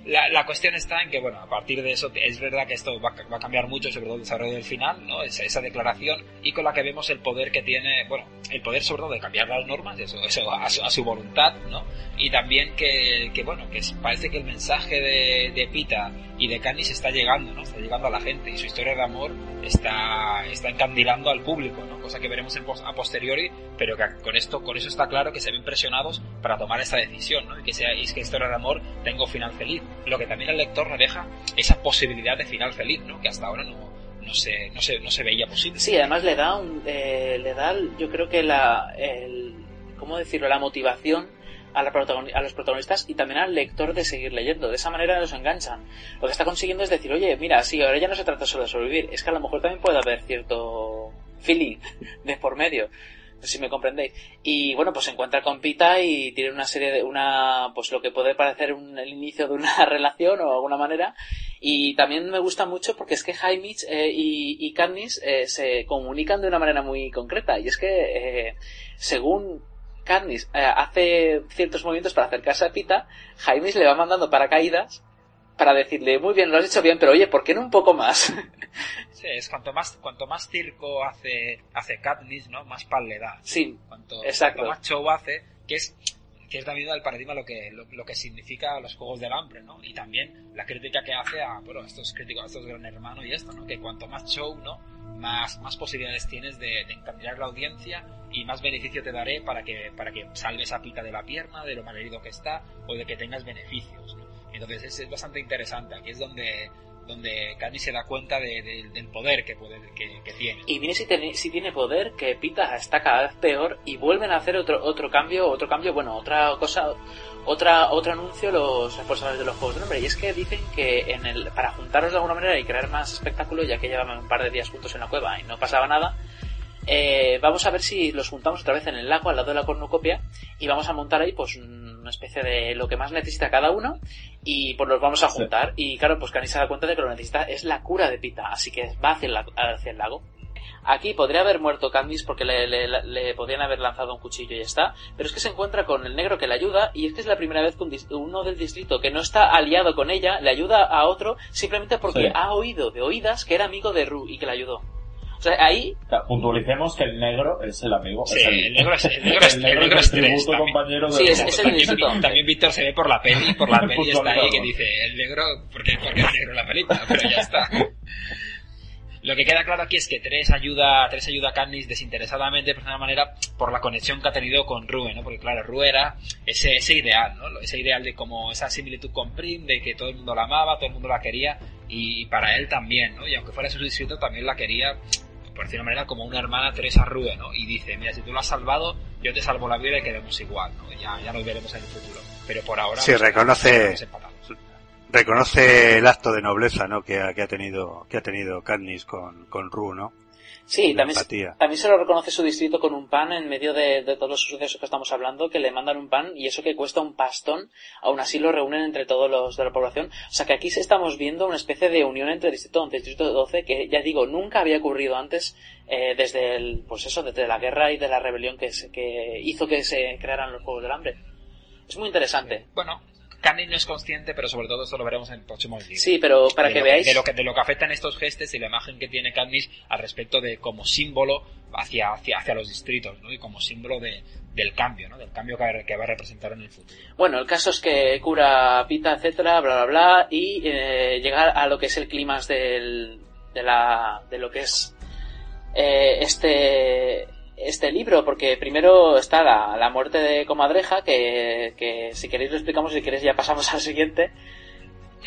La, la cuestión está en que, bueno, a partir de eso, es verdad que esto va, va a cambiar mucho, sobre todo el desarrollo del final, ¿no? Esa, esa declaración, y con la que vemos el poder que tiene, bueno, el poder sobre todo de cambiar las normas, eso, eso a, su, a su voluntad, ¿no? Y también que, que bueno, que parece que el mensaje de, de Pita y de Candice está llegando, ¿no? Está llegando a la gente, y su historia de amor está, está encandilando al público, ¿no? Cosa que veremos en a posteriori, pero que con esto, con eso está claro que se ven presionados para tomar esta decisión, ¿no? Y que sea, y es que historia de amor tenga un final feliz. Lo que también al lector le deja esa posibilidad de final feliz, ¿no? Que hasta ahora no, no se, no se, no se veía posible. Sí, además le da un, eh, le da, yo creo que la, el, ¿cómo decirlo? La motivación a, los protagonistas y también al lector de seguir leyendo. De esa manera los enganchan. Lo que está consiguiendo es decir, oye, mira, sí, ahora ya no se trata solo de sobrevivir, es que a lo mejor también puede haber cierto feeling de por medio. Si me comprendéis. Y bueno, pues se encuentra con Pita y tiene una serie de, una, pues lo que puede parecer el inicio de una relación o alguna manera. Y también me gusta mucho porque es que Jaime eh, y, y eh, se comunican de una manera muy concreta. Y es que, eh, según Katniss eh, hace ciertos movimientos para acercarse a Pita, Jaime le va mandando paracaídas para decirle, muy bien, lo has hecho bien, pero oye, ¿por qué no un poco más? Sí, es cuanto más, cuanto más circo hace, hace Katniss, ¿no? Más pal le da. Sí, cuanto, exacto. cuanto más show hace, que es, que es también el paradigma lo que, lo, lo que significa los Juegos del Hambre, ¿no? Y también la crítica que hace a, bueno, estos críticos, a estos gran hermanos y esto, ¿no? Que cuanto más show, ¿no? Más, más posibilidades tienes de, de encandilar la audiencia y más beneficio te daré para que, para que salves a Pita de la pierna, de lo malherido que está, o de que tengas beneficios. Entonces es, es bastante interesante, aquí es donde, donde Katniss se da cuenta de- de- del poder que, puede, que, tiene. Y mire si, si tiene poder, que Pita está cada vez peor y vuelven a hacer otro otro cambio, otro cambio, bueno, otra cosa, otra otro anuncio los responsables de los Juegos del Hambre. Y es que dicen que para juntaros de alguna manera y crear más espectáculo, ya que llevaban un par de días juntos en la cueva y no pasaba nada, eh, vamos a ver si los juntamos otra vez en el lago al lado de la cornucopia y vamos a montar ahí pues una especie de lo que más necesita cada uno y pues los vamos a juntar y claro pues Canis se da cuenta de que lo que necesita es la cura de Pita así que va hacia el, hacia el lago Aquí podría haber muerto Candice porque le, le- le podrían haber lanzado un cuchillo y ya está. Pero es que se encuentra con el negro que le ayuda y es que es la primera vez que un uno del distrito que no está aliado con ella le ayuda a otro simplemente porque Sí. ha oído de oídas que era amigo de Ru y que le ayudó. O sea, ahí puntualicemos que el negro es el amigo. Sí, es el negro es, el negro es, el negro es tributo también. compañero de Sí, es- los- es el También, también Víctor se ve por la peli, por la peli está ahí que dice el negro, porque, porque es negro en la película, pero ya está. Lo que queda claro aquí es que Tres ayuda, Tres ayuda a Katniss desinteresadamente, por una manera, por la conexión que ha tenido con Rue, ¿no? Porque claro, Rue era ese, ese ideal, ¿no? Ese ideal de como esa similitud con Prim, de que todo el mundo la amaba, todo el mundo la quería, y para él también, ¿no? Y aunque fuera su distrito, también la quería, por decir una manera, como una hermana Teresa Rue, ¿no? Y dice, mira, si tú lo has salvado, yo te salvo la vida y quedemos igual, ¿no? Ya, ya nos veremos en el futuro. Pero por ahora... Sí, reconoce- reconoce el acto de nobleza ¿no? que, ha, que ha tenido que ha tenido Katniss con, con Rue, ¿no? Sí, la también, empatía. también se lo reconoce su distrito con un pan en medio de, de todos los sucesos que estamos hablando, que le mandan un pan y eso que cuesta un pastón, aún así lo reúnen entre todos los de la población. O sea que aquí sí estamos viendo una especie de unión entre Distrito 11 y Distrito 12 que, ya digo, nunca había ocurrido antes eh, desde el, pues eso, desde la guerra y de la rebelión que, se- que hizo que se crearan los Juegos del Hambre. Es muy interesante. Bueno, Candy no es consciente, pero sobre todo esto lo veremos en el próximo libro. Sí, pero para de que veáis... de lo que de lo que afectan estos gestos y la imagen que tiene Katniss al respecto de como símbolo hacia hacia, hacia los distritos, ¿no? Y como símbolo de, del cambio, ¿no? Del cambio que, va a- que va a representar en el futuro. Bueno, el caso es que cura Pita, etcétera, bla bla bla, y eh, llegar a lo que es el clímax del, de la, de lo que es eh, este este libro, porque primero está la, la muerte de Comadreja, que, que si queréis lo explicamos, si queréis ya pasamos al siguiente.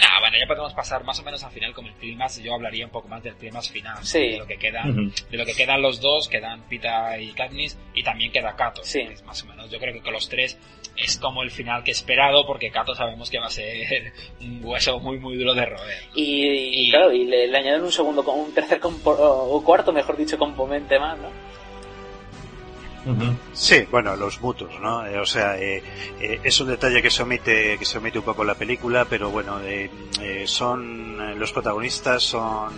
Ah, bueno, ya podemos pasar más o menos al final con el clímax. Yo hablaría un poco más del clímax final. Sí. De lo que quedan, Ujú. de lo que quedan los dos, quedan Pita y Katniss, y también queda Kato. Sí. Es más o menos. Yo creo que con los tres es como el final que he esperado, porque Kato sabemos que va a ser un hueso muy muy duro de roer. Y, y claro, y le, le añaden un segundo, un tercer compo- o cuarto, mejor dicho, componente más, ¿no? Sí, bueno, los mutos, ¿no? Eh, o sea, eh, eh, es un detalle que se omite, que se omite un poco la película, pero bueno, eh, son los protagonistas son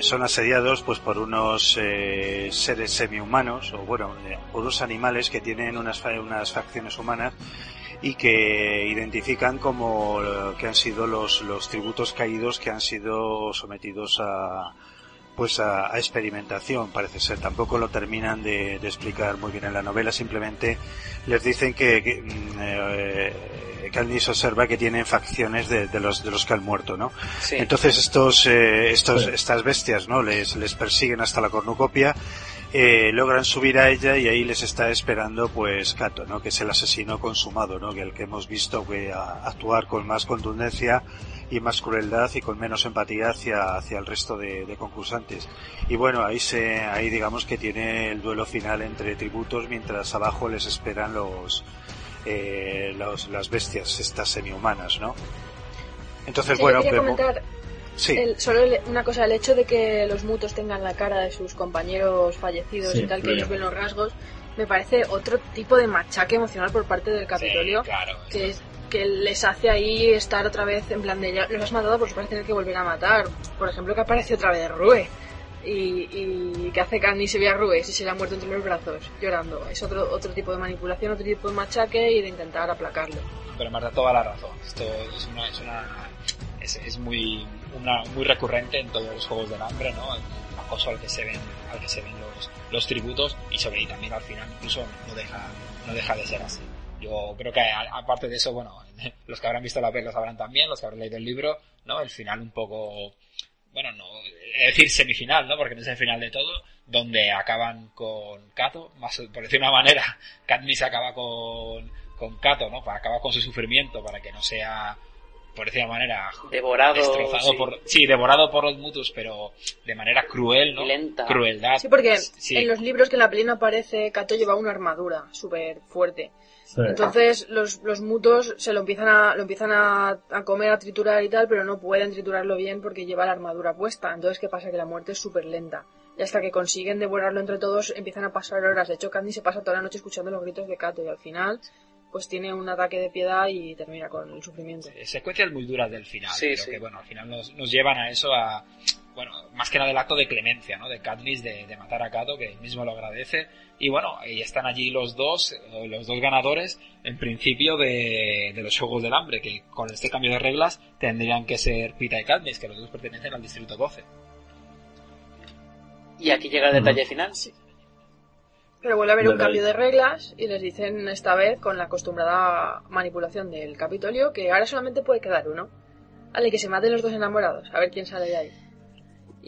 son asediados pues por unos seres semi-humanos o bueno, por unos animales que tienen unas unas facciones humanas y que identifican como que han sido los los tributos caídos que han sido sometidos a pues a, a experimentación parece ser tampoco lo terminan de, de explicar muy bien en la novela simplemente les dicen que, que mm, eh, observa que tienen facciones de, de los de los que han muerto no Sí. entonces estos eh, estos Sí. estas bestias no les les persiguen hasta la cornucopia eh, logran subir a ella y ahí les está esperando pues Cato, ¿no? que es el asesino consumado, ¿no? que el que hemos visto que a- actuar con más contundencia y más crueldad y con menos empatía hacia, hacia el resto de, de concursantes. Y bueno, ahí se, ahí digamos que tiene el duelo final entre tributos mientras abajo les esperan los, eh, los las bestias, estas semi-humanas, ¿no? Entonces, Sí, bueno, yo quería pero- comentar sí. el- solo el- una cosa, el hecho de que los mutos tengan la cara de sus compañeros fallecidos Sí, y tal, que ellos ven los rasgos, me parece otro tipo de machaque emocional por parte del Capitolio, claro. que, es- que les hace ahí estar otra vez en plan de ya los has matado, pues vas a tener que volver a matar. Por ejemplo, que aparece otra vez Rue. Y, y que hace Candy se ve a Rue si se le ha muerto entre los brazos, llorando. Es otro, otro tipo de manipulación, otro tipo de machaque y de intentar aplacarlo. Pero da toda la razón. Esto es una, es una es, es muy una, muy recurrente en todos los juegos del hambre, ¿no? El acoso al que se ven al que se ven los, los tributos y sobre y también al final incluso no deja no deja de ser así. Yo creo que a- aparte de eso, bueno, los que habrán visto la peli lo sabrán también, los que habrán leído el libro, ¿no? El final un poco bueno, no, es decir semifinal, ¿no? Porque no es el final de todo, donde acaban con Kato, más por decir una manera, Katniss acaba con, con Kato, ¿no? Para acaba con su sufrimiento para que no sea, por decir una manera, Devorado, destrozado sí. por, sí, devorado por los mutus, pero de manera cruel, ¿no? Lenta. Crueldad. Sí, porque Sí. en los libros que en la peli no aparece, Kato lleva una armadura súper fuerte. Entonces los, los mutos se lo empiezan a lo empiezan a, a comer, a triturar y tal, pero no pueden triturarlo bien porque lleva la armadura puesta. Entonces, ¿qué pasa? Que la muerte es súper lenta. Y hasta que consiguen devorarlo entre todos, empiezan a pasar horas. De hecho, Candy se pasa toda la noche escuchando los gritos de Kato y al final, pues tiene un ataque de piedad y termina con el sufrimiento. secuencias muy duras del final, Sí, pero sí. que bueno, al final nos, nos llevan a eso, a, bueno, más que nada el acto de clemencia, ¿no? De Katniss de, de matar a Kato, que él mismo lo agradece. Y bueno, y están allí los dos, eh, los dos ganadores, en principio, de, de los Juegos del Hambre, que con este cambio de reglas tendrían que ser Pita y Katniss, que los dos pertenecen al Distrito 12. Y aquí llega el detalle final. Pero vuelve a haber un cambio de reglas y les dicen esta vez con la acostumbrada manipulación del Capitolio que ahora solamente puede quedar uno. Al que se maten los dos enamorados, a ver quién sale de ahí.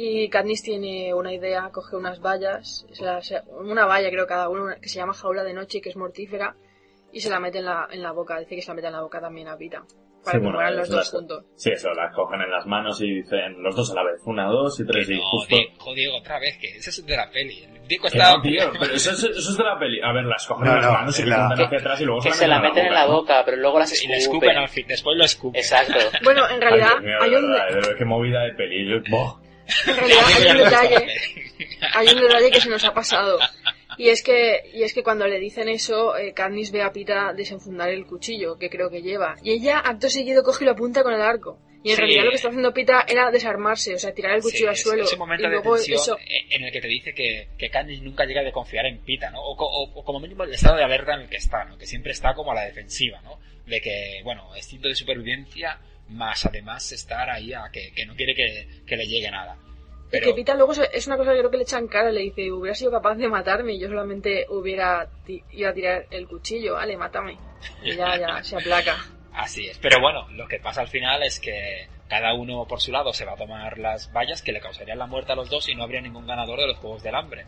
Y Katniss tiene una idea, coge unas vallas, se la- se- una valla creo cada uno, que se llama jaula de noche y que es mortífera, y se la mete en la, en la boca, dice que se la mete en la boca también a Pita, para Sí, que bueno, mueran los eso dos las- juntos. Sí, eso, las cogen en las manos y dicen los dos a la vez. Una, dos y tres y No, justo... Diego, Diego, otra vez, que ese es de la peli. Diego Que está... no, tío, pero eso, es- eso es de la peli. A ver, las cogen No, en las no, manos y en la- apuntan hacia atrás y luego Que se la meten en la ¿no? boca, pero luego las Y escupen. le escupen al fin, después lo escupen. Exacto. Bueno, en realidad Ay, Dios mío, hay de un, verdad, de verdad, qué movida de peli. Yo- ¡Boh! En realidad hay un detalle, hay un detalle que se nos ha pasado. Y es que, y es que cuando le dicen eso, eh, Katniss ve a Pita desenfundar el cuchillo que creo que lleva. Y ella, acto seguido, coge y lo apunta con el arco. Y en Sí. realidad lo que está haciendo Pita era desarmarse, o sea, tirar el cuchillo Sí, al suelo. Ese momento y de luego tensión eso. en el que te dice que, que Katniss nunca llega de confiar en Pita, ¿no? O, co- o- o como mínimo el estado de alerta en el que está, ¿no? Que siempre está como a la defensiva, ¿no? De que, bueno, instinto de supervivencia, más además estar ahí a que, que no quiere que, que le llegue nada. Y Pero, que Pita luego es una cosa que creo que le echan cara, le dice, hubiera sido capaz de matarme y yo solamente hubiera iba a tirar el cuchillo, vale, mátame. Y ya, ya, se aplaca. Así es. Pero bueno, lo que pasa al final es que cada uno por su lado se va a tomar las vallas que le causarían la muerte a los dos y no habría ningún ganador de los Juegos del Hambre.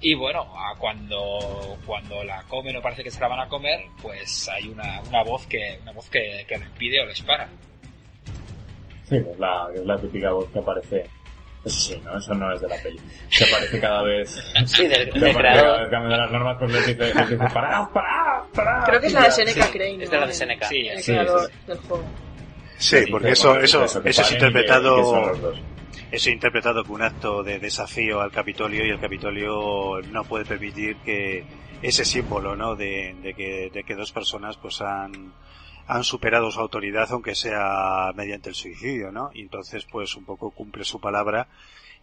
Y bueno, cuando, cuando la comen o parece que se la van a comer, pues hay una, una voz que, una voz que, que lo impide o les para. Sí, es la, que es la típica voz que aparece. Eso sí, ¿no? Eso no es de la peli. Que aparece cada vez. Sí, del- del creador. cada vez cambiando las normas, pues les dice, les dice, parad, parad, parad. Creo que es la de Seneca Sí. Crane, ¿no? Es de la de Seneca. Sí, El sí, creador sí. del juego. Sí, porque que eso, eso, eso, es interpretado, eso es interpretado como un acto de desafío al Capitolio y el Capitolio no puede permitir que ese símbolo, ¿no? De, de que, de que dos personas pues han, han superado su autoridad aunque sea mediante el suicidio, ¿no? Y entonces pues un poco cumple su palabra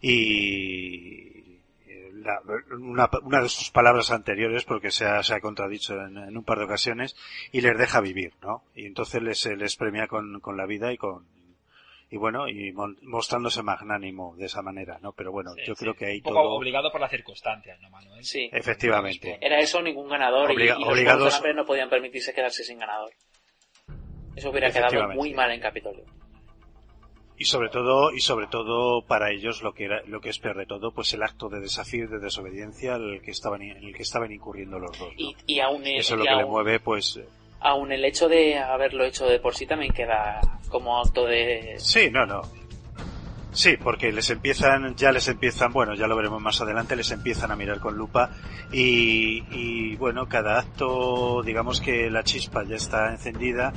y eh, la- una, una de sus palabras anteriores porque se ha, se ha contradicho en, en un par de ocasiones y les deja vivir, ¿no? Y entonces les, les premia con, con la vida y con y bueno y mon- mostrándose magnánimo de esa manera, ¿no? Pero bueno, Sí, yo sí. creo que ahí Un poco todo obligado por las circunstancias, ¿no, Manuel? Sí. efectivamente. Era eso ningún ganador y- Obliga- y, los del Hambre no podían permitirse quedarse sin ganador. Eso hubiera quedado muy mal en Capitolio. Y sobre todo, y sobre todo para ellos lo que era, lo que es peor de todo, pues el acto de desafío y de desobediencia al que estaban, en el que estaban incurriendo los dos. ¿no? Y, y aún, Eso es lo que le mueve, pues, aún el hecho de haberlo hecho de por sí también queda como acto de... Sí, no, no. Sí, porque les empiezan, ya les empiezan, bueno, ya lo veremos más adelante, les empiezan a mirar con lupa y, y bueno, cada acto, digamos que la chispa ya está encendida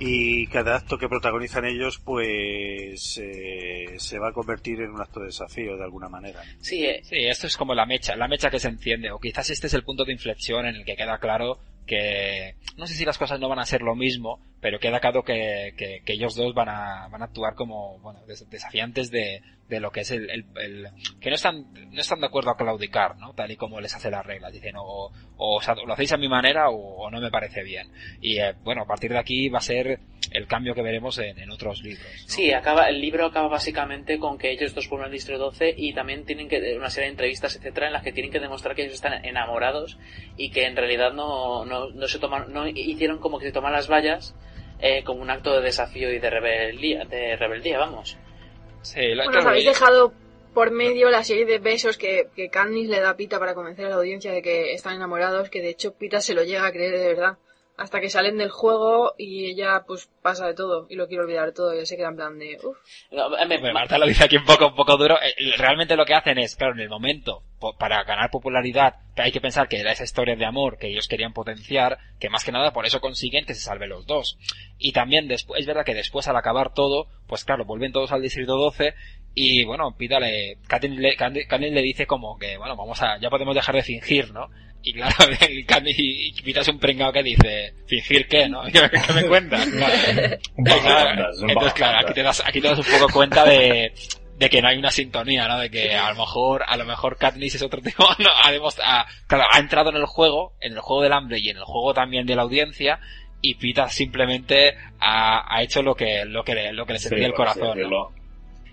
y cada acto que protagonizan ellos, pues eh, se va a convertir en un acto de desafío de alguna manera. Sí, eh, Sí, esto es como la mecha, la mecha que se enciende, o quizás este es el punto de inflexión en el que queda claro que, no sé si las cosas no van a ser lo mismo, pero queda claro que, que, que ellos dos van a, van a actuar como, bueno, des- desafiantes de, de lo que es el, el, el- que no están, no están de acuerdo a claudicar, ¿no? Tal y como les hace las reglas, dicen, o, o, lo hacéis a mi manera o, no me parece bien. Y, eh, bueno, a partir de aquí va a ser el cambio que veremos en, en otros libros. Sí, acaba, el libro acaba básicamente con que ellos dos fueron al Distrito 12 y también tienen que, una serie de entrevistas, etcétera, en las que tienen que demostrar que ellos están enamorados y que en realidad no, no, no se toman, no hicieron como que se toman las vallas eh, como un acto de desafío y de rebeldía, de rebeldía, vamos. Sí, la- Bueno, os habéis dejado por medio la serie de besos que, que Katniss le da a Pita para convencer a la audiencia de que están enamorados, que de hecho Pita se lo llega a creer de verdad. Hasta que salen del juego y ella pues pasa de todo y lo quiere olvidar todo y él se queda en plan de uff. Hombre, Marta lo dice aquí un poco, un poco duro. Eh, Realmente lo que hacen es, claro, en el momento, para ganar popularidad, hay que pensar que era esa historia de amor que ellos querían potenciar, que más que nada por eso consiguen que se salven los dos. Y también después, es verdad que después al acabar todo, pues claro, vuelven todos al distrito 12 y bueno, pídale, Katniss le, le dice como que, bueno, vamos a, ya podemos dejar de fingir, ¿no? Y claro, el Katniss y Pita es un pringao que dice, ¿fingir qué, no? ¿Qué, qué me cuentas? Claro. Entonces, claro, aquí te das, aquí te das un poco cuenta de, de que no hay una sintonía, ¿no? De que a lo mejor, a lo mejor Katniss es otro tipo, no, ha demostra- ha- claro, ha entrado en el juego, en el juego del hambre y en el juego también de la audiencia, y Pita simplemente ha, ha hecho lo que, lo que le, lo que le Sí, sentía el corazón, ¿no?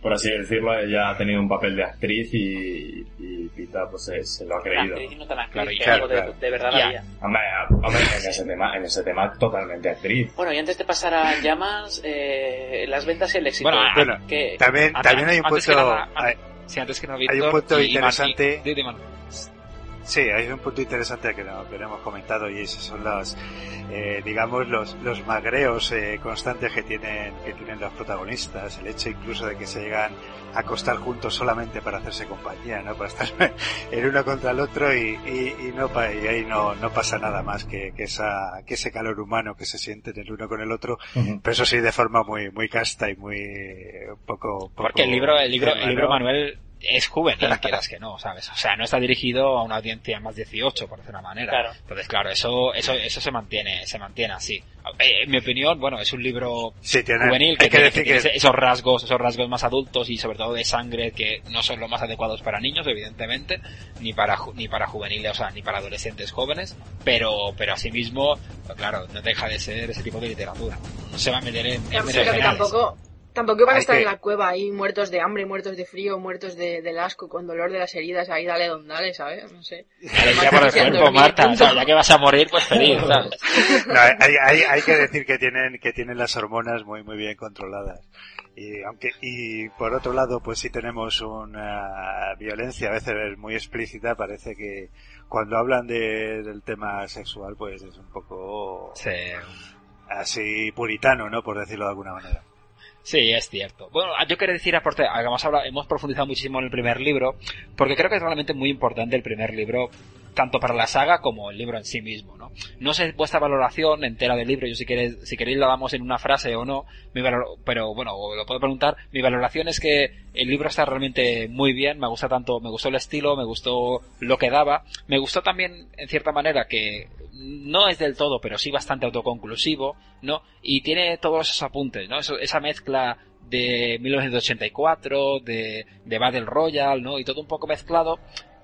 Por así decirlo, ella ha tenido un papel de actriz y, y Pita pues se, se lo ha creído. actriz y no tan actriz, Claro, y que claro, algo de, de verdad Ya. había. Hombre, hombre, en ese tema, en ese tema totalmente actriz. Bueno, y antes de pasar a llamas, eh, las ventas y el éxito. Bueno, Bueno, que, También, también hay un punto, nada, hay- Sí, antes que no, Hay un Víctor, punto y- y interesante. Martín- di- di, Manu. Sí, hay un punto interesante que no, que no hemos comentado y esos son los, eh, digamos, los, los magreos eh, constantes que tienen, que tienen los protagonistas. El hecho incluso de que se llegan a acostar juntos solamente para hacerse compañía, ¿no? Para estar el uno contra el otro y, y, y no, pa- y ahí no, no pasa nada más que, que esa, que ese calor humano que se siente en el uno con el otro. Pero eso sí de forma muy, muy casta y muy, eh, poco, poco Porque el libro, el libro, el libro ¿no? Manuel es juvenil, quieras que no, ¿sabes? O sea, no está dirigido a una audiencia más 18, por decir una manera. Claro. Entonces, claro, eso, eso, eso se mantiene, se mantiene así. Eh, en mi opinión, bueno, es un libro Sí, tiene- juvenil que, que tiene, decir que tiene que- esos rasgos, esos rasgos más adultos y sobre todo de sangre que no son los más adecuados para niños, evidentemente, ni para, ju- ni para juveniles, o sea, ni para adolescentes jóvenes, pero, pero asimismo, claro, no deja de ser ese tipo de literatura. No se va a meter en, en que tampoco, tampoco van a estar que- en la cueva ahí muertos de hambre, muertos de frío, muertos de, del asco, con dolor de las heridas, ahí dale don dale, ¿sabes? No sé. Alegría por el Quisieran cuerpo, dormir, Marta, o punto. sea, ya que vas a morir, pues feliz, ¿sabes? No, hay, hay, hay que decir que tienen, que tienen las hormonas muy, muy bien controladas. Y aunque, y por otro lado, pues sí tenemos una violencia a veces muy explícita, parece que cuando hablan de, del tema sexual, pues es un poco así puritano, ¿no? Por decirlo de alguna manera. Sí, es cierto. Bueno, yo quería decir, aparte, hemos, hablado, hemos profundizado muchísimo en el primer libro, porque creo que es realmente muy importante el primer libro, tanto para la saga como el libro en sí mismo, ¿no? No sé vuestra valoración entera del libro, yo si queréis, si queréis la damos en una frase o no, mi valor- pero bueno, lo puedo preguntar, mi valoración es que el libro está realmente muy bien, me gusta tanto, me gustó el estilo, me gustó lo que daba, me gustó también, en cierta manera, que no es del todo, pero sí bastante autoconclusivo, ¿no? Y tiene todos esos apuntes, ¿no? Eso- esa mezcla de 1984, de, de Battle Royale, ¿no? Y todo un poco mezclado,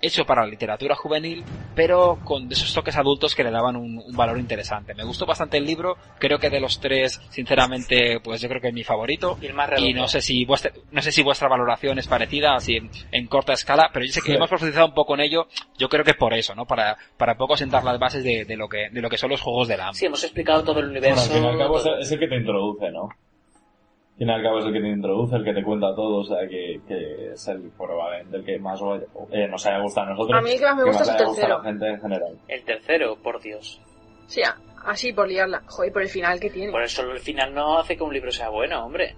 hecho para la literatura juvenil, pero con esos toques adultos que le daban un, un valor interesante. Me gustó bastante el libro, creo que de los tres, sinceramente, pues yo creo que es mi favorito. Y el más Y no sé si vuestra, no sé si vuestra valoración es parecida, así en, en corta escala, pero yo sé que Sí. hemos profundizado un poco en ello, yo creo que es por eso, ¿no? Para, para poco sentar las bases de, de lo que, de lo que son los juegos del hambre. Sí, hemos explicado todo el Bueno, universo. al fin y al cabo todo. es el que te introduce, ¿no? Al fin y al cabo es el que te introduce, el que te cuenta todo, o sea, que, que es el probablemente el que más eh, nos haya gustado a nosotros. A mí el que más me gusta es el a tercero. la gente en general. El tercero, por Dios. Sí, así por liarla. Joder, por el final que tiene. Por eso el final no hace que un libro sea bueno, hombre.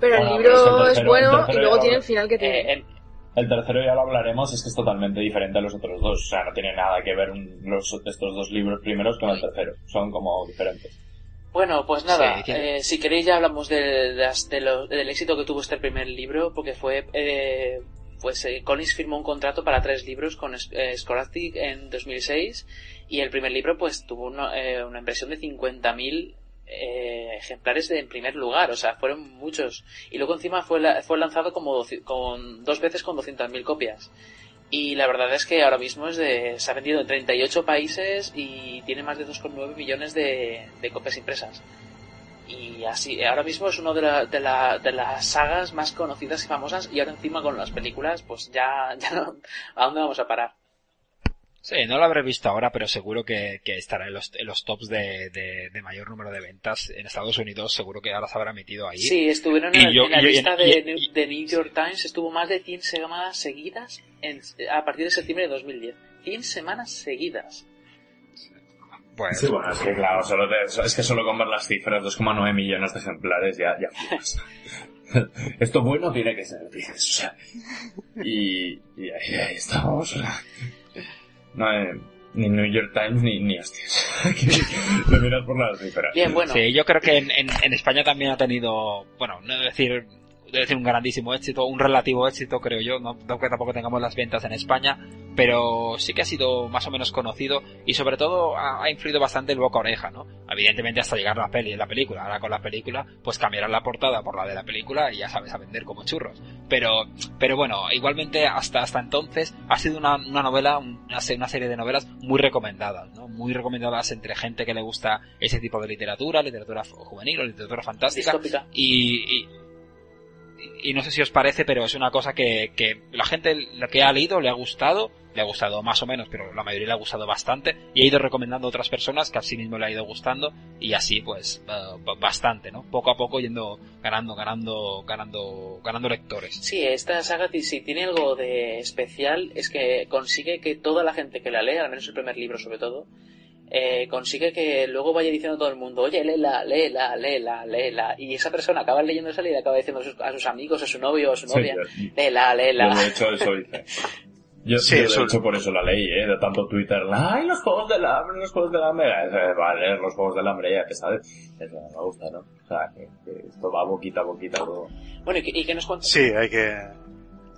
Pero el libro pero es el bueno el y luego tiene el final que tiene. Eh, El tercero ya lo hablaremos, es que es totalmente diferente a los otros dos. O sea, no tiene nada que ver un- los, estos dos libros primeros con el tercero. Son como diferentes. Bueno, pues nada, Sí, que- eh, si queréis ya hablamos de, de las- de lo- del éxito que tuvo este primer libro, porque fue, eh, pues eh, Collins firmó un contrato para tres libros con eh, Scholastic en 2006 y el primer libro pues tuvo una, eh, una impresión de 50.000 eh, ejemplares de- en primer lugar, o sea, fueron muchos. Y luego encima fue, la- fue lanzado como con dos veces con 200.000 copias. Y la verdad es que ahora mismo es de, se ha vendido en 38 países y tiene más de 2,9 millones de, de copias impresas. Y así, ahora mismo es una de, la- de, la- de las sagas más conocidas y famosas y ahora encima con las películas, pues ya, ya no, ¿a dónde vamos a parar? Sí, no lo habré visto ahora, pero seguro que, que estará en los, en los tops de, de, de mayor número de ventas en Estados Unidos, seguro que ahora se habrá metido ahí. Sí, estuvieron en, el- yo- en la yo- lista y- de, New- de New York Times, estuvo más de 100 semanas seguidas en- a partir de septiembre de 2010. 100 semanas seguidas. Pues, Sí, bueno, es que claro, solo te- es que solo con ver las cifras, 2,9 millones de ejemplares, ya, ya. Esto bueno tiene que ser, dices, o sea. Y, y ahí, ahí estamos, o sea. No, eh, ni New York Times ni, ni hostias. Te miras por las cifras. Bien, bueno. Sí, yo creo que en, en, en España también ha tenido, bueno, no decir, debe decir un grandísimo éxito, un relativo éxito, creo yo, no, no que tampoco tengamos las ventas en España, pero sí que ha sido más o menos conocido y sobre todo ha, ha influido bastante el boca oreja, ¿no? Evidentemente hasta llegar a la peli, la película, ahora con la película, pues cambiarán la portada por la de la película y ya sabes, a vender como churros. Pero, pero bueno, igualmente hasta, hasta entonces ha sido una, una novela, una, una serie de novelas muy recomendadas, ¿no? Muy recomendadas entre gente que le gusta ese tipo de literatura, literatura juvenil o literatura fantástica. Distópica. Y, y, y no sé si os parece, pero es una cosa que, que la gente lo que ha leído le ha gustado, le ha gustado más o menos, pero la mayoría le ha gustado bastante, y ha ido recomendando a otras personas que a sí mismo le ha ido gustando, y así pues eh, ba- bastante, ¿no? Poco a poco yendo ganando, ganando, ganando, ganando lectores. Sí, esta saga si tiene algo de especial es que consigue que toda la gente que la lee, al menos el primer libro sobre todo, eh, consigue que luego vaya diciendo a todo el mundo, oye, léela, léela, léela, léela, y esa persona acaba leyendo esa y acaba diciendo a sus, a sus amigos, a su novio o a su Sí, novia, yo- léela, léela. Yo de hecho eso hice. Yo, Sí, yo, de hecho por eso la leí, ¿eh? De tanto Twitter. ¡Ay, los juegos del hambre, los juegos del hambre! Eh, Vale, los juegos del hambre, ya que sabes. Eso no me gusta, ¿no? O sea, que, que esto va boquita a boquita todo. Bueno, ¿y qué, y qué nos cuentas? Sí, hay que...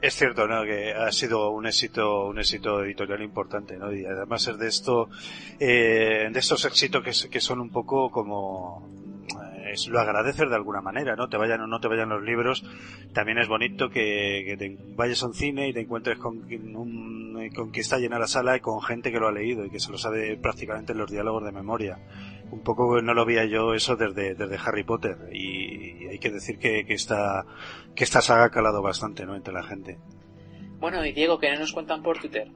Es cierto, ¿no? Que ha sido un éxito, un éxito editorial importante, ¿no? Y además es de esto, eh, de estos éxitos que, que son un poco como, eh, es, lo agradecer de alguna manera, ¿no? Te vayan o no te vayan los libros. También es bonito que, que te vayas a un cine y te encuentres con, un, con que está llena la sala y con gente que lo ha leído y que se lo sabe prácticamente en los diálogos de memoria. Un poco no lo veía yo eso desde, desde Harry Potter y, y hay que decir que, que esta, que esta saga ha calado bastante, ¿no? Entre la gente. Bueno, y Diego, ¿qué nos cuentan por Twitter?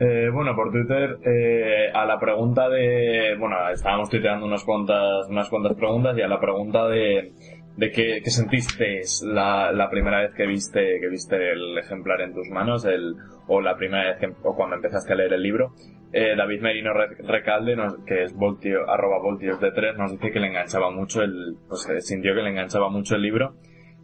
Eh, bueno, por Twitter, eh, a la pregunta de, bueno, estábamos tuiteando unas cuantas, unas cuantas preguntas y a la pregunta de, de qué, qué sentiste la, primera vez que viste, que viste el ejemplar en tus manos, el, o la primera vez que, o cuando empezaste a leer el libro, eh, David Merino Recalde, nos, que es voltio, arroba voltios de tres, nos dice que le enganchaba mucho el, pues que sintió que le enganchaba mucho el libro.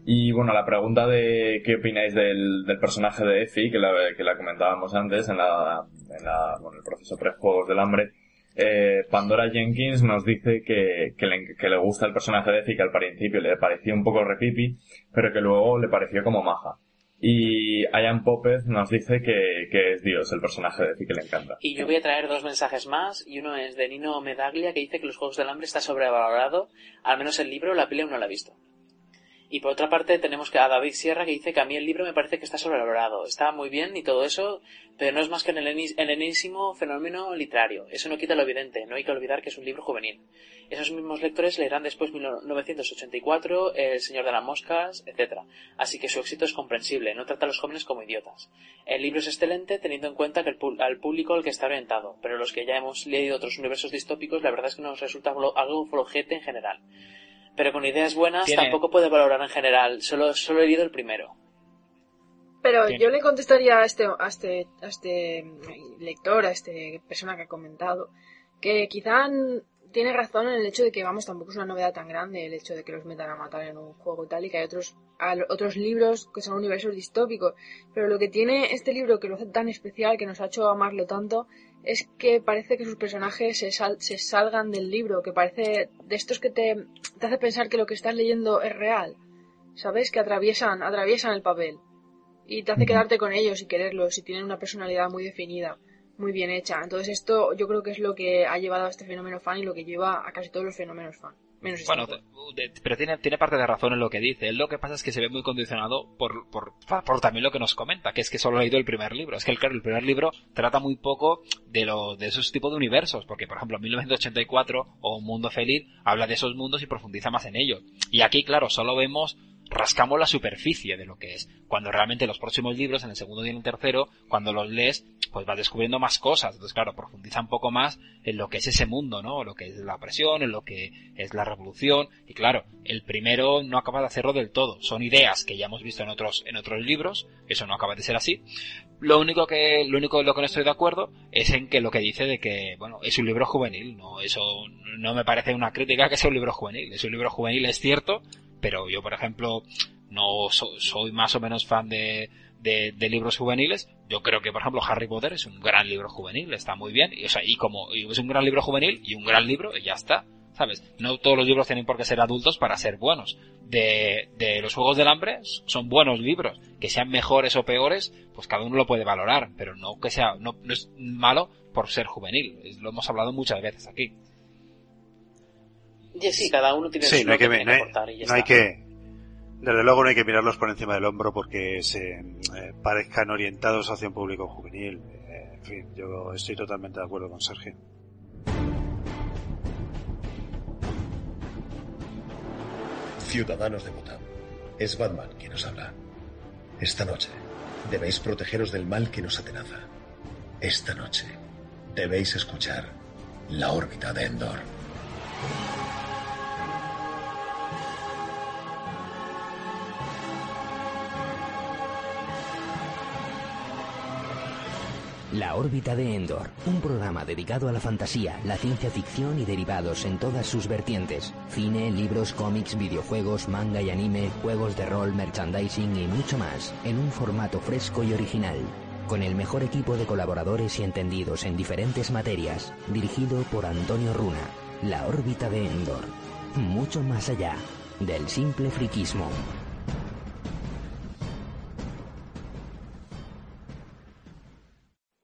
Y bueno, la pregunta de qué opináis del, del personaje de Effie, que la, que la comentábamos antes en la, en la, bueno, el proceso pre-juegos del hambre, eh, Pandora Jenkins nos dice que, que, le, gusta el personaje de Effie, que al principio le pareció un poco repipi, pero que luego le pareció como maja. Y Ian Popez nos dice que, es Dios, el personaje de Effie que le encanta. Y yo voy a traer dos mensajes más, y uno es de Nino Medaglia, que dice que los Juegos del Hambre está sobrevalorado, al menos el libro, la aún no la ha visto. Y por otra parte tenemos a David Sierra que dice que a mí el libro me parece que está sobrevalorado. Está muy bien y todo eso, pero no es más que el enésimo fenómeno literario. Eso no quita lo evidente, no hay que olvidar que es un libro juvenil. Esos mismos lectores leerán después 1984, El Señor de las Moscas, etc. Así que su éxito es comprensible, no trata a los jóvenes como idiotas. El libro es excelente teniendo en cuenta que el al público al que está orientado, pero los que ya hemos leído otros universos distópicos la verdad es que nos resulta algo flojete en general pero con ideas buenas Tiene- tampoco puede valorar en general. Solo, solo he leído el primero. Pero yo le contestaría a este, a este, a este lector, a este persona que ha comentado, que quizá tiene razón en el hecho de que, vamos, tampoco es una novedad tan grande el hecho de que los metan a matar en un juego y tal, y que hay otros, otros libros que son universos distópicos. Pero lo que tiene este libro que lo hace tan especial, que nos ha hecho amarlo tanto, es que parece que sus personajes se, sal- se salgan del libro, que parece de estos que te, te hace pensar que lo que estás leyendo es real. ¿Sabes? Que atraviesan, atraviesan el papel y te hace quedarte con ellos y quererlos y tienen una personalidad muy definida, muy bien hecha. Entonces esto yo creo que es lo que ha llevado a este fenómeno fan y lo que lleva a casi todos los fenómenos fan. Menos Bueno, de- pero tiene, tiene parte de razón en lo que dice. Lo que pasa es que se ve muy condicionado por, por, por también lo que nos comenta, que es que solo ha leído el primer libro. Es que el, el primer libro trata muy poco de, lo, de esos tipos de universos, porque por ejemplo 1984 o Un Mundo Feliz habla de esos mundos y profundiza más en ellos. Y aquí, claro, solo vemos rascamos la superficie de lo que es. Cuando realmente los próximos libros, en el segundo y en el tercero, cuando los lees, pues vas descubriendo más cosas. Entonces, claro, profundiza un poco más en lo que es ese mundo, ¿no? Lo que es la opresión, en lo que es la revolución. Y claro, el primero no acaba de hacerlo del todo. Son ideas que ya hemos visto en otros, en otros libros. Eso no acaba de ser así. Lo único que, lo único en lo que no estoy de acuerdo es en que lo que dice de que, bueno, es un libro juvenil. No, eso no me parece una crítica que sea un libro juvenil. Es un libro juvenil, es cierto, pero yo, por ejemplo, no so- soy más o menos fan de, de, de libros juveniles. Yo creo que, por ejemplo, Harry Potter es un gran libro juvenil, está muy bien. Y, o sea, y como es un gran libro juvenil y un gran libro, y ya está. ¿Sabes? No todos los libros tienen por qué ser adultos para ser buenos. De, de los Juegos del Hambre son buenos libros. Que sean mejores o peores, pues cada uno lo puede valorar. Pero no que sea, no, no es malo por ser juvenil. Lo hemos hablado muchas veces aquí. Y sí, cada uno tiene Sí, su no hay que, tiene no hay- aportar y ya no hay está. que, desde luego no hay que mirarlos por encima del hombro porque se eh, parezcan orientados hacia un público juvenil. Eh, en fin, yo estoy totalmente de acuerdo con Sergio. Ciudadanos de Gotham, es Batman quien os habla. Esta noche debéis protegeros del mal que nos atenaza. Esta noche debéis escuchar la órbita de Endor. La órbita de Endor, un programa dedicado a la fantasía, la ciencia ficción y derivados en todas sus vertientes. Cine, libros, cómics, videojuegos, manga y anime, juegos de rol, merchandising y mucho más, en un formato fresco y original. Con el mejor equipo de colaboradores y entendidos en diferentes materias, dirigido por Antonio Runa. La órbita de Endor. Mucho más allá del simple friquismo.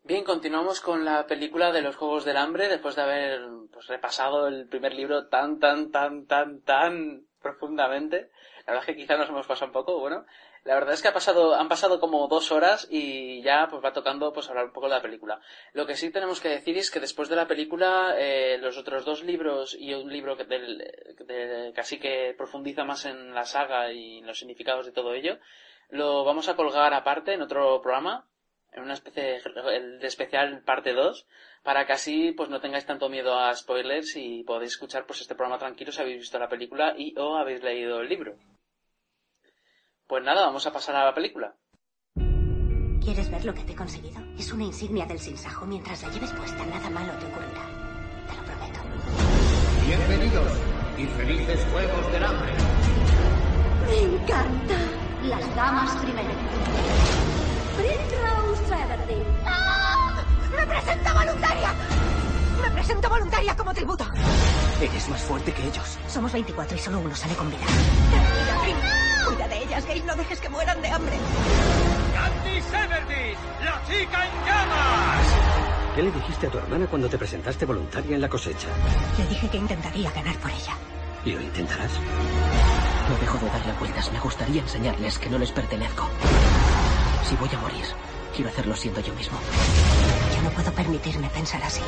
Bien, continuamos con la película de los Juegos del Hambre después de haber pues, repasado el primer libro tan, tan, tan, tan, tan profundamente. La verdad es que quizá nos hemos pasado un poco, bueno. La verdad es que ha pasado, han pasado como dos horas y ya pues va tocando pues hablar un poco de la película. Lo que sí tenemos que decir es que después de la película, eh, los otros dos libros y un libro que, del, de- casi que profundiza más en la saga y en los significados de todo ello, lo vamos a colgar aparte en otro programa, en una especie de, especial parte 2, para que así pues no tengáis tanto miedo a spoilers y podéis escuchar pues este programa tranquilo si habéis visto la película y o habéis leído el libro. Pues nada, vamos a pasar a la película. ¿Quieres ver lo que te he conseguido? Es una insignia del sinsajo. Mientras la lleves puesta, nada malo te ocurrirá. Te lo prometo. Bienvenidos y felices Juegos del Hambre. Me encanta. Las damas primero. Primrose Everdeen. ¡No! ¡Me presento voluntaria! ¡Me presento voluntaria como tributo! Eres más fuerte que ellos. Somos 24 y solo uno sale con vida. Prim. Cuida de ellas, Gail. No dejes que mueran de hambre. ¡Candice Everdeen! ¡La chica en llamas! ¿Qué le dijiste a tu hermana cuando te presentaste voluntaria en la cosecha? Le dije que intentaría ganar por ella. ¿Y lo intentarás? No dejo de darle vueltas. Me gustaría enseñarles que no les pertenezco. Si voy a morir, quiero hacerlo siendo yo mismo. Yo no puedo permitirme pensar así.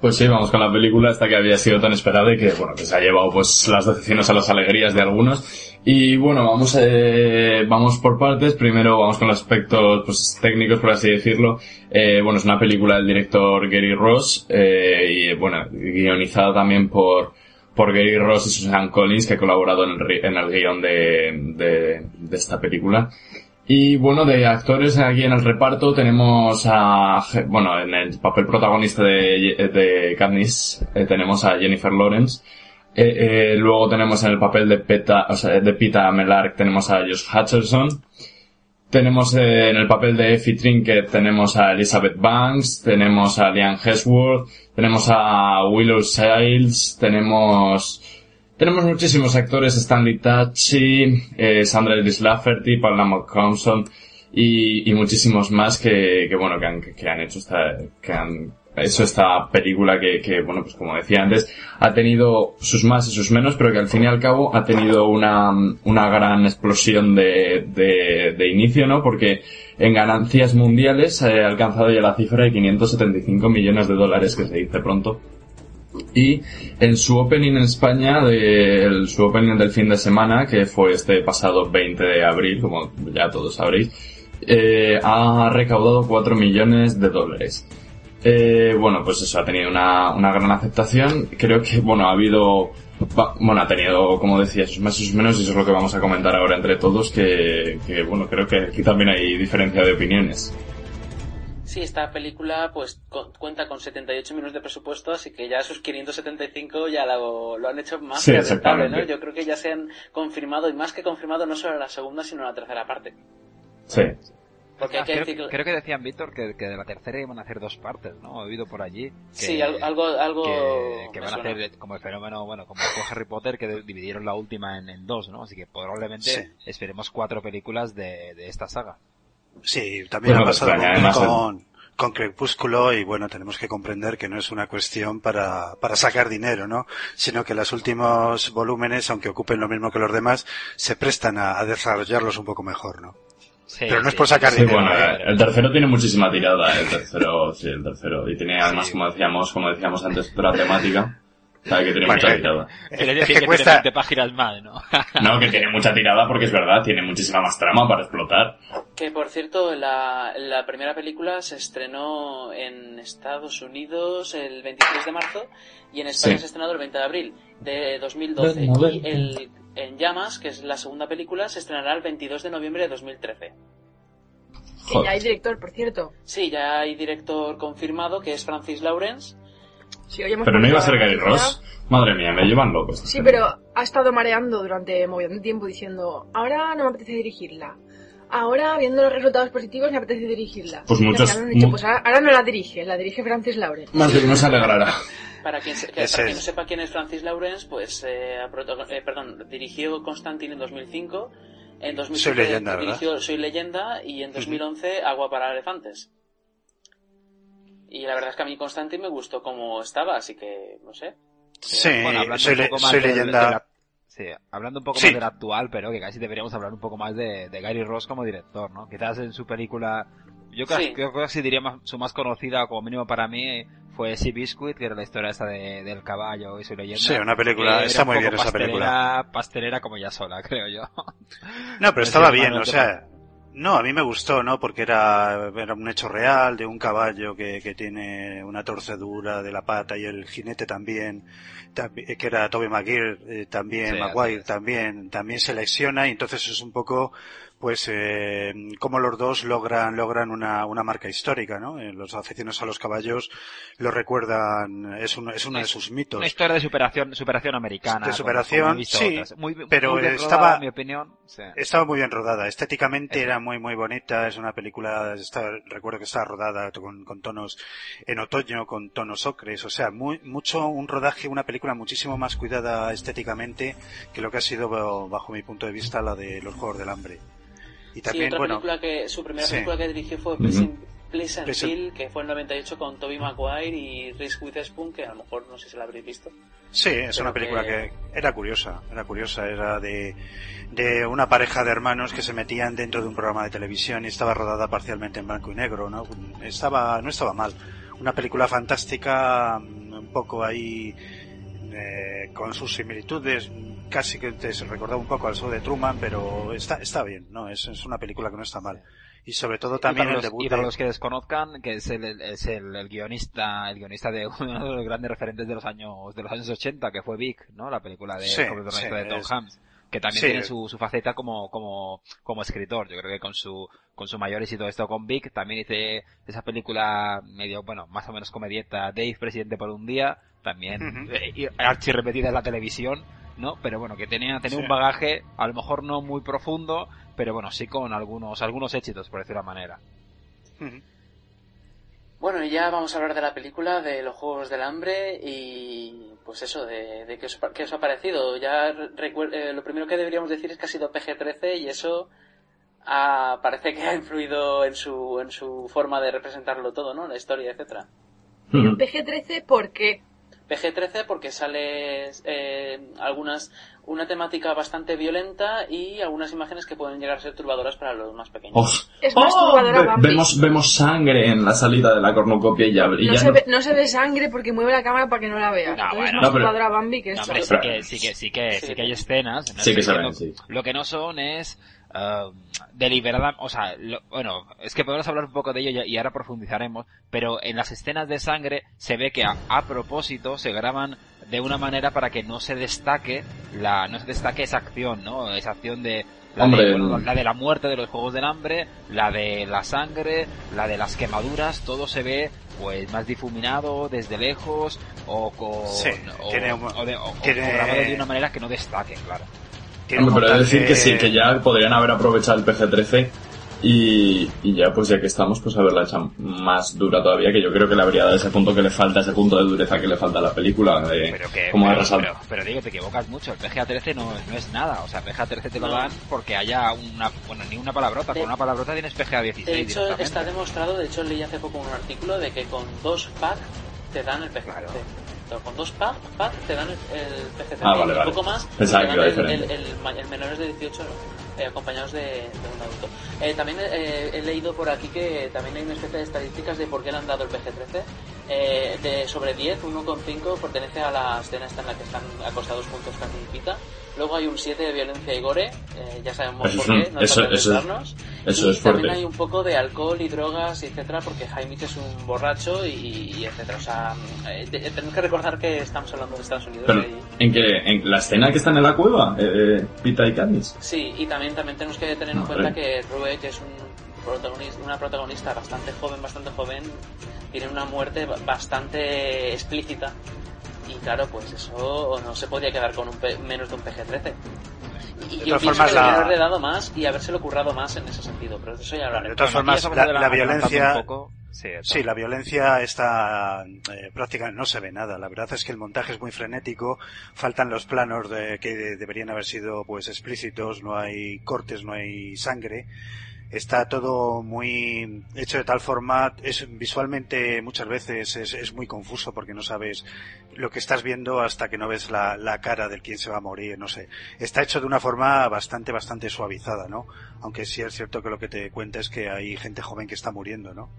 Pues sí, vamos con la película esta que había sido tan esperada y que, bueno, que se ha llevado pues las decepciones a las alegrías de algunos. Y bueno, vamos, eh, vamos por partes. Primero vamos con los aspectos pues, técnicos, por así decirlo. Eh, bueno, es una película del director Gary Ross, eh, y bueno, guionizada también por, por Gary Ross y Susan Collins, que ha colaborado en el, en el guion de, de, de esta película. Y bueno, de actores aquí en el reparto tenemos a, bueno, en el papel protagonista de, de Katniss eh, tenemos a Jennifer Lawrence. Eh, eh, luego tenemos en el papel de Peta, o sea, de Pita Melark tenemos a Josh Hutcherson. Tenemos eh, en el papel de Effie Trinket tenemos a Elizabeth Banks, tenemos a Liam Hemsworth, tenemos a Willow Siles, tenemos tenemos muchísimos actores, Stanley Tucci, eh, Sandra Ellis Lafferty, Paula McCompson y, y muchísimos más que, que bueno, que han, que han hecho esta, que han hecho esta película que, que, bueno, pues como decía antes, ha tenido sus más y sus menos, pero que al fin y al cabo ha tenido una, una gran explosión de, de, de inicio, ¿no? Porque en ganancias mundiales eh, ha alcanzado ya la cifra de 575 millones de dólares, que se dice pronto. Y en su opening en España, de, su opening del fin de semana, que fue este pasado 20 de abril, como ya todos sabréis, eh, ha recaudado 4 millones de dólares. Eh, bueno, pues eso ha tenido una, una gran aceptación. Creo que, bueno, ha habido, bueno, ha tenido, como decía, sus más y sus menos, y eso es lo que vamos a comentar ahora entre todos, que, que bueno, creo que aquí también hay diferencia de opiniones. Sí, esta película pues cu- cuenta con 78 millones de presupuesto, así que ya sus 575 ya lo, lo han hecho más Sí, que rentable, ¿no? Yo creo que ya se han confirmado, y más que confirmado, no solo la segunda, sino la tercera parte. Sí. Porque hay que creo, decir que- creo que decían, Víctor, que, que de la tercera iban a hacer dos partes, ¿no? He oído por allí. Que, Sí, al- algo- algo Que, van a hacer como el fenómeno, bueno, como fue Harry Potter, que dividieron la última en, en dos, ¿no? Así que probablemente Sí. esperemos cuatro películas de, de esta saga. Sí, también Bueno, ha pasado pues, con, además, con, Crepúsculo y bueno, tenemos que comprender que no es una cuestión para, para sacar dinero, ¿no? Sino que los últimos volúmenes, aunque ocupen lo mismo que los demás, se prestan a, a desarrollarlos un poco mejor, ¿no? Pero no es por sacar Sí, dinero. bueno, ¿eh? el tercero tiene muchísima tirada, el tercero, sí, el tercero. Y tiene además, como decíamos, como decíamos antes, otra temática. Sabe que tiene Bueno, mucha tirada. Quiere es decir que que, cuesta- tiene 20 páginas más, ¿no? No, que tiene mucha tirada porque es verdad, tiene muchísima más trama para explotar. Que por cierto, la, la primera película se estrenó en Estados Unidos el 23 de marzo y en España Sí. se ha estrenado el 20 de abril de 2012. De noventa. Y el En Llamas, que es la segunda película, se estrenará el 22 de noviembre de 2013. Y ya hay director, por cierto. Sí, ya hay director confirmado que es Francis Lawrence. Pero no iba a ser publicado Gary la Ross. Madre mía, me llevan loco. esta Sí, serie. pero ha estado mareando durante muy tiempo diciendo, ahora no me apetece dirigirla. Ahora, viendo los resultados positivos, me apetece dirigirla. Pues Y muchos- dicho, mu- pues ahora, ahora no la dirige, la dirige Francis Lawrence. Más de uno se alegrará. Para quien, se- que- para quien no sepa quién es Francis Lawrence, pues eh, eh, perdón, dirigió Constantine en 2005, en 2007 Soy leyenda, ¿verdad? dirigió Soy leyenda y en 2011 Agua para elefantes. Y la verdad es que a mí Constantine me gustó como estaba, así que no sé. Sí, Bueno, hablando soy, un poco más soy leyenda. de la- sí, hablando un poco Sí. más del actual, pero que casi deberíamos hablar un poco más de, de Gary Ross como director, ¿no? Quizás en su película, yo casi, Sí. creo que casi diría más, su más conocida, como mínimo para mí, fue Sea Biscuit, que era la historia esta de, del caballo y su leyenda. Sí, una película- está un muy bien esa película. pastelera- Pastelera como ya sola, creo yo. No, pero No estaba bien, o ¿qué sea, no, a mí me gustó, ¿no? Porque era, era un hecho real de un caballo que, que tiene una torcedura de la pata y el jinete también, tambi- que era Toby Maguire, eh, también, Sí, Maguire también, también se lesiona y entonces es un poco, pues, eh, cómo los dos logran, logran una, una marca histórica, ¿no? Eh, Los aficionados a los caballos lo recuerdan, es uno, es uno de sus mitos. Una historia de superación, superación americana. de como- superación, como sí. Muy, pero muy bien estaba, rodada, en mi opinión. sí. estaba muy bien rodada. Estéticamente era muy muy bonita. Es una película, está- recuerdo que estaba rodada con, con tonos en otoño, con tonos ocres. O sea, muy mucho un rodaje, una película muchísimo más cuidada estéticamente que lo que ha sido bajo mi punto de vista la de los Juegos del Hambre. Y también, sí, otra bueno, película que, su primera sí. película que dirigió fue. Pleasant- Pleasant- que fue en 98 con Toby Maguire y Reese Witherspoon, que a lo mejor no sé si la habréis visto. Sí, es Pero una película que- que... era curiosa, era curiosa, era de, de una pareja de hermanos que se metían dentro de un programa de televisión y estaba rodada parcialmente en blanco y negro, ¿no? Estaba, no estaba mal. Una película fantástica, un poco ahí, eh, con sus similitudes, casi que te recordaba un poco al show de Truman, pero está, está bien, ¿no? Es, es una película que no está mal. Y sobre todo también y para, el los, debut y para de- los que desconozcan, que es el, es el, el guionista, el guionista de uno de los grandes referentes de los años, de los años 80, que fue Vic, ¿no? La película de, Sí, sí, de Tom es- Hanks. Que también sí. tiene su, su faceta como, como, como escritor. Yo creo que con su, con su mayor éxito esto con Vic, también hice esa película medio, bueno, más o menos comedieta, Dave, presidente por un día, también, Ujú. eh, y archi repetida en la televisión, ¿no? Pero bueno, que tenía, tenía Sí. un bagaje, a lo mejor no muy profundo, pero bueno, sí con algunos, algunos éxitos, por decirlo de una manera. Bueno, y ya vamos a hablar de la película, de los Juegos del Hambre y pues eso, de, de qué, os, qué os ha parecido. Ya eh, lo primero que deberíamos decir es que ha sido PG-13 y eso ha- parece que ha influido en su, en su forma de representarlo todo, ¿no? La historia, etcétera. PG-13, ¿por qué? PG-13 porque sale eh, algunas una temática bastante violenta y algunas imágenes que pueden llegar a ser turbadoras para los más pequeños. Oh, Es más oh, turbadora ve- vemos, vemos sangre en la salida de la cornucopia y ya, y No ya se, no- ve, no se ve sangre porque mueve la cámara para que no la veas. Entonces bueno. es más No, pero- turbadora Bambi que No, esto. hombre, sí que, sí que, sí que, sí que hay escenas. no Sí que sí. Lo que no son es, eh, deliberada, o sea, lo- bueno, es que podemos hablar un poco de ello y, ahora profundizaremos, pero en las escenas de sangre se ve que a, a propósito se graban de una manera para que no se destaque la, no se destaque esa acción, ¿no? Esa acción de, la, Hombre, de, bueno, la de la muerte de los Juegos del Hambre, la de la sangre, la de las quemaduras, todo se ve pues más difuminado desde lejos o con Sí, o, tiene un- o de- o- o tiene- grabado de una manera que no destaque, claro. Hombre, pero he de decir que sí, que ya podrían haber aprovechado el PG-13 y, y ya pues ya que estamos pues haberla hecho más dura todavía que yo creo que le habría dado ese punto que le falta, ese punto de dureza que le falta a la película de Pero que, como pero, pero, pero digo, te equivocas mucho. El PGA-13 no, no es nada. O sea, PGA-13 te lo dan porque haya una, bueno, ni una palabrota. De- Con una palabrota tienes PGA-16 De hecho, está demostrado, de hecho leí hace poco un artículo de que con dos pack te dan el PG-13. Pero Con dos pack, pack te dan el, el PG-13 Ah, vale, vale. poco más Pensaba te que dan iba el, el, el menores de 18 eh, acompañados de, de un adulto. Eh, también eh, he leído por aquí que también hay una especie de estadísticas de por qué le han dado el PG-13. Eh, de sobre 10, 1,5 pertenece a la escena esta en la que están acostados juntos casi y Pita. Luego hay un 7 de violencia y gore, eh, ya sabemos Eso por qué, un- no es eso- eso. Eso y es fuerte. también hay un poco de alcohol y drogas, etcétera, porque Jaime es un borracho y, y etcétera. O sea, eh, te- tenemos que recordar que estamos hablando de Estados Unidos. Pero, y- ¿en que ¿En la escena que están en la cueva? Eh, Pita y Candice. Sí, y también, también tenemos que tener en No, cuenta hombre. que Rue, que es un protagonista, una protagonista bastante joven, bastante joven, tiene una muerte ba- bastante explícita. Y claro, pues eso no se podía quedar con un menos de un PG-13. Y De yo todas pienso formas, que la- haberle dado más y habérselo currado más en ese sentido, pero de eso ya. De todas formas, la, la violencia. Sí, Sí, la violencia está eh, prácticamente no se ve nada. La verdad es que el montaje es muy frenético, faltan los planos de, que deberían haber sido pues explícitos, no hay cortes, no hay sangre. Está todo muy hecho de tal forma, es visualmente muchas veces es, muy confuso porque no sabes lo que estás viendo hasta que no ves la, la cara del quien se va a morir, no sé. Está hecho de una forma bastante, bastante suavizada, ¿no? Aunque sí es cierto que lo que te cuenta es que hay gente joven que está muriendo, ¿no?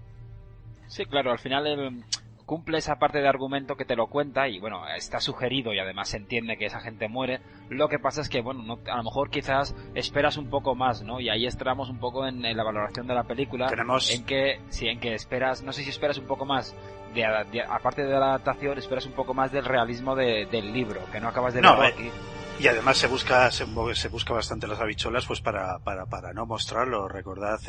Sí, claro, al final el- cumple esa parte de argumento que te lo cuenta y bueno, está sugerido y además se entiende que esa gente muere. Lo que pasa es que, bueno, no- a lo mejor quizás esperas un poco más, ¿no? Y ahí entramos un poco en, en la valoración de la película. Tenemos- En que, sí, en que esperas, no sé si esperas un poco más, de, de- aparte de la adaptación, esperas un poco más del realismo de- del libro, que no acabas de No, verlo eh, aquí. Y además se busca se, busca bastante las habichuelas pues para, para, para no mostrarlo. Recordad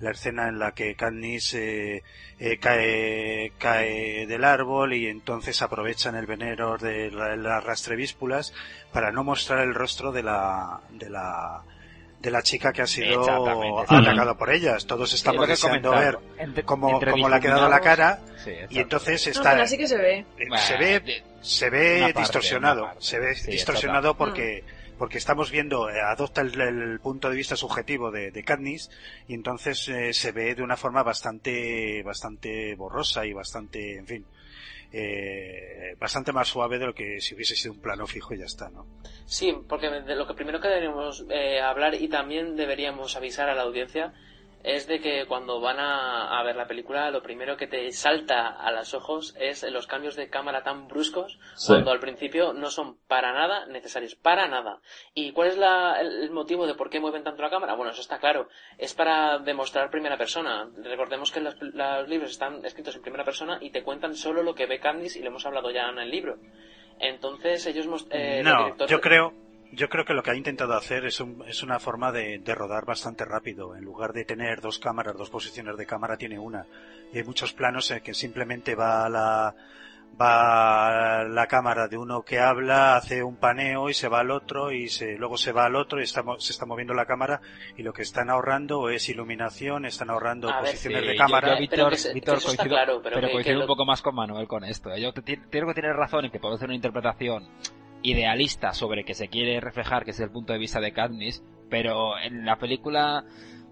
la escena en la que Katniss eh, eh, cae, cae del árbol y entonces aprovechan el veneno de la- las rastrevíspulas para no mostrar el rostro de la, de la, de la chica que ha sido atacada por ellas. Todos estamos que deseando ver cómo, entre cómo le ha quedado la cara Sí, y entonces está así que se ve. eh, se ve de- se ve parte, distorsionado se ve Sí, distorsionado porque porque estamos viendo eh, adopta el, el punto de vista subjetivo de, de Katniss y entonces eh, se ve de una forma bastante bastante borrosa y bastante en fin eh, bastante más suave de lo que si hubiese sido un plano fijo y ya está no Sí, porque de lo que primero que deberíamos eh, hablar y también deberíamos avisar a la audiencia es de que cuando van a, a ver la película lo primero que te salta a los ojos es los cambios de cámara tan bruscos Sí. cuando al principio no son para nada necesarios, para nada. ¿Y cuál es la- el, motivo de por qué mueven tanto la cámara? Bueno, eso está claro. Es para demostrar primera persona. Recordemos que los, los libros están escritos en primera persona y te cuentan solo lo que ve Candice y lo hemos hablado ya en el libro. Entonces ellos... eh, no yo creo yo creo que lo que ha intentado hacer es, un- es una forma de, de rodar bastante rápido. En lugar de tener dos cámaras, dos posiciones de cámara, tiene una. Y hay muchos planos en que simplemente va la, va la cámara de uno que habla, hace un paneo y se va al otro y se, luego se va al otro y está mo- se está moviendo la cámara y lo que están ahorrando es iluminación, están ahorrando A ver, posiciones Sí, de cámara. yo, Pero Víctor, coincido, claro, pero que- coincido que un lo- poco más con Manuel con esto. Yo creo que tienes razón en que puedo hacer una interpretación idealista sobre que se quiere reflejar que es el punto de vista de Katniss, pero en la película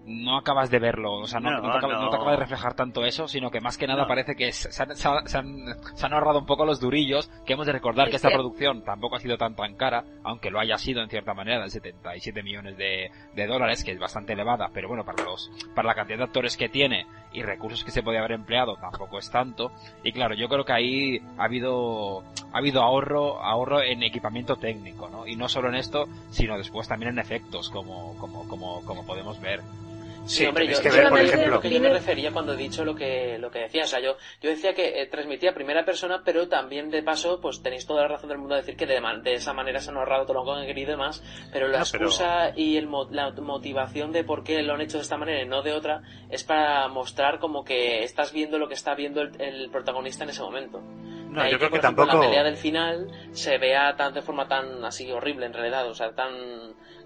no acabas de verlo, o sea, no, No, no te, acaba, no te no. acaba de reflejar tanto eso, sino que más que nada No. parece que se, se han, se han- se han- se han ahorrado un poco los durillos, que hemos de recordar Es que esta que- producción tampoco ha sido tan tan cara, aunque lo haya sido en cierta manera, de 77 millones de, de dólares, que es bastante elevada, pero bueno, para los para la cantidad de actores que tiene y recursos que se podía haber empleado tampoco es tanto. Y claro, yo creo que ahí ha habido ha habido ahorro ahorro en equipamiento técnico, ¿no? Y no solo en esto, sino después también en efectos, como como como como podemos ver. Sí, hombre, yo, que yo ver, por ejemplo, lo que yo me refería cuando he dicho lo que, lo que decía. O sea, yo, yo decía que eh, transmitía primera persona, pero también de paso, pues tenéis toda la razón del mundo a decir que de, de esa manera se han ahorrado todo lo que han querido y demás. Pero la No, pero- excusa y el, la motivación de por qué lo han hecho de esta manera y no de otra es para mostrar como que estás viendo lo que está viendo el, el protagonista en ese momento. No, Ahí yo creo por que ejemplo, tampoco- la pelea del final se vea tan de forma tan así horrible en realidad, o sea, tan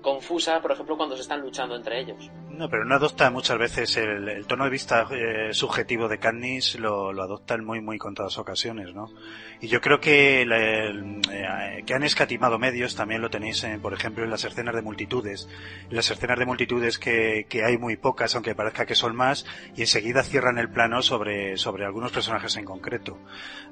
confusa, por ejemplo, cuando se están luchando entre ellos. No, pero no adopta muchas veces el, el tono de vista eh, subjetivo de Katniss, lo, lo adopta en muy, muy contadas ocasiones, ¿no? Y yo creo que, el, eh, que han escatimado medios, también lo tenéis, en, por ejemplo, en las escenas de multitudes. En las escenas de multitudes que, que hay muy pocas, aunque parezca que son más, y enseguida cierran el plano sobre, sobre algunos personajes en concreto.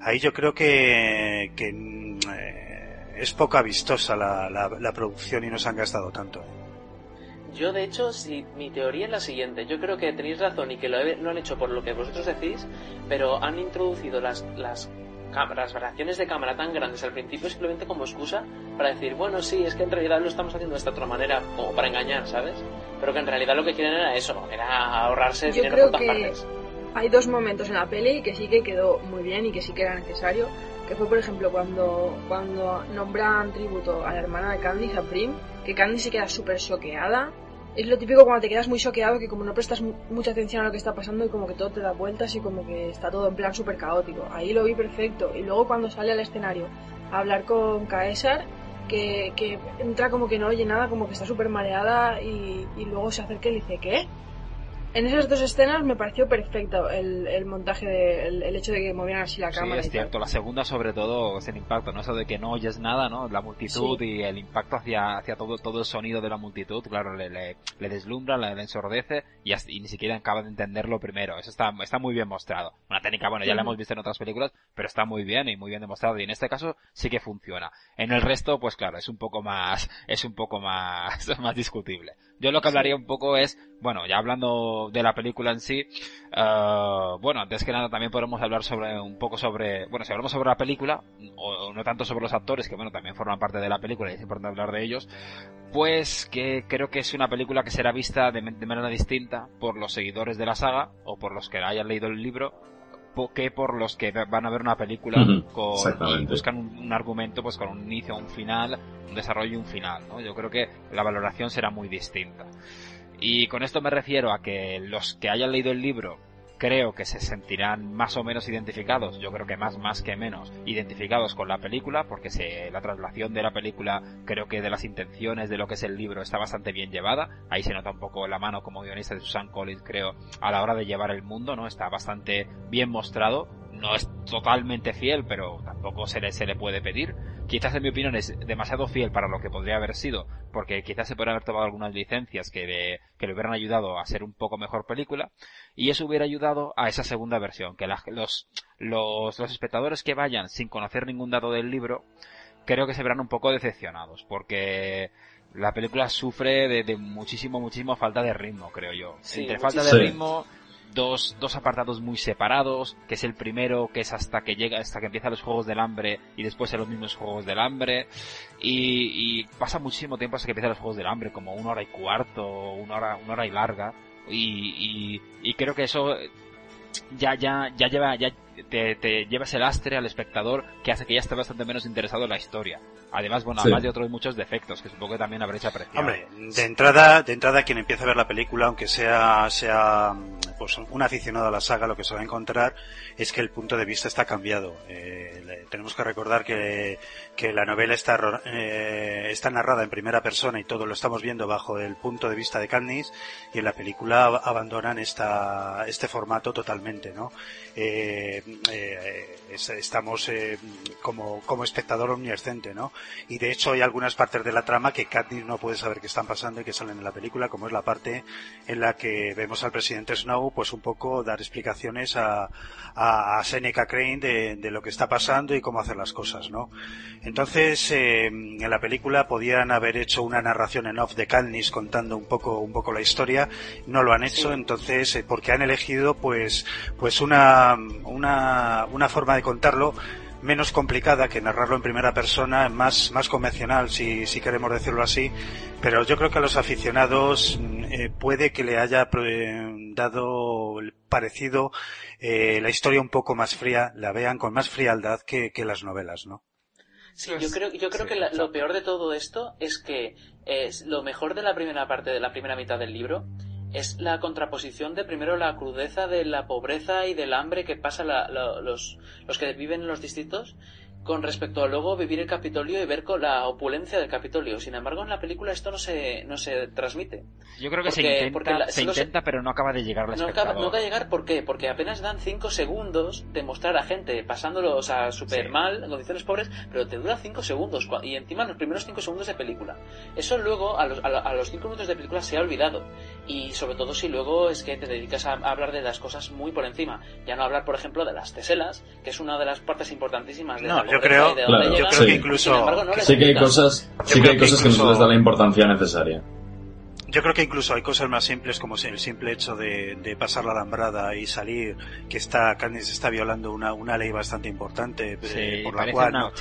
Ahí yo creo que, que mm, eh, es poco vistosa la, la, la producción y no se han gastado tanto. ¿eh? Yo, de hecho, si, mi teoría es la siguiente. Yo creo que tenéis razón y que lo, he- lo han hecho por lo que vosotros decís, pero han introducido las, las, las variaciones de cámara tan grandes al principio simplemente como excusa para decir, bueno, sí, es que en realidad lo estamos haciendo de esta otra manera, como para engañar, ¿sabes? Pero que en realidad lo que quieren era eso, era ahorrarse Yo dinero creo por todas que partes. hay dos momentos en la peli que sí que quedó muy bien y que sí que era necesario. Que fue, por ejemplo, cuando, cuando nombran tributo a la hermana de Candice, a Prim, que Candice se queda súper choqueada. Es lo típico cuando te quedas muy choqueado que como no prestas mu- mucha atención a lo que está pasando y como que todo te da vueltas y como que está todo en plan súper caótico. Ahí lo vi perfecto. Y luego cuando sale al escenario a hablar con Caesar, que, que entra como que no oye nada, como que está súper mareada y, y luego se acerca y le dice, ¿qué? En esas dos escenas me pareció perfecto el, el montaje, de, el, el hecho de que movieran así la Sí, cámara. es y tal. cierto. La segunda, sobre todo, es el impacto, ¿no? Eso de que no oyes nada, ¿no? La multitud Sí. y el impacto hacia, hacia todo, todo el sonido de la multitud, claro, le, le, le deslumbra, le, le ensordece y, hasta- y ni siquiera acaba de entenderlo primero. Eso está, está muy bien mostrado. Una técnica, bueno, ya la hemos visto en otras películas, pero está muy bien y muy bien demostrado. Y en este caso sí que funciona. En el resto, pues claro, es un poco más, es un poco más, más discutible. Yo lo que hablaría un poco es, bueno, ya hablando de la película en sí, eh, bueno, antes que nada también podemos hablar sobre un poco sobre, bueno, si hablamos sobre la película, o, o no tanto sobre los actores, que bueno, también forman parte de la película y es importante hablar de ellos, pues que creo que es una película que será vista de, de manera distinta por los seguidores de la saga, o por los que hayan leído el libro, que por los que van a ver una película con, y buscan un, un argumento pues con un inicio, un final, un desarrollo y un final, ¿no? Yo creo que la valoración será muy distinta. Y con esto me refiero a que los que hayan leído el libro creo que se sentirán más o menos identificados, yo creo que más más que menos, identificados con la película, porque se, la traslación de la película creo que de las intenciones de lo que es el libro está bastante bien llevada, ahí se nota un poco la mano como guionista de Susan Collins creo a la hora de llevar el mundo, ¿no? Está bastante bien mostrado, no es totalmente fiel, pero tampoco se le, se le puede pedir. Quizás en mi opinión es demasiado fiel para lo que podría haber sido, porque quizás se podrían haber tomado algunas licencias que, le- que le hubieran ayudado a ser un poco mejor película, y eso hubiera ayudado a esa segunda versión, que la- los, los, los espectadores que vayan sin conocer ningún dato del libro, creo que se verán un poco decepcionados, porque la película sufre de, de muchísimo, muchísimo falta de ritmo, creo yo. Sí, Entre falta de ritmo, dos, dos apartados muy separados, que es el primero, que es hasta que llega, hasta que empiezan los Juegos del Hambre y después en los mismos Juegos del Hambre, y, y pasa muchísimo tiempo hasta que empiezan los Juegos del Hambre, como una hora y cuarto, una hora, una hora y larga, y, y, y creo que eso ya, ya, ya lleva, ya te, te lleva ese lastre al espectador que hace que ya esté bastante menos interesado en la historia. Además, bueno, Sí. además de otros muchos defectos que supongo que también habréis apreciado. Hombre, de entrada, de entrada quien empieza a ver la película, aunque sea, sea pues un aficionado a la saga, lo que se va a encontrar es que el punto de vista está cambiado. Eh, le- tenemos que recordar que, que la novela está, eh, está narrada en primera persona y todo lo estamos viendo bajo el punto de vista de Katniss y en la película ab- abandonan esta, este formato totalmente, ¿no? Eh, eh, es- estamos eh, como, como espectador omnisciente, ¿no? Y de hecho hay algunas partes de la trama que Katniss no puede saber que están pasando y que salen en la película, como es la parte en la que vemos al presidente Snow pues un poco dar explicaciones a, a, a Seneca Crane de, de lo que está pasando y cómo hacer las cosas, ¿no? Entonces, eh, en la película podían haber hecho una narración en off de Katniss contando un poco, un poco la historia, no lo han hecho, entonces, eh, porque han elegido pues, pues una, una, una forma de contarlo menos complicada que narrarlo en primera persona, más, más convencional, si, si queremos decirlo así, pero yo creo que a los aficionados mm, eh, puede que le haya eh, dado el parecido eh, la historia un poco más fría, la vean con más frialdad que, que las novelas, ¿no? Sí, yo creo, yo creo que la- lo peor de todo esto es que es lo mejor de la primera parte de la primera mitad del libro es la contraposición de primero la crudeza de la pobreza y del hambre que pasa la- los, los que viven en los distritos con respecto a luego vivir el Capitolio y ver con la opulencia del Capitolio. Sin embargo, en la película esto no se, no se transmite. Yo creo que se Porque- intenta, porque la- se se- pero no acaba de llegar al no acaba, no acaba de llegar, ¿por qué? Porque apenas dan 5 segundos de mostrar a gente pasándolo, o sea, súper mal, en condiciones pobres, pero te dura 5 segundos, y encima los primeros 5 segundos de película. Eso luego, a los, a, la- a los 5 minutos de película se ha olvidado. Y sobre todo si luego es que te dedicas a, a hablar de las cosas muy por encima. Ya no hablar, por ejemplo, de las teselas, que es una de las partes importantísimas de No, la yo creo- Claro, yo creo que incluso- embargo, no Sí que hay cosas, sí que hay que cosas que no se les da la importancia necesaria. Yo creo que incluso hay cosas más simples como el simple hecho de, de pasar la alambrada y salir, que está Candice está violando una, una ley bastante importante eh, por la cual una no,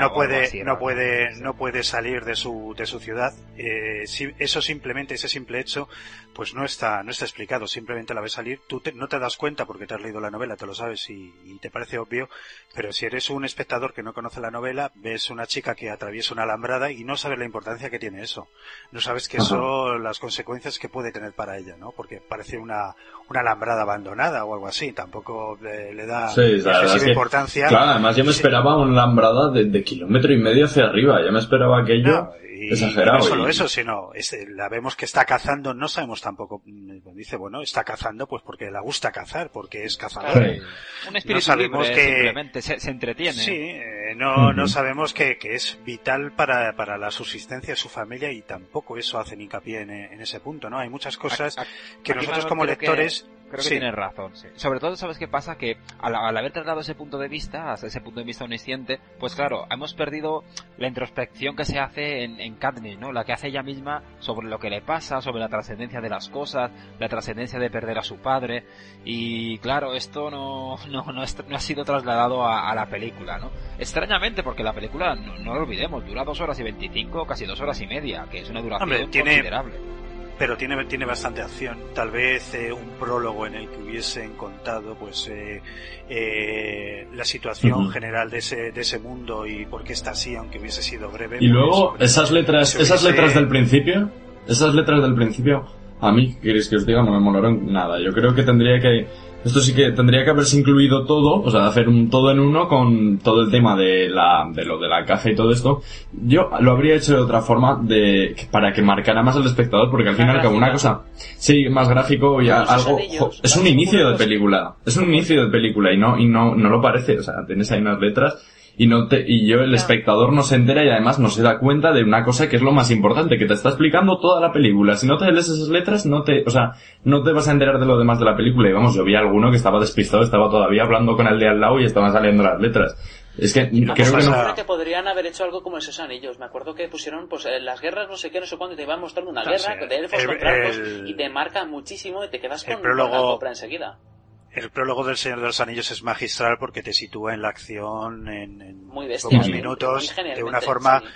no puede así, no puede no puede salir de su de su ciudad. Eh, si- eso simplemente ese simple hecho pues no está no está explicado. Simplemente la ves salir, tú te- no te das cuenta porque te has leído la novela, te lo sabes y, y te parece obvio, pero si eres un espectador que no conoce la novela, ves una chica que atraviesa una alambrada y no sabes la importancia que tiene eso. No sabes que Ajá. eso las consecuencias que puede tener para ella, ¿no? Porque parece una, una alambrada abandonada o algo así, tampoco le, le da Sí, la es que- importancia. Claro, además yo me Sí. esperaba una lambrada de, de kilómetro y medio hacia arriba. Ya me esperaba aquello No, y exagerado. no solo y- eso, sino este, la vemos que está cazando, no sabemos tampoco, mm, dice, bueno, está cazando pues porque le gusta cazar, porque es cazador. Sí. Un espíritu no sabemos libre, que simplemente, se, se entretiene. Sí, eh, no, no sabemos que, que es vital para, para la subsistencia de su familia y tampoco eso hacen hincapié en, en ese punto, ¿no? Hay muchas cosas que Aquí, nosotros como lectores... creo que sí. tienes razón, sí. Sobre todo, ¿sabes qué pasa? Que al, al haber tratado ese punto de vista, hasta ese punto de vista omnisciente, pues claro, hemos perdido la introspección que se hace en, en Katniss, ¿no? La que hace ella misma sobre lo que le pasa, sobre la trascendencia de las cosas, la trascendencia de perder a su padre. Y claro, esto no, no, no, es- no ha sido trasladado a, a la película, ¿no? Extrañamente, porque la película, no, no lo olvidemos, dura dos horas y veinticinco, casi dos horas y media, que es una duración Hombre, tiene- considerable. Pero tiene, tiene bastante acción. Tal vez eh, un prólogo en el que hubiesen contado pues eh, eh, la situación general de ese, de ese mundo y por qué está así, aunque hubiese sido breve. Y pues, luego, hombre, esas letras, esas hubiese- letras del principio, esas letras del principio, a mí, ¿qué queréis que os diga? No me molaron nada. Yo creo que tendría que, esto sí que tendría que haberse incluido todo, o sea, hacer un todo en uno con todo el tema de la, de lo de la caja y todo esto. Yo lo habría hecho de otra forma de, para que marcara más al espectador, porque al final, como una cosa, sí, más gráfico y algo, es un inicio de película, es un inicio de película y no, y no, no lo parece, o sea, tienes ahí unas letras y no te, y yo, el espectador no se entera y además no se da cuenta de una cosa que es lo más importante, que te está explicando toda la película. Si no te lees esas letras, no te, o sea, no te vas a enterar de lo demás de la película. Y vamos, yo vi a alguno que estaba despistado, estaba todavía hablando con el de al lado y estaban saliendo las letras. Es que creo que Yo no. creo que podrían haber hecho algo como esos anillos. Me acuerdo que pusieron pues eh, las guerras, no sé qué, no sé cuándo, y te iban mostrando una Ah, guerra sí. de elfos El- contra elfos el- y te marca muchísimo y te quedas con, prólogo- con la compra enseguida. El prólogo del Señor de los Anillos es magistral porque te sitúa en la acción en, en Muy bestia, pocos minutos de una forma sí.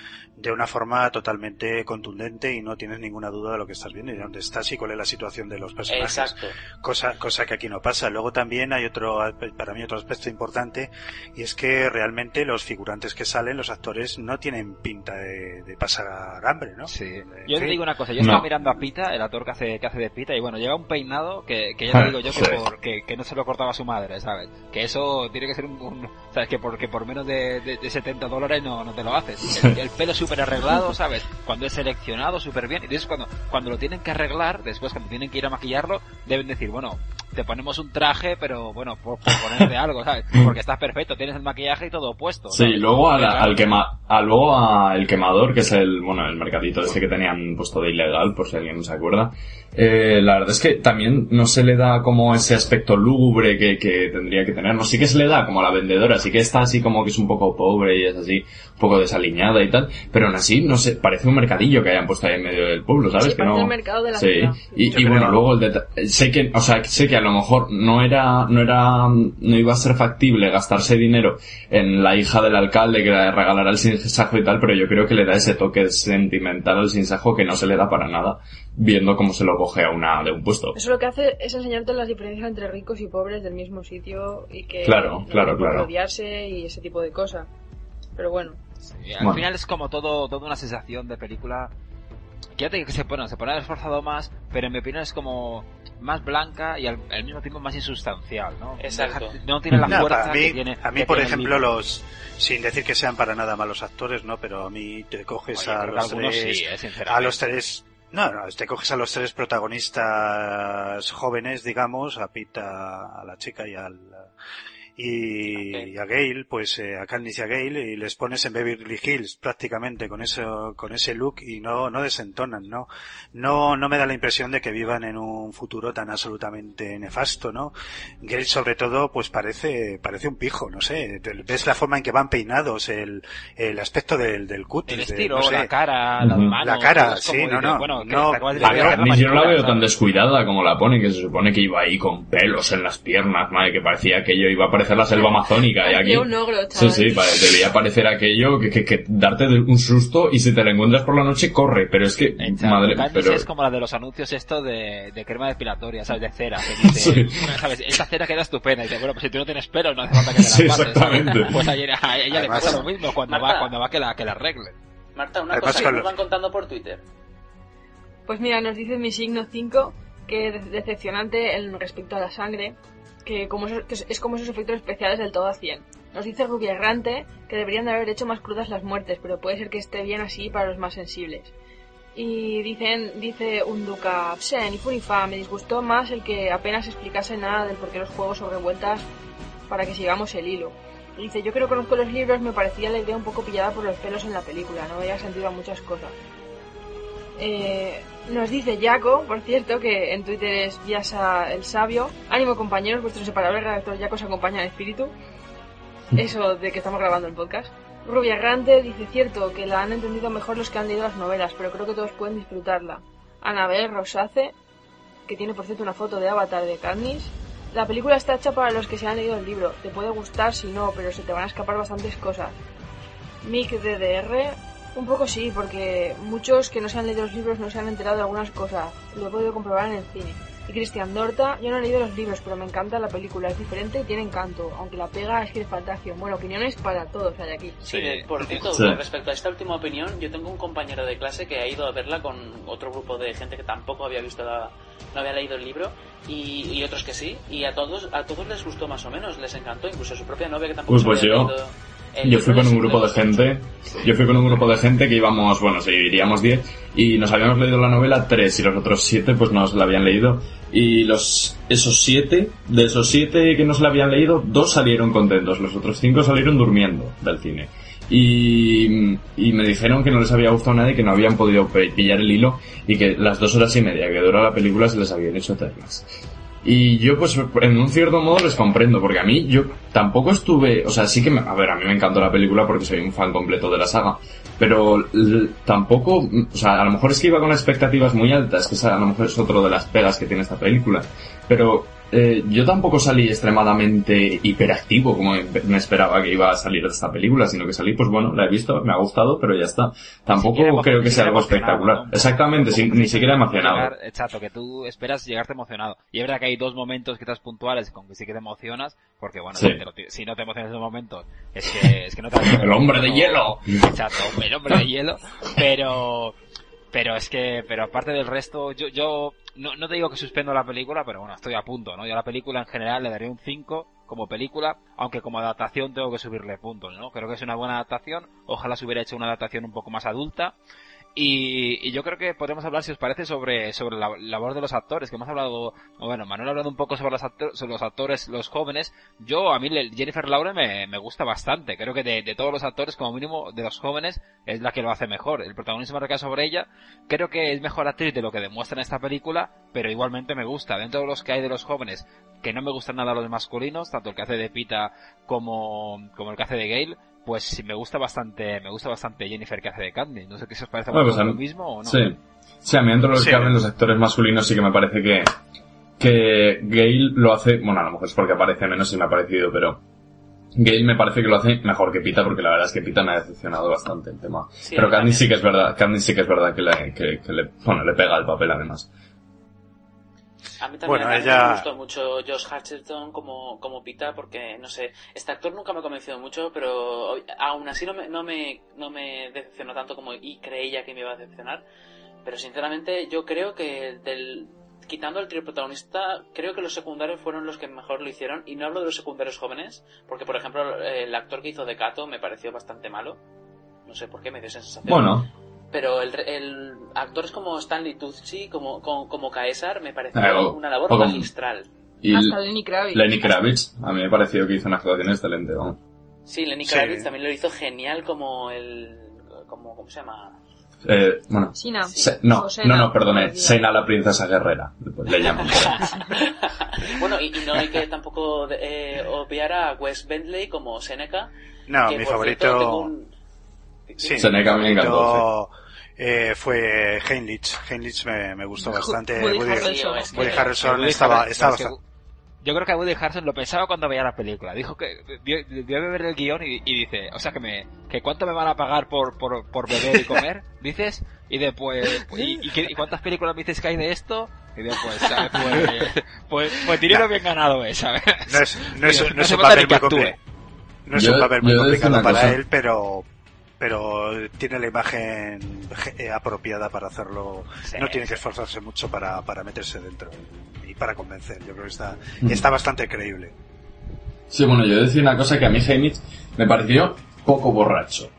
De una forma totalmente contundente y no tienes ninguna duda de lo que estás viendo y de dónde estás y cuál es la situación de los personajes. Exacto. Cosa, cosa que aquí no pasa. Luego también hay otro, para mí otro aspecto importante y es que realmente los figurantes que salen, los actores, no tienen pinta de, de pasar hambre, ¿no? Sí. En Yo te digo una cosa, yo estaba mirando a Pita, el actor que hace, que hace de Pita, y bueno, lleva un peinado que, que ya te Ah, digo yo que, por- que, que no se lo cortaba su madre, ¿sabes? Que eso tiene que ser un... un- ¿Sabes? Que porque por menos de, de, de 70 dólares no, no te lo haces. El, el pelo súper arreglado, ¿sabes? Cuando es seleccionado súper bien, y entonces cuando, cuando lo tienen que arreglar, después cuando tienen que ir a maquillarlo, deben decir, bueno, te ponemos un traje, pero bueno, por, por ponerte algo, ¿sabes? Porque estás perfecto, tienes el maquillaje y todo puesto. Sí, ¿sabes? luego a la- Claro. al quema, a luego a el quemador, que es el, bueno, el mercadito este que tenían puesto de ilegal, por si alguien no se acuerda. Eh, la verdad es que también no se le da como ese aspecto lúgubre que, que tendría que tener. No, sí que se le da como a la vendedora, sí que está así como que es un poco pobre y es así, un poco desaliñada y tal, pero aún así, no sé, parece un mercadillo que hayan puesto ahí en medio del pueblo, ¿sabes? Sí, que no... el mercado de la sí. ciudad. Y, y bueno, luego el deta- sé que, o sea, sé que a lo mejor no era, no era, no iba a ser factible gastarse dinero en la hija del alcalde que le regalará el sinsajo y tal, pero yo creo que le da ese toque sentimental al sinsajo que no se le da para nada, viendo cómo se lo coge a una de un puesto. Eso lo que hace es enseñarte las diferencias entre ricos y pobres del mismo sitio y que Claro, no claro, claro. odiarse y ese tipo de cosas. Pero bueno. Al Bueno. final es como todo, toda una sensación de película que ya te que se pone, se pone esforzado más, pero en mi opinión es como más blanca y al, al mismo tiempo más insustancial, ¿no? Exacto. Deja- no tiene la No, fuerza mí, que tiene. a mí por ejemplo, los, sin decir que sean para nada malos actores, ¿no? Pero a mí te coges Oye, a los tres, sí, eh, a los tres, no, no, te coges a los tres protagonistas jóvenes, digamos, a Pita, a la chica y al, y, y a Gale, pues eh, a Candice y a Gale, y les pones en Beverly Hills prácticamente con eso, con ese look y no, no desentonan, ¿no? No, no me da la impresión de que vivan en un futuro tan absolutamente nefasto, ¿no? Gale sobre todo, pues parece, parece un pijo, no sé, ves la forma en que van peinados, el, el aspecto del, del cutis, El de, estilo, no sé, la cara, las manos. la cara, sí, no, no, bueno, que no, la ver la yo no la veo tan descuidada como la ponen, que se supone que iba ahí con pelos en las piernas, madre, que parecía aquello, iba a parecer la selva amazónica y aquí... Un ogro, Sí, sí, pare- debía parecer aquello que, que, que darte un susto y si te la encuentras por la noche, corre, pero es que, madre, Candice pero... es como la de los anuncios esto de, de crema depilatoria, ¿sabes? De cera. Que dice, Sí. ¿sabes? Esta cera queda estupenda. Y dice, bueno, pues si tú no tienes pelo, no hace falta que te la Sí, pases. ¿sabes? exactamente. Pues a ella, a ella le Además, pasa lo mismo cuando Marta. va, cuando va que la, que la arregle. Marta, una Además, cosa que nos van contando por Twitter. Pues mira, nos dice mi signo 5 que es decepcionante en respecto a la sangre, que, como esos- es- como esos efectos especiales del todo a 100. Nos dice Rubia Errante que deberían de haber hecho más crudas las muertes, pero puede ser que esté bien así para los más sensibles. Y dicen, dice un duca, Pse, ni fu ni fa, me disgustó más el que apenas explicase nada del por qué los juegos sobre vueltas para que sigamos el hilo. Y dice, yo que no conozco los libros, me parecía la idea un poco pillada por los pelos en la película, no veía sentido a muchas cosas. Eh, nos dice Jaco, por cierto, que en Twitter es Viasa el Sabio. Ánimo compañeros, vuestro inseparable redactor Jaco os acompaña en espíritu. Eso de que estamos grabando el podcast. Rubia Errante dice cierto que la han entendido mejor los que han leído las novelas, pero creo que todos pueden disfrutarla. Anabel Rosace, que tiene por cierto una foto de Avatar de Katniss. La película está hecha para los que se han leído el libro. Te puede gustar si no, pero se te van a escapar bastantes cosas. Mick DDR, un poco sí, porque muchos que no se han leído los libros no se han enterado de algunas cosas. Lo he podido comprobar en el cine. Y Cristian Dorta, yo no he leído los libros, pero me encanta la película. Es diferente y tiene encanto, aunque la pega es que falta acción. Bueno, opiniones para todos hay aquí. Sí, por cierto, Sí. con respecto a esta última opinión, yo tengo un compañero de clase que ha ido a verla con otro grupo de gente que tampoco había visto la, no había leído el libro y, y otros que sí, y a todos a todos les gustó más o menos, les encantó, incluso a su propia novia que tampoco Uy, se pues había yo, leído yo fui con un grupo de gente, yo fui con un grupo de gente que íbamos, bueno, sí, iríamos 10 y nos habíamos leído la novela 3 y los otros 7 pues no se la habían leído y los, esos 7, de esos 7 que no se la habían leído, dos salieron contentos, los otros 5 salieron durmiendo del cine. Y, y me dijeron que no les había gustado nada y que no habían podido pillar el hilo y que las dos horas y media que dura la película se les habían hecho eternas. Y yo, pues, en un cierto modo les comprendo, porque a mí, yo tampoco estuve, o sea, sí que, me- a ver, a mí me encantó la película porque soy un fan completo de la saga, pero tampoco, o sea, a lo mejor es que iba con expectativas muy altas, que a lo mejor es otro de las pegas que tiene esta película, pero eh, yo tampoco salí extremadamente hiperactivo como me me esperaba que iba a salir de esta película, sino que salí, pues bueno, la he visto, me ha gustado, pero ya está. Tampoco creo que sea algo espectacular. ¿no? Exactamente, sin- ni siquiera emocionado. Llegar- exacto, que tú esperas llegarte emocionado. Y es verdad que hay dos momentos quizás puntuales con que sí que te emocionas, porque bueno, Sí. si, te si no te emocionas en esos momentos, es que, es que no te El hombre de hielo. Exacto, el hombre de hielo. Pero, pero es que, pero aparte del resto, yo, yo, no, no te digo que suspendo la película, pero bueno, estoy a punto, ¿no? Yo a la película en general le daría un 5 como película, aunque como adaptación tengo que subirle puntos, ¿no? Creo que es una buena adaptación, ojalá se hubiera hecho una adaptación un poco más adulta, y, y yo creo que podemos hablar, si os parece, sobre, sobre la labor de los actores, que hemos hablado, bueno, Manuel ha hablado un poco sobre los, actor- sobre los actores, los jóvenes. Yo, a mí, Jennifer Lawrence me, me gusta bastante. Creo que de, de todos los actores, como mínimo, de los jóvenes, es la que lo hace mejor. El protagonismo recae sobre ella. Creo que es mejor actriz de lo que demuestra en esta película, pero igualmente me gusta. Dentro de los que hay de los jóvenes, que no me gustan nada los masculinos, tanto el que hace de Pita como, como el que hace de Gale, pues sí me gusta bastante, me gusta bastante Jennifer que hace de Candy. No sé qué si os parece a Bueno, pues lo mismo o no. Sí. Sí, a mí dentro de los Sí. que hablan los actores masculinos sí que me parece que, que Gale lo hace, bueno, a lo mejor es porque aparece menos y me ha parecido, pero Gale me parece que lo hace mejor que Pita porque la verdad es que Pita me ha decepcionado bastante el tema. Sí, pero también. sí que es verdad, Candy sí que es verdad que le, que, que le, bueno, le pega el papel además. A mí también Bueno, a mí ella- me gustó mucho Josh Hutcherson como, como Pita porque, no sé, este actor nunca me ha convencido mucho, pero aún así no me, no me, no me decepcionó tanto como y creía que me iba a decepcionar. Pero sinceramente yo creo que del, quitando el trío protagonista, creo que los secundarios fueron los que mejor lo hicieron. Y no hablo de los secundarios jóvenes, porque por ejemplo el actor que hizo de Kato me pareció bastante malo. No sé por qué me dio esa sensación. Bueno, Pero el, el actores como Stanley Tucci, como, como, como Caesar, me pareció Eh, o- una labor magistral. y Hasta Lenny Kravitz. Lenny Kravitz, a mí me pareció que hizo una actuación excelente, vamos. Sí, Lenny Sí. Kravitz también lo hizo genial como el... Como, ¿Cómo se llama? Eh, bueno, Sina. Se- no, Sena, no, no, perdone, Sena la princesa guerrera, pues le llaman. Bueno, y, y no hay que tampoco eh, obviar a Wes Bentley como Seneca. No, que, mi favorito. cierto, tengo un- Sí, Seneca mi me encantó, eh, fue Heinrich. Heinrich me, me gustó bastante. Woody Woody, Harrelson. Woody Harrelson Woody estaba, Harrelson, estaba es que- Yo creo que a Woody Harrelson lo pensaba cuando veía la película. Dijo que vio, vio beber el guion y, y dice, o sea que me, que cuánto me van a pagar por, por, por beber y comer, dices, y después, pues, ¿y, y, y cuántas películas me dices que hay de esto? Y después, ¿sabes? Pues, pues, pues dinero bien ganado es, ¿sabes? No es, no es, Digo, no es hace un papel que muy. No es un papel muy a complicado para cosa. él, pero pero tiene la imagen eh, apropiada para hacerlo. Sí, no tiene sí. que esforzarse mucho para, para meterse dentro y para convencer. Yo creo que está, está bastante creíble. Sí, bueno, yo decía una cosa que a mí Haymitch me pareció poco borracho.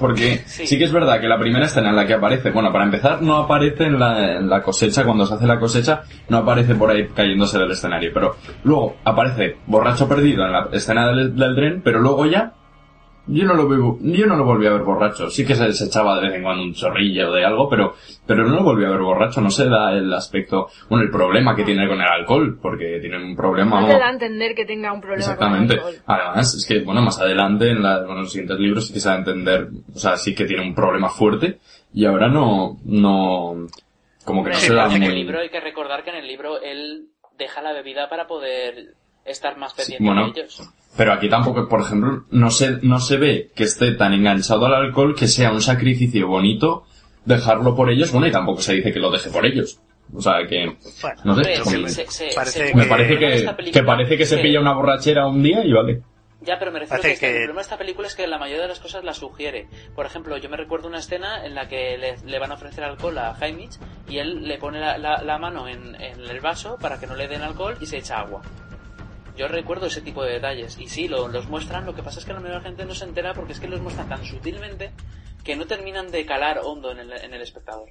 Porque Sí. sí. que es verdad que la primera escena en la que aparece, bueno, para empezar no aparece en la, en la cosecha, cuando se hace la cosecha, no aparece por ahí cayéndose del escenario, pero luego aparece borracho perdido en la escena del, del tren, pero luego ya yo no lo veo, yo no lo volví a ver borracho. Sí que se, se echaba de vez en cuando un chorrillo de algo, pero, pero no lo volví a ver borracho. No se da el aspecto, bueno, el problema que tiene con el alcohol, porque tiene un problema. No te da a entender que tenga un problema Exactamente. con el alcohol. Además, es que, bueno, más adelante, en, la- bueno, en los siguientes libros sí que se da a entender, o sea, sí que tiene un problema fuerte, y ahora no, no, como que no Hombre, se da en el muy... libro hay que recordar que en el libro él deja la bebida para poder estar más pendiente bueno. de ellos. Pero aquí tampoco, por ejemplo, no se, no se ve que esté tan enganchado al alcohol que sea un sacrificio bonito dejarlo por ellos, bueno, y tampoco se dice que lo deje por ellos. O sea, que, no sé, se- se- parece se- me que- parece que, película que parece que se pilla una borrachera un día y vale. Ya, pero me refiero Parece que, este- que- el problema de esta película es que la mayoría de las cosas las sugiere. Por ejemplo, yo me recuerdo una escena en la que le, le van a ofrecer alcohol a Jaimich y él le pone la, la- la mano en, en el vaso para que no le den alcohol y se echa agua. Yo recuerdo ese tipo de detalles y sí, lo- los muestran, lo que pasa es que la mayoría de la gente no se entera porque es que los muestran tan sutilmente que no terminan de calar hondo en el, en el espectador.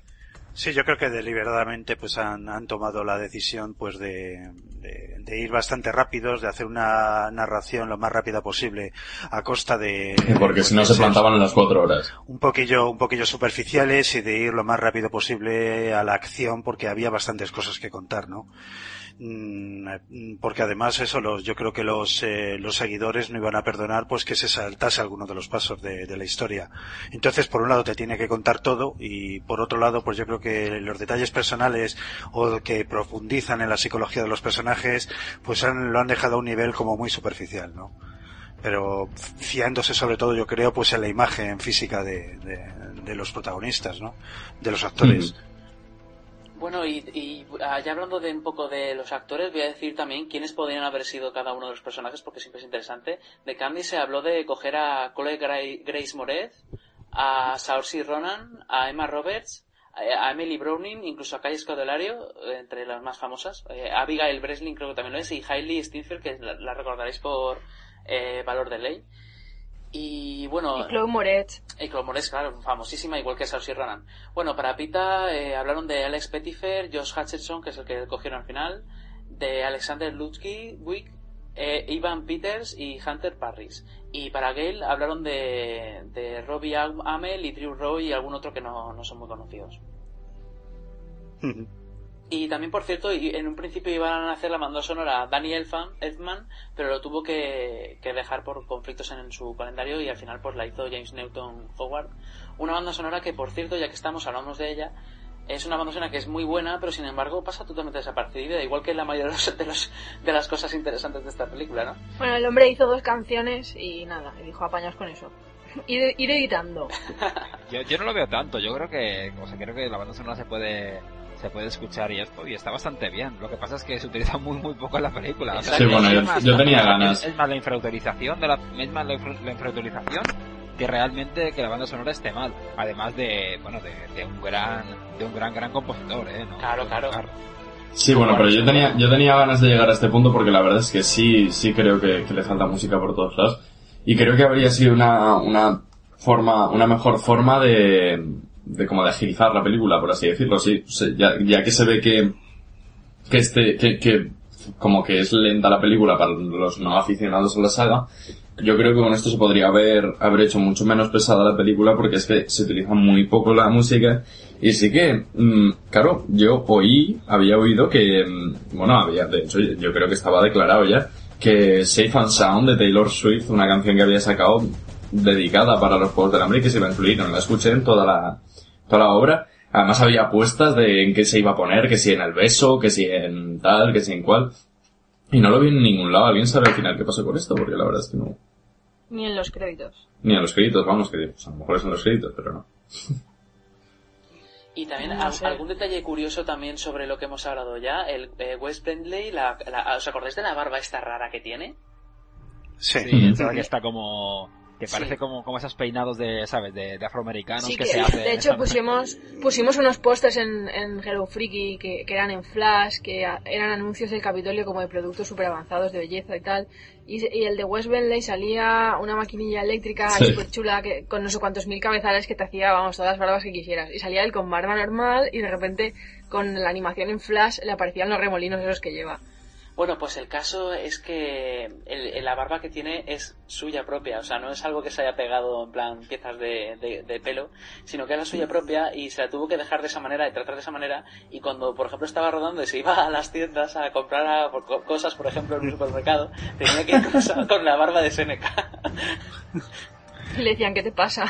Sí, yo creo que deliberadamente pues han, han tomado la decisión pues de, de, de ir bastante rápidos, de hacer una narración lo más rápida posible a costa de Porque pues, si no se plantaban en las cuatro horas. un poquillo un poquillo superficiales y de ir lo más rápido posible a la acción porque había bastantes cosas que contar, ¿no? Mm, eh, Porque además eso, los, yo creo que los, eh, los seguidores no iban a perdonar pues que se saltase alguno de los pasos de, la historia. Entonces, por un lado te tiene que contar todo y por otro lado, pues yo creo que los detalles personales o que profundizan en la psicología de los personajes, pues han- lo han dejado a un nivel como muy superficial, ¿no? Pero fiándose sobre todo, yo creo, pues en la imagen física de, de los protagonistas, ¿no? De los actores. Bueno, y, y ah, ya hablando de un poco de los actores, voy a decir también quiénes podrían haber sido cada uno de los personajes, porque siempre es interesante. De Candy se habló de coger a Gra- Grace Moretz, a Saoirse Ronan, a Emma Roberts, a a Emily Browning, incluso a Kai Scodelario, eh, entre las más famosas. Eh, Abigail Breslin creo que también lo es, y Hailey Steinfeld, que la, la recordaréis por eh, Valor de Ley. Y bueno... Y Chloe Moretz. Y Chloe Moretz, claro, famosísima, igual que Saoirse Ronan. Bueno, para Pita eh, hablaron de Alex Pettifer, Josh Hutcherson, que es el que cogieron al final, de Alexander Ludwig, eh, Ivan Peters y Hunter Parris. Y para Gale hablaron de, de Robbie Am- Amell y Drew Roy y algún otro que no, no son muy conocidos. Y también, por cierto, y- en un principio iban a hacer la banda sonora a Danny Elfman, Elfman, pero lo tuvo que, que dejar por conflictos en su calendario y al final pues la hizo James Newton Howard. Una banda sonora que, por cierto, ya que estamos, hablamos de ella, es una banda sonora que es muy buena, pero sin embargo pasa totalmente desapercibida, igual que la mayoría de, los- de, los- de las cosas interesantes de esta película, ¿no? Bueno, el hombre hizo dos canciones y nada, y dijo apañaos con eso. Ir, ir editando. Yo, yo no lo veo tanto, yo creo que, o sea, creo que la banda sonora se puede se puede escuchar y esto y está bastante bien. Lo que pasa es que se utiliza muy muy poco en la película. O sea, Sí, bueno, es yo- más- yo tenía ganas. Es, es más la infrautilización de la es más la, infra- la infrautilización que realmente que la banda sonora esté mal. Además de bueno de, de un gran de un gran gran compositor, eh. ¿no? Claro, claro. Sí, bueno, pero yo tenía, yo tenía ganas de llegar a este punto porque la verdad es que sí, sí creo que, que le falta música por todos lados. Y creo que habría sido una, una forma, una mejor forma de, de como de agilizar la película, por así decirlo, sí. Ya, ya que se ve que, que este, que, que como que es lenta la película para los no aficionados a la saga, yo creo que con esto se podría haber, haber hecho mucho menos pesada la película porque es que se utiliza muy poco la música y sí que, mm, claro, yo oí, había oído que, mm, bueno, había, de hecho, yo creo que estaba declarado ya, que Safe and Sound de Taylor Swift, una canción que había sacado dedicada para los Juegos del Hambre y que se iba a incluir, no la escuché en toda la, toda la obra. Además había apuestas de en qué se iba a poner, que si en el beso, que si en tal, que si en cual. Y no lo vi en ningún lado. ¿Alguien sabe al final qué pasó con esto? Porque la verdad es que no. Ni en los créditos. Ni a los créditos, vamos, que pues, a lo mejor es en los créditos, pero no. Y también No sé. algún detalle curioso también sobre lo que hemos hablado ya, el eh, Wes Bentley, la, la- ¿os acordáis de la barba esta rara que tiene? Sí. Sí, esa que está como que Sí. parece como, como esos peinados de, ¿sabes? De, de afroamericanos Sí, que, que, se hacen. de hecho pusimos pusimos unos pósters en, en Hello Freaky que, que eran en flash, que a- eran anuncios del Capitolio como de productos super avanzados de belleza y tal. Y, el de West Bentley salía una maquinilla eléctrica Sí. súper chula que, con no sé cuántos mil cabezales que te hacía, vamos, todas las barbas que quisieras. Y salía él con barba normal y de repente con la animación en flash le aparecían los remolinos esos que lleva. Bueno, pues el caso es que el- la barba que tiene es suya propia, o sea, no es algo que se haya pegado en plan piezas de, de- de pelo, sino que era suya propia y se la tuvo que dejar de esa manera y tratar de esa manera. Y cuando, por ejemplo, estaba rodando y se iba a las tiendas a comprar a- por co- cosas, por ejemplo, en un supermercado, tenía que ir con, con la barba de Seneca. Le decían, ¿qué te pasa?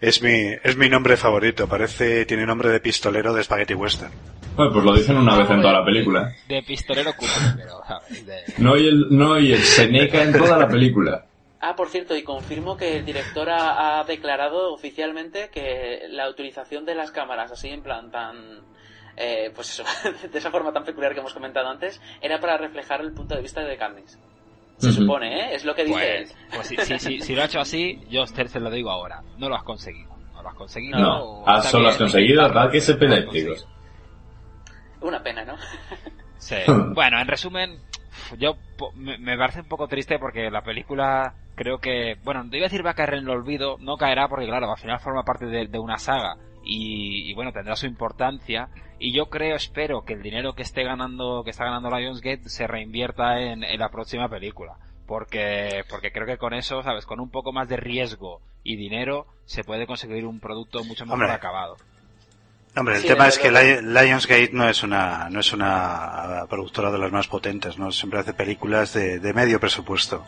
Es mi, es mi nombre favorito. Parece, tiene nombre de pistolero de Spaghetti Western. Bueno, pues lo dicen una vez en toda la película. ¿eh? De pistolero cutre, pero. De- No y el, no y el Seneca en toda la película. Ah, por cierto, y confirmo que el director ha, ha declarado oficialmente que la utilización de las cámaras así en plan tan... eh, pues eso, de esa forma tan peculiar que hemos comentado antes, era para reflejar el punto de vista de Candice. Se supone, ¿eh? Es lo que dice Pues, él. pues si, si, si, si lo ha hecho así, yo se lo digo ahora. No lo has conseguido. No lo has conseguido. No, has solo has conseguido ataques no epilépticos. Una pena, ¿no? Sí. Bueno, en resumen, yo po- me, me parece un poco triste porque la película creo que, bueno, te iba a decir va a caer en el olvido, no caerá porque claro, al final forma parte de, de una saga y, y, bueno, tendrá su importancia y yo creo, espero que el dinero que esté ganando, que está ganando Lionsgate se reinvierta en, en la próxima película. Porque, porque creo que con eso, sabes, con un poco más de riesgo y dinero se puede conseguir un producto mucho mejor Hombre. acabado. Hombre, el Sí, tema es que Lionsgate no es una no es una productora de las más potentes, no siempre hace películas de, de medio presupuesto.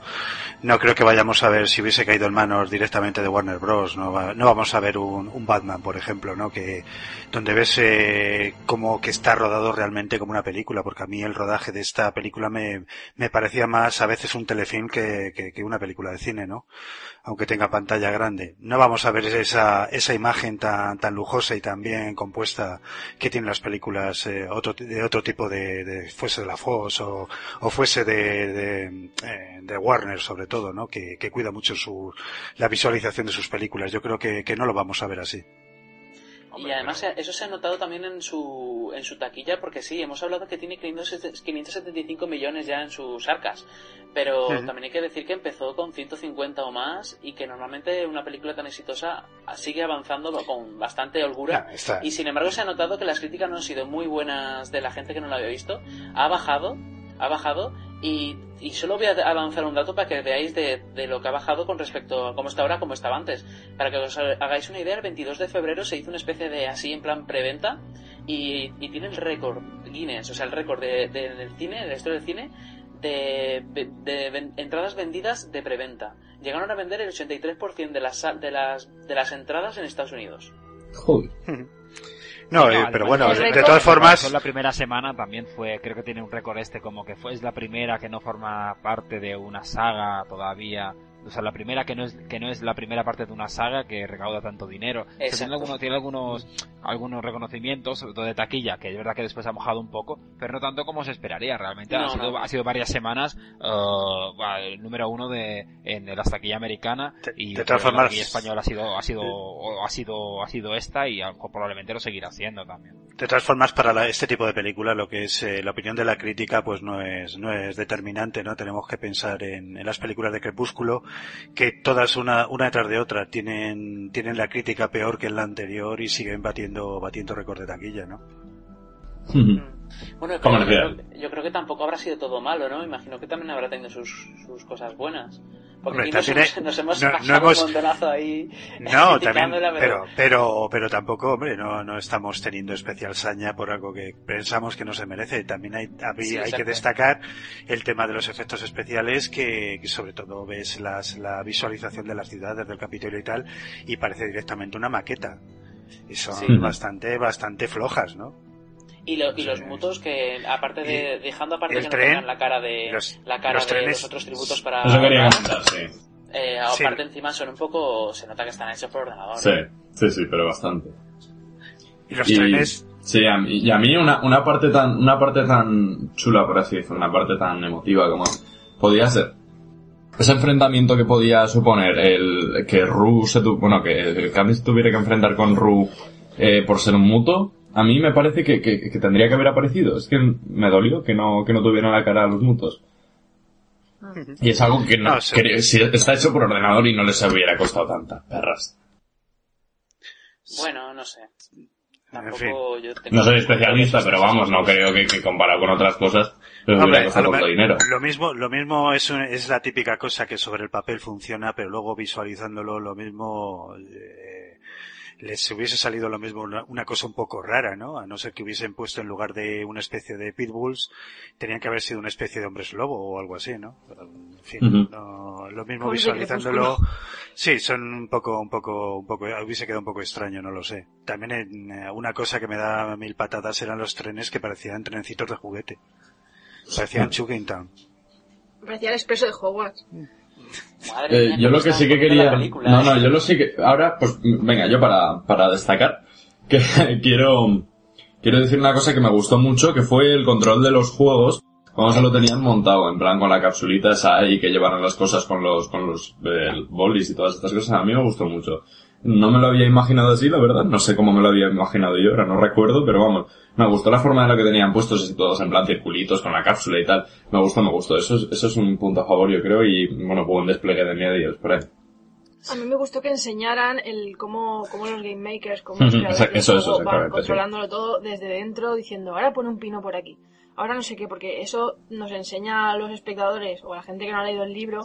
No creo que vayamos a ver si hubiese caído en manos directamente de Warner Bros. No, no vamos a ver un, un Batman, por ejemplo, no que donde ves eh, como que está rodado realmente como una película, porque a mí el rodaje de esta película me, me parecía más a veces un telefilm que, que, que una película de cine, ¿no? Aunque tenga pantalla grande. No vamos a ver esa, esa imagen tan, tan lujosa y tan bien compuesta que tienen las películas eh, otro, de otro tipo de, de- fuese de la Fox o, o fuese de, de, eh, de Warner sobre todo, ¿no? Que, que cuida mucho su, la visualización de sus películas. Yo creo que, que no lo vamos a ver así. Y además eso se ha notado también en su, en su taquilla, porque sí, hemos hablado que tiene 500 575 millones ya en sus arcas. Pero también hay que decir que empezó con 150 o más y que normalmente una película tan exitosa sigue avanzando con bastante holgura. Ah, está. Y sin embargo se ha notado que las críticas no han sido muy buenas de la gente que no lo había visto. Ha bajado, ha bajado y, y solo voy a avanzar un dato para que veáis de, de lo que ha bajado con respecto a cómo está ahora, cómo estaba antes. Para que os hagáis una idea, el 22 de febrero se hizo una especie de así en plan preventa y, y tiene el récord Guinness, o sea, el récord de, de- del cine, de la historia del cine, de, de- entradas vendidas de preventa. Llegaron a vender el 83% de las, sal- de, las, de las entradas en Estados Unidos. Joder. No, eh, pero bueno, de, todas formas, la primera semana también fue, creo que tiene un récord este como que fue es la primera que no forma parte de una saga todavía. O sea, la primera que no es que no es la primera parte de una saga que recauda tanto dinero. O sea, tiene algunos tiene algunos algunos reconocimientos, sobre todo de taquilla, que es verdad que después ha mojado un poco, pero no tanto como se esperaría. Realmente No, ha sido no. ha sido varias semanas va, el número uno de en la taquilla americana y de todas la formas- taquilla española ha sido ha sido o ha sido ha sido esta y a lo mejor probablemente lo seguirá siendo también. De todas formas, para la- este tipo de película, lo que es eh, la opinión de la crítica, pues no es, no es determinante, ¿no? Tenemos que pensar en, en las películas de Crepúsculo, que todas una, una detrás de otra tienen, tienen la crítica peor que en la anterior y siguen batiendo, batiendo récord de taquilla, ¿no? Bueno, yo creo, yo creo que tampoco habrá sido todo malo, ¿no? Imagino que también habrá tenido sus, sus cosas buenas. Porque Hombre, nos, hemos, nos hemos no- no hemos- un montonazo ahí No, también, pero, pero, pero tampoco, hombre, no, no estamos teniendo especial saña por algo que pensamos que no se merece. También hay, hay, Sí, hay que destacar el tema de los efectos especiales, que, que sobre todo ves las, la visualización de las ciudades del Capitolio y tal, y parece directamente una maqueta. Y son Sí. bastante, bastante flojas, ¿no? Y, lo- y los mutos que, aparte de, dejando aparte que tren, no tengan la cara de los- la cara los de trenes- los otros tributos para Eso quería comentar, sí. eh, Sí. aparte encima son un poco se nota que están hechos por ordenador Sí, sí, sí, pero bastante. Y los trenes, Sí, a mí, y a mí una, una parte tan, una parte tan chula, por así decirlo, una parte tan emotiva como podía ser ese enfrentamiento que podía suponer el que Ru se tu, bueno que el Candice tuviera que enfrentar con Ru eh, por ser un muto a mí me parece que, que, que tendría que haber aparecido es que me dolió que no que no tuviera la cara a los mutos y es algo que, no, No, sí. que si está hecho por ordenador y no les hubiera costado tanta perras Bueno, no sé. Tampoco fin. yo tengo... no soy especialista pero vamos no creo que, que comparado con otras cosas les Hombre, hubiera costado tanto dinero lo mismo, lo mismo es, un- es la típica cosa que sobre el papel funciona, pero luego visualizándolo lo mismo eh, les hubiese salido lo mismo una, una cosa un poco rara, ¿no? A no ser que hubiesen puesto en lugar de una especie de pitbulls, tenían que haber sido una especie de hombres lobo o algo así, ¿no? Pero, en fin, no- lo mismo visualizándolo, Crepúsculo. sí, son un poco, un poco, un poco, hubiese quedado un poco extraño, no lo sé. También en, eh, una cosa que me da mil patadas eran los trenes que parecían trencitos de juguete. Parecían Chugging Town. Parecía el expreso de Hogwarts. Madre Eh, mía, yo lo que sí que quería... película, No, no, yo lo sí que... Ahora, pues, venga, yo para, para destacar, que quiero, quiero decir una cosa que me gustó mucho, que fue el control de los juegos, cómo se lo tenían montado, en plan con la capsulita esa ahí que llevaron las cosas con los, con los eh, bolis y todas estas cosas, a mí me gustó mucho. No me lo había imaginado así, la verdad, no sé cómo me lo había imaginado yo, ahora no recuerdo, pero vamos, me gustó la forma en la que tenían puestos así todos en plan circulitos con la cápsula y tal, me gustó, me gustó, eso es, eso es un punto a favor yo creo y, bueno, buen despliegue de medios por ahí. A mí me gustó que enseñaran el cómo, cómo los game makers, cómo Ujú, los creadores eso- eso- eso, van sí. controlándolo todo desde dentro, diciendo, ahora pone un pino por aquí, ahora no sé qué, porque eso nos enseña a los espectadores o a la gente que no ha leído el libro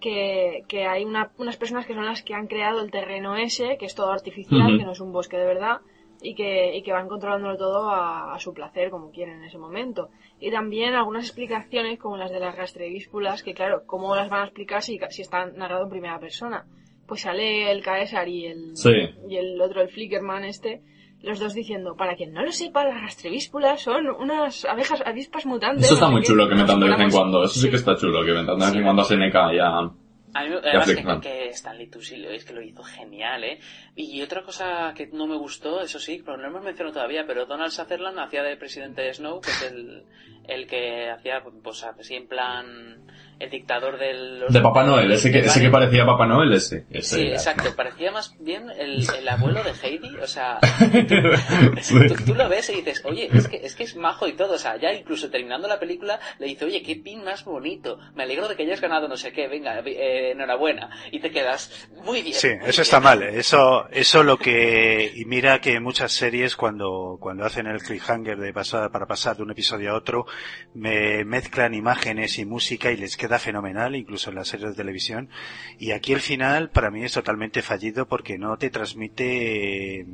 que, que hay una- unas personas que son las que han creado el terreno ese, que es todo artificial, que no es un bosque de verdad, y que, y que van controlándolo todo a, a su placer, como quieren en ese momento. Y también algunas explicaciones, como las de las rastrevíspulas, que claro, ¿cómo las van a explicar si, si están narrado en primera persona? Pues sale el Caesar y el, Sí. y el otro, el Flickerman este, los dos diciendo, para quien no lo sepa, las rastrevíspulas son unas abejas, avispas mutantes. Eso está muy qué". chulo que metan de vez en cuando, eso sí que está chulo, que metan de vez en cuando a Seneca y a... A mí, además que, Stanley Tucci lo- es que lo hizo genial, ¿eh? Y otra cosa que no me gustó, eso sí, pero no lo hemos mencionado todavía, pero Donald Sutherland hacía de presidente de Snow, que es el, el que hacía, pues así en plan, el dictador del... De Papá Noel, ese que, ese que parecía Papá Noel, ese. ese Sí, era. exacto. Parecía más bien el, el abuelo de Heidi. O sea, Sí. tú, tú lo ves y dices, oye, es que, es que es majo y todo. O sea, ya incluso terminando la película le dice, oye, qué pin más bonito. Me alegro de que hayas ganado no sé qué. Venga, eh, enhorabuena. Y te quedas muy bien. Sí, muy eso bien". está mal. Eso, eso lo que, y mira que muchas series cuando, cuando hacen el cliffhanger de pasar, para pasar de un episodio a otro, me mezclan imágenes y música y les queda fenomenal, incluso en las series de televisión. Y aquí el final para mí es totalmente fallido porque no te transmite eh,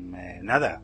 nada.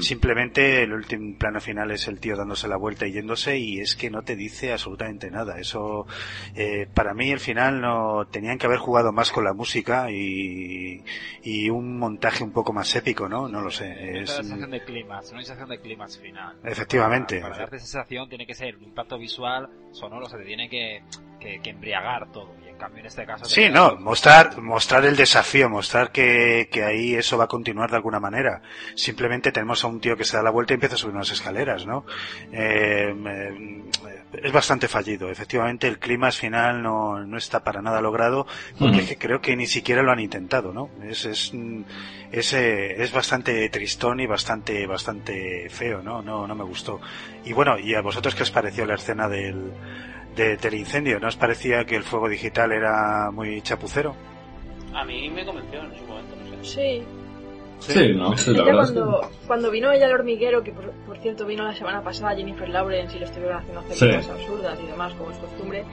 Simplemente el último plano final es el tío dándose la vuelta y yéndose y es que no te dice absolutamente nada. Eso, eh, para mí el final no, tenían que haber jugado más con la música y, y un montaje un poco más épico, ¿no? No lo sé. Es, la sensación de clímax, una sensación de clímax final. Efectivamente. Para, para darte esa sensación tiene que ser un impacto visual, sonoro, o sea, te tiene que, que, que embriagar todo. Y en cambio en este caso... Sí, no, mostrar, mostrar el desafío, mostrar que, que ahí eso va a continuar de alguna manera. Simplemente tenemos a un tío que se da la vuelta y empieza a subir unas escaleras, ¿no? Eh, eh, es bastante fallido. Efectivamente, el clima final no, no está para nada logrado, porque es que creo que ni siquiera lo han intentado, ¿no? Es, es, mm, es, eh, es bastante tristón y bastante, bastante feo, ¿no? No, no me gustó. Y bueno, ¿y a vosotros qué os pareció la escena del, de- del incendio? ¿No os parecía que el fuego digital era muy chapucero? A mí me convenció en su momento, no sé. Sí. Sí, no, sí, la verdad cuando, cuando vino ella al hormiguero, que por, por cierto vino la semana pasada Jennifer Lawrence y le estuvieron haciendo hacer Sí. cosas absurdas y demás, como es costumbre,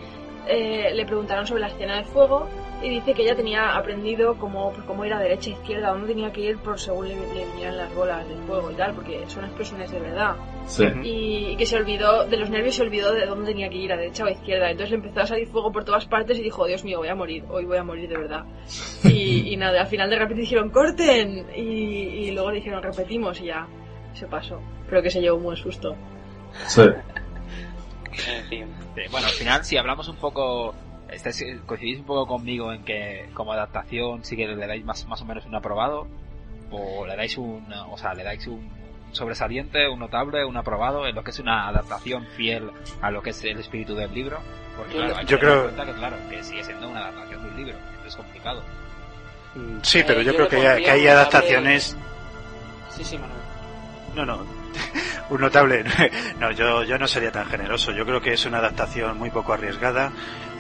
eh, le preguntaron sobre la escena del fuego y dice que ella tenía aprendido cómo, pues, cómo ir a derecha e izquierda, dónde tenía que ir por según le, le vinieran las bolas del fuego y tal, porque son explosiones de verdad. Sí. Y, y que se olvidó, de los nervios se olvidó de dónde tenía que ir, a derecha o a izquierda. Entonces le empezó a salir fuego por todas partes y dijo, Dios mío, voy a morir, hoy voy a morir de verdad. Y, y nada, al final de repente dijeron, corten. Y, y luego le dijeron, repetimos y ya se pasó. Pero que se llevó un buen susto. Sí. Sí, bueno, al final, si hablamos un poco, estáis- coincidís un poco conmigo en que como adaptación sí que le dais más, más o menos un aprobado, o le dais un, o sea, le dais un sobresaliente, un notable, un aprobado en lo que es una adaptación fiel a lo que es el espíritu del libro. Porque Yo claro, hay que yo tener creo- en cuenta que, claro, que sigue siendo una adaptación de un libro, entonces es complicado. Sí, pero Eh, yo yo creo que, que hay adaptaciones... Sí, sí, Manuel. No, no. Un notable. No, yo, yo no sería tan generoso. Yo creo que es una adaptación muy poco arriesgada.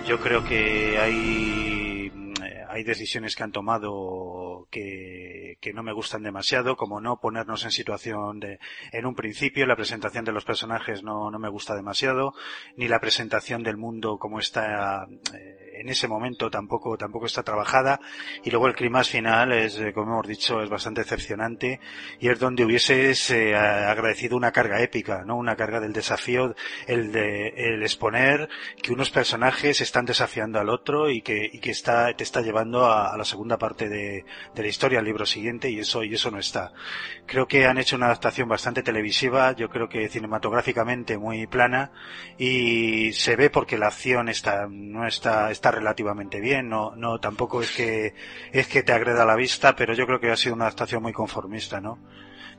Yo creo que hay, mm, hay decisiones que han tomado que, que no me gustan demasiado, como no ponernos en situación de, en un principio, la presentación de los personajes no, no me gusta demasiado, ni la presentación del mundo como está, eh, en ese momento tampoco, tampoco está trabajada, y luego el clímax final es, eh, como hemos dicho, es bastante decepcionante, y es donde hubieses eh, agradecido una carga épica, ¿no? Una carga del desafío, el de, el exponer que unos personajes están desafiando al otro y que, y que está, te está llevando a, a la segunda parte de, de la historia, al libro siguiente, y eso, y eso no está. Creo que han hecho una adaptación bastante televisiva, yo creo que cinematográficamente muy plana, y se ve porque la acción está, no está, está relativamente bien, no, no, tampoco es que, es que te agreda la vista, pero yo creo que ha sido una adaptación muy conformista, ¿no?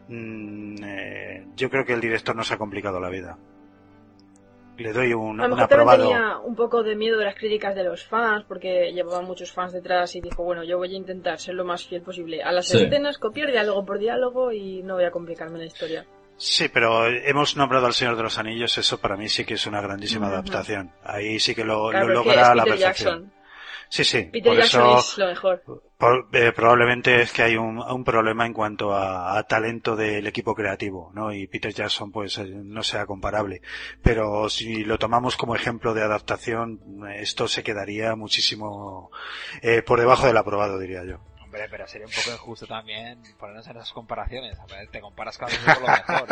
Mm, eh, yo creo que el director nos ha complicado la vida. Le doy un, A lo un mejor también aprobado. tenía un poco de miedo de las críticas de los fans, porque llevaban muchos fans detrás y dijo, bueno, yo voy a intentar ser lo más fiel posible a las Sí. escenas, copiar diálogo por diálogo y no voy a complicarme la historia. Sí, pero hemos nombrado al Señor de los Anillos, eso para mí sí que es una grandísima adaptación. Ahí sí que lo, Claro, lo porque logra a la perfección. Sí, sí. Peter por Jackson eso, es lo mejor. por- eh, probablemente es que hay un, un problema en cuanto a, a talento del equipo creativo, ¿no? Y Peter Jackson, pues, eh, no sea comparable. Pero si lo tomamos como ejemplo de adaptación, esto se quedaría muchísimo eh, por debajo del aprobado, diría yo. Hombre, pero sería un poco injusto también ponernos en esas comparaciones. A ver, te comparas cada vez con lo mejor.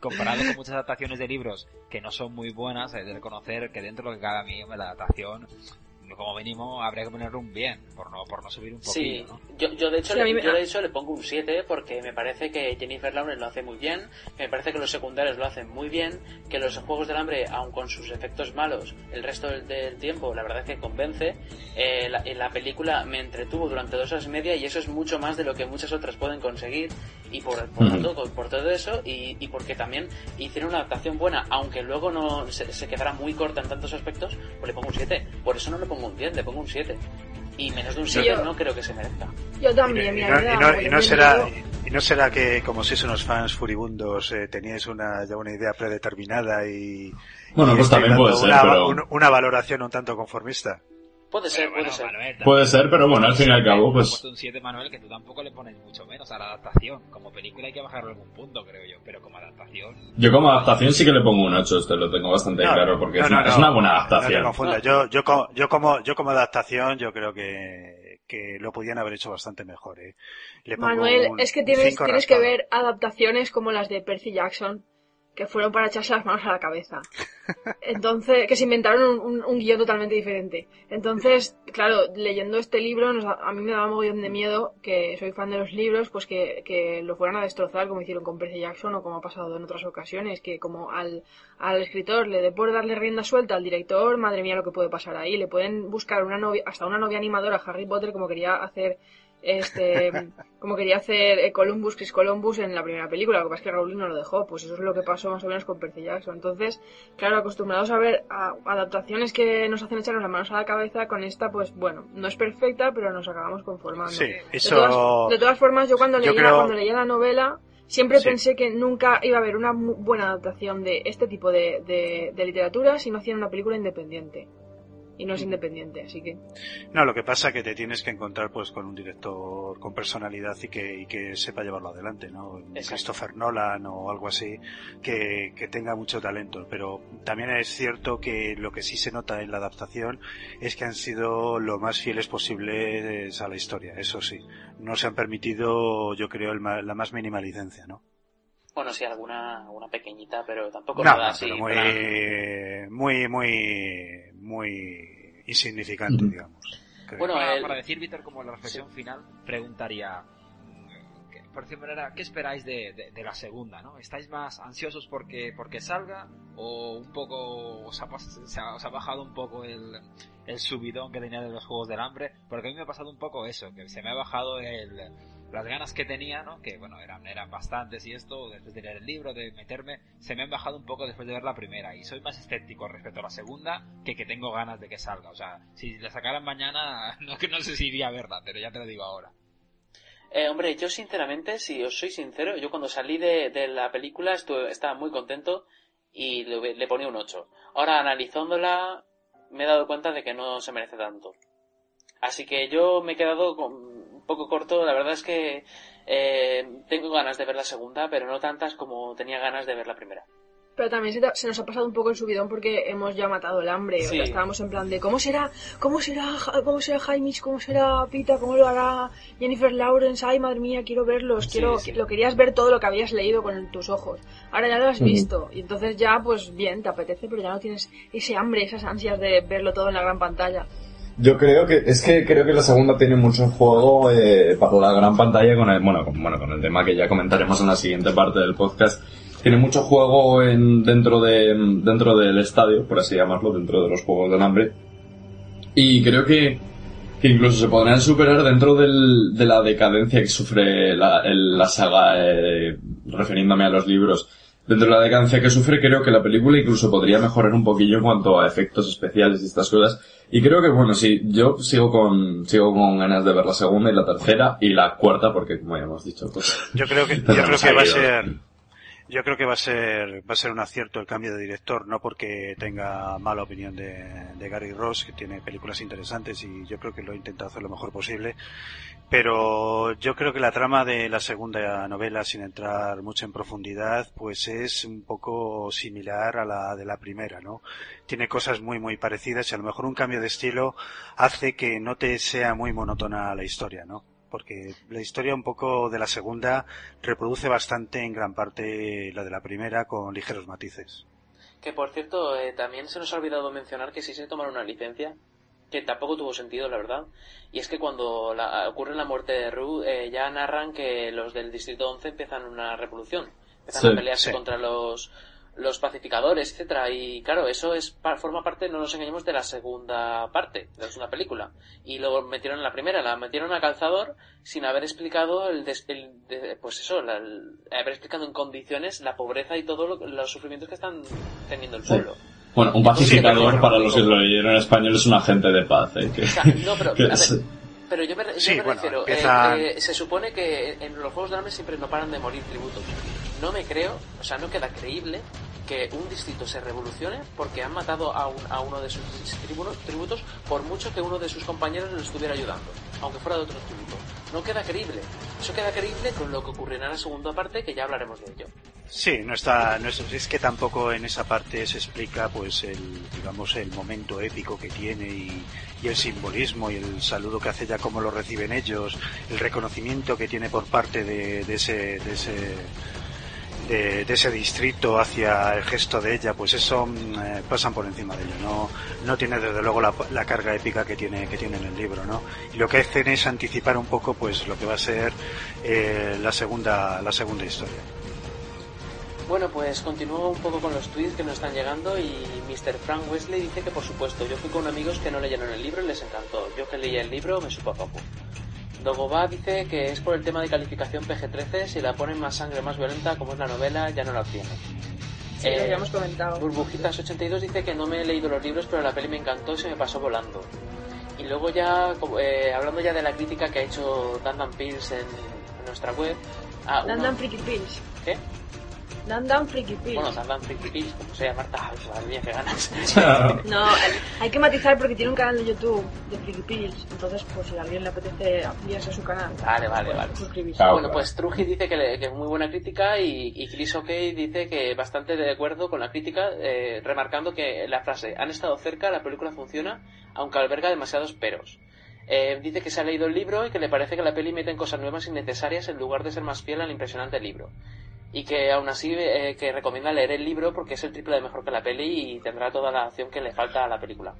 Comparado con muchas adaptaciones de libros que no son muy buenas, hay de reconocer que dentro de lo que cabe a mí, la adaptación, como mínimo, habría que ponerle un bien, por no, por no subir un Sí, poquillo, ¿no? yo, yo de hecho Sí, a le, me- yo de hecho le pongo un 7 porque me parece que Jennifer Lawrence lo hace muy bien, me parece que los secundarios lo hacen muy bien, que los Juegos del Hambre, aun con sus efectos malos, el resto del, del tiempo, la verdad es que convence. Eh, la, en la película me entretuvo durante dos horas y media y eso es mucho más de lo que muchas otras pueden conseguir y por, por, Ujú. tanto, por, por todo eso y, y porque también hicieron una adaptación buena, aunque luego no se, se quedara muy corta en tantos aspectos, pues le pongo un 7. Por eso no le pongo un 10, le pongo un 7. Y menos de un Sí, 7 yo- no creo que se merezca. Yo también, Y mira, no, y no- y no será, y no será que como sois unos fans furibundos eh, teníais una, ya una idea predeterminada y, Bueno, y pues estáis también dando puede ser, una, pero- un- una valoración un tanto conformista. Puede ser, puede ser. Puede ser, pero bueno, al fin y al cabo, Te pues... puesto un 7, Manuel, que tú tampoco le pones mucho menos a la adaptación. Como película hay que bajarlo algún punto, creo yo, pero como adaptación... Yo como adaptación sí que le pongo un 8, esto lo tengo bastante No, claro, porque no, es, una, no, es no. una buena No adaptación. te confundas. Yo, yo, co- yo como, yo como adaptación, yo creo que, que lo podían haber hecho bastante mejor, eh. Le pongo Manuel, un es que tienes, tienes que ver adaptaciones como las de Percy Jackson, que fueron para echarse las manos a la cabeza. Entonces, que se inventaron un, un- guion totalmente diferente. Entonces, claro, leyendo este libro, nos a mí me daba mogollón de miedo, que soy fan de los libros, pues que, que lo fueran a destrozar como hicieron con Percy Jackson o como ha pasado en otras ocasiones, que como al, al escritor le dé por darle rienda suelta al director, madre mía lo que puede pasar ahí. Le pueden buscar una novia, hasta una novia animadora a Harry Potter como quería hacer este como quería hacer eh, Columbus, Chris Columbus en la primera película, lo que pasa es que Rowling no lo dejó, pues eso es lo que pasó más o menos con Percy Jackson. Entonces, claro, acostumbrados a ver a- adaptaciones que nos hacen echarnos las manos a la cabeza, con esta, pues bueno, no es perfecta, pero nos acabamos conformando. Sí, de, todas, de todas formas, yo cuando yo leía, creo- cuando leía la novela, siempre Sí. pensé que nunca iba a haber una buena adaptación de este tipo de, de, de literatura si no hacían una película independiente. Y no es independiente, así que... No, lo que pasa es que te tienes que encontrar pues con un director con personalidad y que, y que sepa llevarlo adelante, ¿no? Exacto. Christopher Nolan o algo así, que, que tenga mucho talento. Pero también es cierto que lo que sí se nota en la adaptación es que han sido lo más fieles posibles a la historia, eso sí. No se han permitido, yo creo, el ma- la más mínima licencia, ¿no? Bueno, sí, alguna, alguna pequeñita, pero tampoco No, nada no, así. pero muy, plan- muy, muy, muy insignificante, Ujú. digamos. creo. Bueno, para, el- para decir, Víctor, como la reflexión final, preguntaría... mm, que- por decir manera, ¿qué esperáis de, de, de, la segunda, no? ¿Estáis más ansiosos porque, porque salga o un poco os ha, se ha, os ha bajado un poco el, el subidón que tenía de los Juegos del Hambre? Porque a mí me ha pasado un poco eso, que se me ha bajado el, las ganas que tenía, ¿no? Que bueno, eran, eran bastantes y esto, después de leer el libro, de meterme, se me han bajado un poco después de ver la primera y soy más escéptico respecto a la segunda que que tengo ganas de que salga. O sea, si la sacaran mañana, no, no sé si iría a verla, pero ya te lo digo ahora. Eh, hombre, yo sinceramente, si os soy sincero, yo cuando salí de, de la película estuve, estaba muy contento y le, le, ponía un 8. Ahora, analizándola, me he dado cuenta de que no se merece tanto. Así que yo me he quedado con, poco corto. La verdad es que eh, tengo ganas de ver la segunda, pero no tantas como tenía ganas de ver la primera. Pero también se, se, nos ha pasado un poco el subidón porque hemos ya matado el hambre. Sí. O sea, estábamos en plan de cómo será, cómo será, cómo será Jaime, cómo será Pita, cómo lo hará Jennifer Lawrence. Ay, madre mía, quiero verlos. Quiero, sí, sí. lo querías ver todo lo que habías leído con tus ojos. Ahora ya lo has visto. Y entonces ya, pues bien, te apetece, pero ya no tienes ese hambre, esas ansias de verlo todo en la gran pantalla. Yo creo que es que creo que la segunda tiene mucho juego eh, para la gran pantalla con el bueno con, bueno con el tema que ya comentaremos en la siguiente parte del podcast tiene mucho juego en, dentro de dentro del estadio, por así llamarlo, dentro de los juegos del hambre. Y creo que, incluso se podrían superar dentro del, de la decadencia que sufre la, la saga, eh, refiriéndome a los libros. Dentro de la decadencia que sufre, creo que la película incluso podría mejorar un poquillo en cuanto a efectos especiales y estas cosas. Y creo que, bueno, sí, yo sigo con, sigo con ganas de ver la segunda y la tercera y la cuarta, porque como ya hemos dicho, pues. Yo creo que, yo creo que va a ser, yo creo que va a ser va a ser un acierto el cambio de director, no porque tenga mala opinión de, de, Gary Ross, que tiene películas interesantes y yo creo que lo ha intentado hacer lo mejor posible. Pero yo creo que la trama de la segunda novela, sin entrar mucho en profundidad, pues es un poco similar a la de la primera, ¿no? Tiene cosas muy muy parecidas y a lo mejor un cambio de estilo hace que no te sea muy monótona la historia, ¿no? porque la historia un poco de la segunda reproduce bastante en gran parte la de la primera con ligeros matices. Que por cierto, eh, también se nos ha olvidado mencionar que si se tomaron una licencia, que tampoco tuvo sentido, la verdad, y es que cuando la, ocurre la muerte de Rue, eh, ya narran que los del Distrito 11 empiezan una revolución, empiezan sí, a pelearse sí. contra los los pacificadores, etcétera. Y claro eso es forma parte no nos engañemos de la segunda parte de la segunda película. Y lo metieron en la primera la metieron a calzador sin haber explicado el, des, el de, pues eso la, el, haber explicado en condiciones la pobreza y todos lo, los sufrimientos que están teniendo el pueblo. sí. Bueno, un pacificador, para los que lo leyeron en español, es un agente de paz. ¿eh? Que, no, pero, que es... ver, pero yo me, yo sí, me bueno, refiero, empieza... eh, eh, se supone que en los Juegos de Hambre siempre no paran de morir tributos. No me creo, o sea, no queda creíble que un distrito se revolucione porque han matado a, un, a uno de sus tributos, tributos por mucho que uno de sus compañeros le estuviera ayudando, aunque fuera de otro tributo. No queda creíble. Eso queda creíble con lo que ocurrirá en la segunda parte, que ya hablaremos de ello. Sí, no está, no es, que tampoco en esa parte se explica, pues, el, digamos, el momento épico que tiene y, el simbolismo y el saludo que hace ya como lo reciben ellos, el reconocimiento que tiene por parte de, ese, de ese, de, ese distrito hacia el gesto de ella, pues eso mm, eh, pasan por encima de ello. No, no tiene desde luego la, la, carga épica que tiene, que tiene en el libro, ¿no? Y lo que hacen es anticipar un poco, pues, lo que va a ser eh, la segunda, la segunda historia. Bueno, pues continúo un poco con los tweets que nos están llegando y Mr. Frank Wesley dice que por supuesto, yo fui con amigos que no leyeron el libro y les encantó. Yo que leí el libro me supo a poco. Dogobá dice que es por el tema de calificación PG-13, si la ponen más sangre, más violenta, como es la novela, ya no la obtiene. Sí, eh, lo habíamos comentado. Burbujitas82 dice que no me he leído los libros, pero la peli me encantó y se me pasó volando. Y luego ya, eh, hablando ya de la crítica que ha hecho Dandan Pills en, en, nuestra web... Ah, Dandan Freaky Pills. ¿Qué? Dandan Freaky Pills. Bueno, Dandan Freaky Pills, como sea Marta, mía, qué ganas. no, hay que matizar porque tiene un canal de YouTube de Freaky Pills, entonces pues si a alguien le apetece afiliarse a su canal. Vale, vale, pues, vale. Suscribirse. bueno, pues Truji dice que, le, que, es muy buena crítica y, y Chris OK dice que bastante de acuerdo con la crítica, eh, remarcando que la frase, han estado cerca, la película funciona, aunque alberga demasiados peros. Eh, dice que se ha leído el libro y que le parece que la peli mete en cosas nuevas y innecesarias en lugar de ser más fiel al impresionante libro y que aún así eh, que recomienda leer el libro porque es el triple de mejor que la peli y tendrá toda la acción que le falta a la película.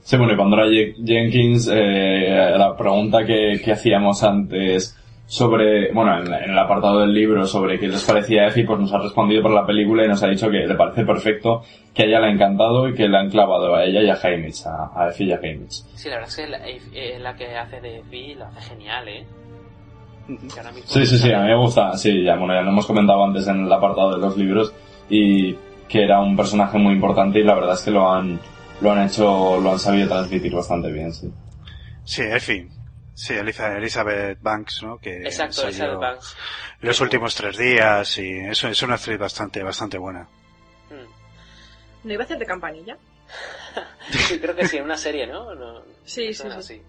Sí, bueno, y Pandora Jenkins, eh, la pregunta que, que hacíamos antes sobre, bueno, en, en el apartado del libro sobre qué les parecía Effie, pues nos ha respondido por la película y nos ha dicho que le parece perfecto, que a ella le ha encantado y que le han clavado a ella y a Hamish, a, a Effie y a Hamish. Sí, la verdad es que la, eh, la que hace de Fi lo hace genial, ¿eh? Que ahora mismo Sí, sí, sí, a mí me gusta, sí, ya, bueno, ya lo hemos comentado antes en el apartado de los libros y que era un personaje muy importante y la verdad es que lo han, lo han hecho, lo han sabido transmitir bastante bien, sí. Sí, en fin. Sí, Eliza- Elizabeth Banks, ¿no? Que Exacto, salió Elizabeth Banks. Los últimos tres días y eso es una actriz bastante, bastante buena. ¿No iba a hacer de campanilla? Sí, creo que sí, en una serie, ¿no? No- Sí, sí, así.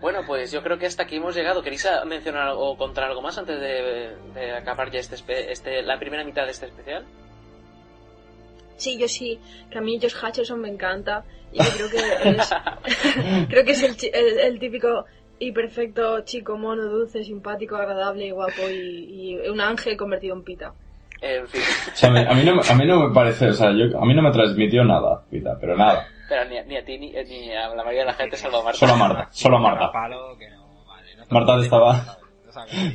Bueno, pues yo creo que hasta aquí hemos llegado. ¿Queréis mencionar o contar algo más antes de, de acabar ya este, este, la primera mitad de este especial? Sí, yo sí, que a mí Josh Hutcherson me encanta y creo que es, creo que es el, chi- el, el típico y perfecto chico mono, dulce, simpático, agradable, guapo y, y un ángel convertido en pita. En fin. O sea, a mí no, me- a mí no me parece, o sea, yo, a mí no me transmitió nada, Pita, pero nada. Pero ni, a- ni a ti ni, ni a la mayoría de la gente, salvo a Marta. Solo a Marta, solo a Marta. Marta estaba...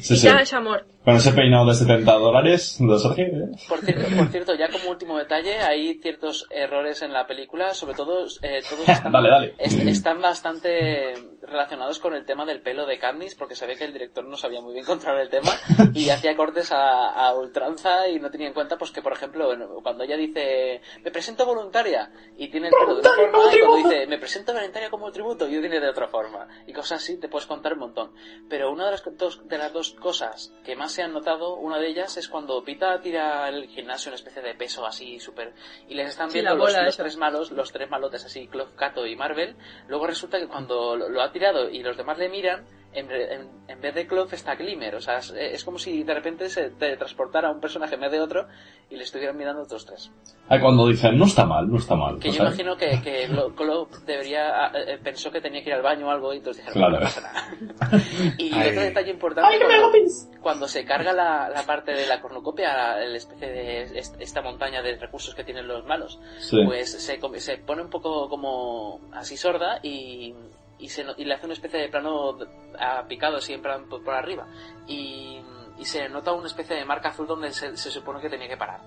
Sí, sí. ya es amor. Con ese peinado de 70 dólares de Sergio, ¿eh? Por cierto, por cierto, ya como último detalle, hay ciertos errores en la película, sobre todo eh, todos están, Dale, dale. est- están bastante relacionados con el tema del pelo de Katniss, porque ve que el director no sabía muy bien controlar el tema y hacía cortes a, a ultranza y no tenía en cuenta pues que, por ejemplo, cuando ella dice me presento voluntaria y tiene el pelo de una forma y cuando dice me presento voluntaria como tributo y tiene de otra forma. Y cosas así te puedes contar un montón. Pero una de las, dos, de las dos cosas que más se han notado, una de ellas es cuando Pita tira el gimnasio una especie de peso así súper y les están Sí, viendo la los, los tres malos, los tres malotes así, Clough, Cato y Marvel, luego resulta que cuando lo, lo ha tirado y los demás le miran, en, en- en vez de Clough está Glimmer, o sea, es, es como si de repente se transportara un personaje en vez de otro y le estuvieran mirando otros tres. Ah, cuando dicen, no está mal, no está mal. Que yo sea, imagino que, que Clough debería, eh, pensó que tenía que ir al baño o algo y entonces dijeron, Claro. no pasa nada. Y Ay. otro detalle importante, Ay, cuando, cuando se carga la, la parte de la cornucopia, la especie de est- esta montaña de recursos que tienen los malos, Sí. pues se, se pone un poco como así sorda y, y, se, no- y le hace una especie de plano a picado así en plan por, por arriba. Y, y se nota una especie de marca azul donde se, se supone que tenía que parar.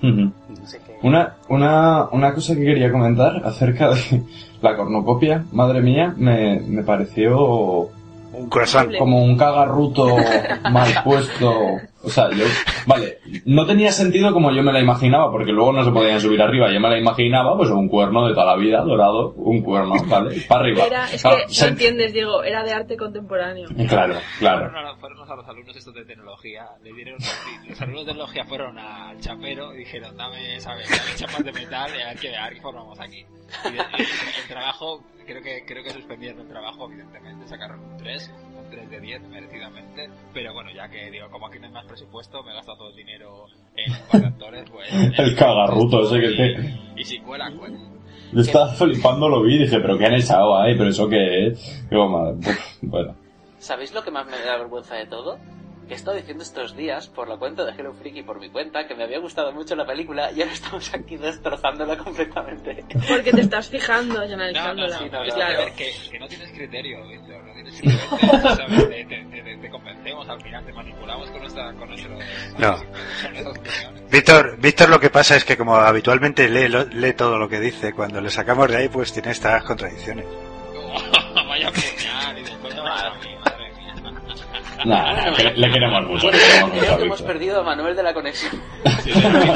Que... Una, una, una cosa que quería comentar acerca de la cornucopia, madre mía, me, me pareció un croissant. como un cagarruto mal puesto. O sea, yo, vale, no tenía sentido como yo me la imaginaba, porque luego no se podían subir arriba. Yo me la imaginaba, pues un cuerno de toda la vida, dorado, un cuerno, ¿vale? Para arriba. Era, es Claro, que no se- entiendes, Diego, era de arte contemporáneo. Claro, claro. Fueron a, fueron a los alumnos estos de tecnología, le dieron, los alumnos de tecnología fueron al chapero y dijeron, dame, ¿sabes? Dame chapas de metal y a ver qué, a ver qué formamos aquí. Y, de- y el trabajo, creo que, creo que suspendieron el trabajo, evidentemente, sacaron un 3, un 3 de 10 merecidamente, pero bueno, ya que digo, como aquí no hay más presupuesto, me he gastado todo el dinero en actores, pues... El cagarruto ese que que... Y si cuela, cuela. Yo estaba flipando, lo vi y dije, pero ¿qué han echado ahí? ¿Pero eso qué es? Digo, madre, bueno. ¿Sabéis lo que más me da vergüenza de todo? Que he estado diciendo estos días, por la cuenta de Hello Freaky y por mi cuenta, que me había gustado mucho la película y ahora estamos aquí destrozándola completamente. Porque te estás fijando y No, no, analizándola. sí, no, es claro. que, que, que no tienes criterio, Víctor, no tienes criterio, ¿sabes? Te, te, te- te convencemos al final, te manipulamos con, nuestra, con nuestros... No. con. Víctor, Víctor lo que pasa es que como habitualmente lee, lo- lee todo lo que dice, cuando le sacamos de ahí pues tiene estas contradicciones. Vaya Que le queremos mucho. le queremos mucho creo que hemos perdido a Manuel de la conexión. Sí, sí, no.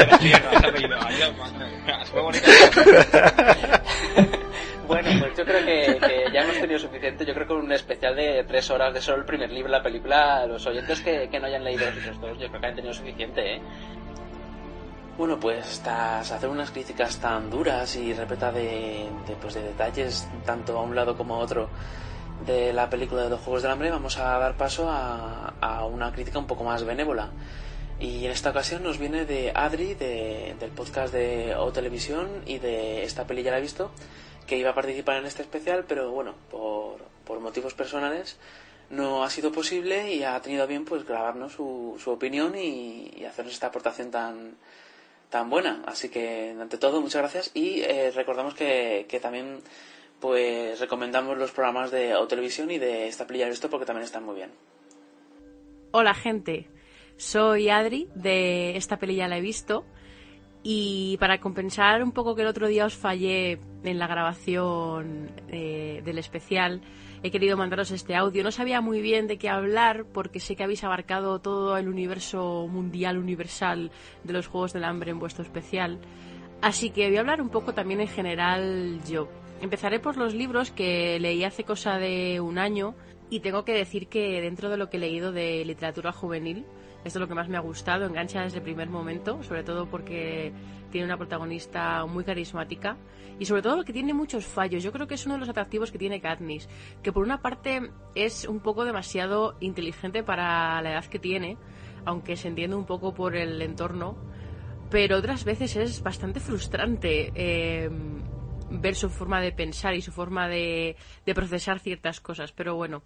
Bueno, pues yo creo que, que ya hemos tenido suficiente. Yo creo que un especial de tres horas de solo el primer libro de la película, los oyentes que, que no hayan leído los otros dos, yo creo que han tenido suficiente, ¿eh? Bueno, pues tras hacer unas críticas tan duras y repleta de, de, pues, de detalles, tanto a un lado como a otro, de la película de los Juegos del Hambre, vamos a dar paso a, a una crítica un poco más benévola. Y en esta ocasión nos viene de Adri, de- del podcast de O Televisión y de Esta peli ya la he visto, que iba a participar en este especial, pero bueno, por, por motivos personales no ha sido posible y ha tenido bien pues grabarnos su, su opinión y, y hacernos esta aportación tan, tan buena. Así que, ante todo, muchas gracias y eh, recordamos que, que también pues recomendamos los programas de O Televisión y de Esta peli ya la he visto porque también están muy bien. Hola gente, soy Adri de esta peli ya la he visto y para compensar un poco que el otro día os fallé en la grabación eh, del especial he querido mandaros este audio. No sabía muy bien de qué hablar porque sé que habéis abarcado todo el universo mundial universal de los Juegos del Hambre en vuestro especial. Así que voy a hablar un poco también en general yo. Empezaré por los libros que leí hace cosa de un año y tengo que decir que dentro de lo que he leído de literatura juvenil, esto es lo que más me ha gustado, engancha desde el primer momento, sobre todo porque tiene una protagonista muy carismática y sobre todo que tiene muchos fallos. Yo creo que es uno de los atractivos que tiene Katniss, que por una parte es un poco demasiado inteligente para la edad que tiene, aunque se entiende un poco por el entorno, pero otras veces es bastante frustrante. Eh, ver su forma de pensar y su forma de, procesar ciertas cosas. Pero bueno,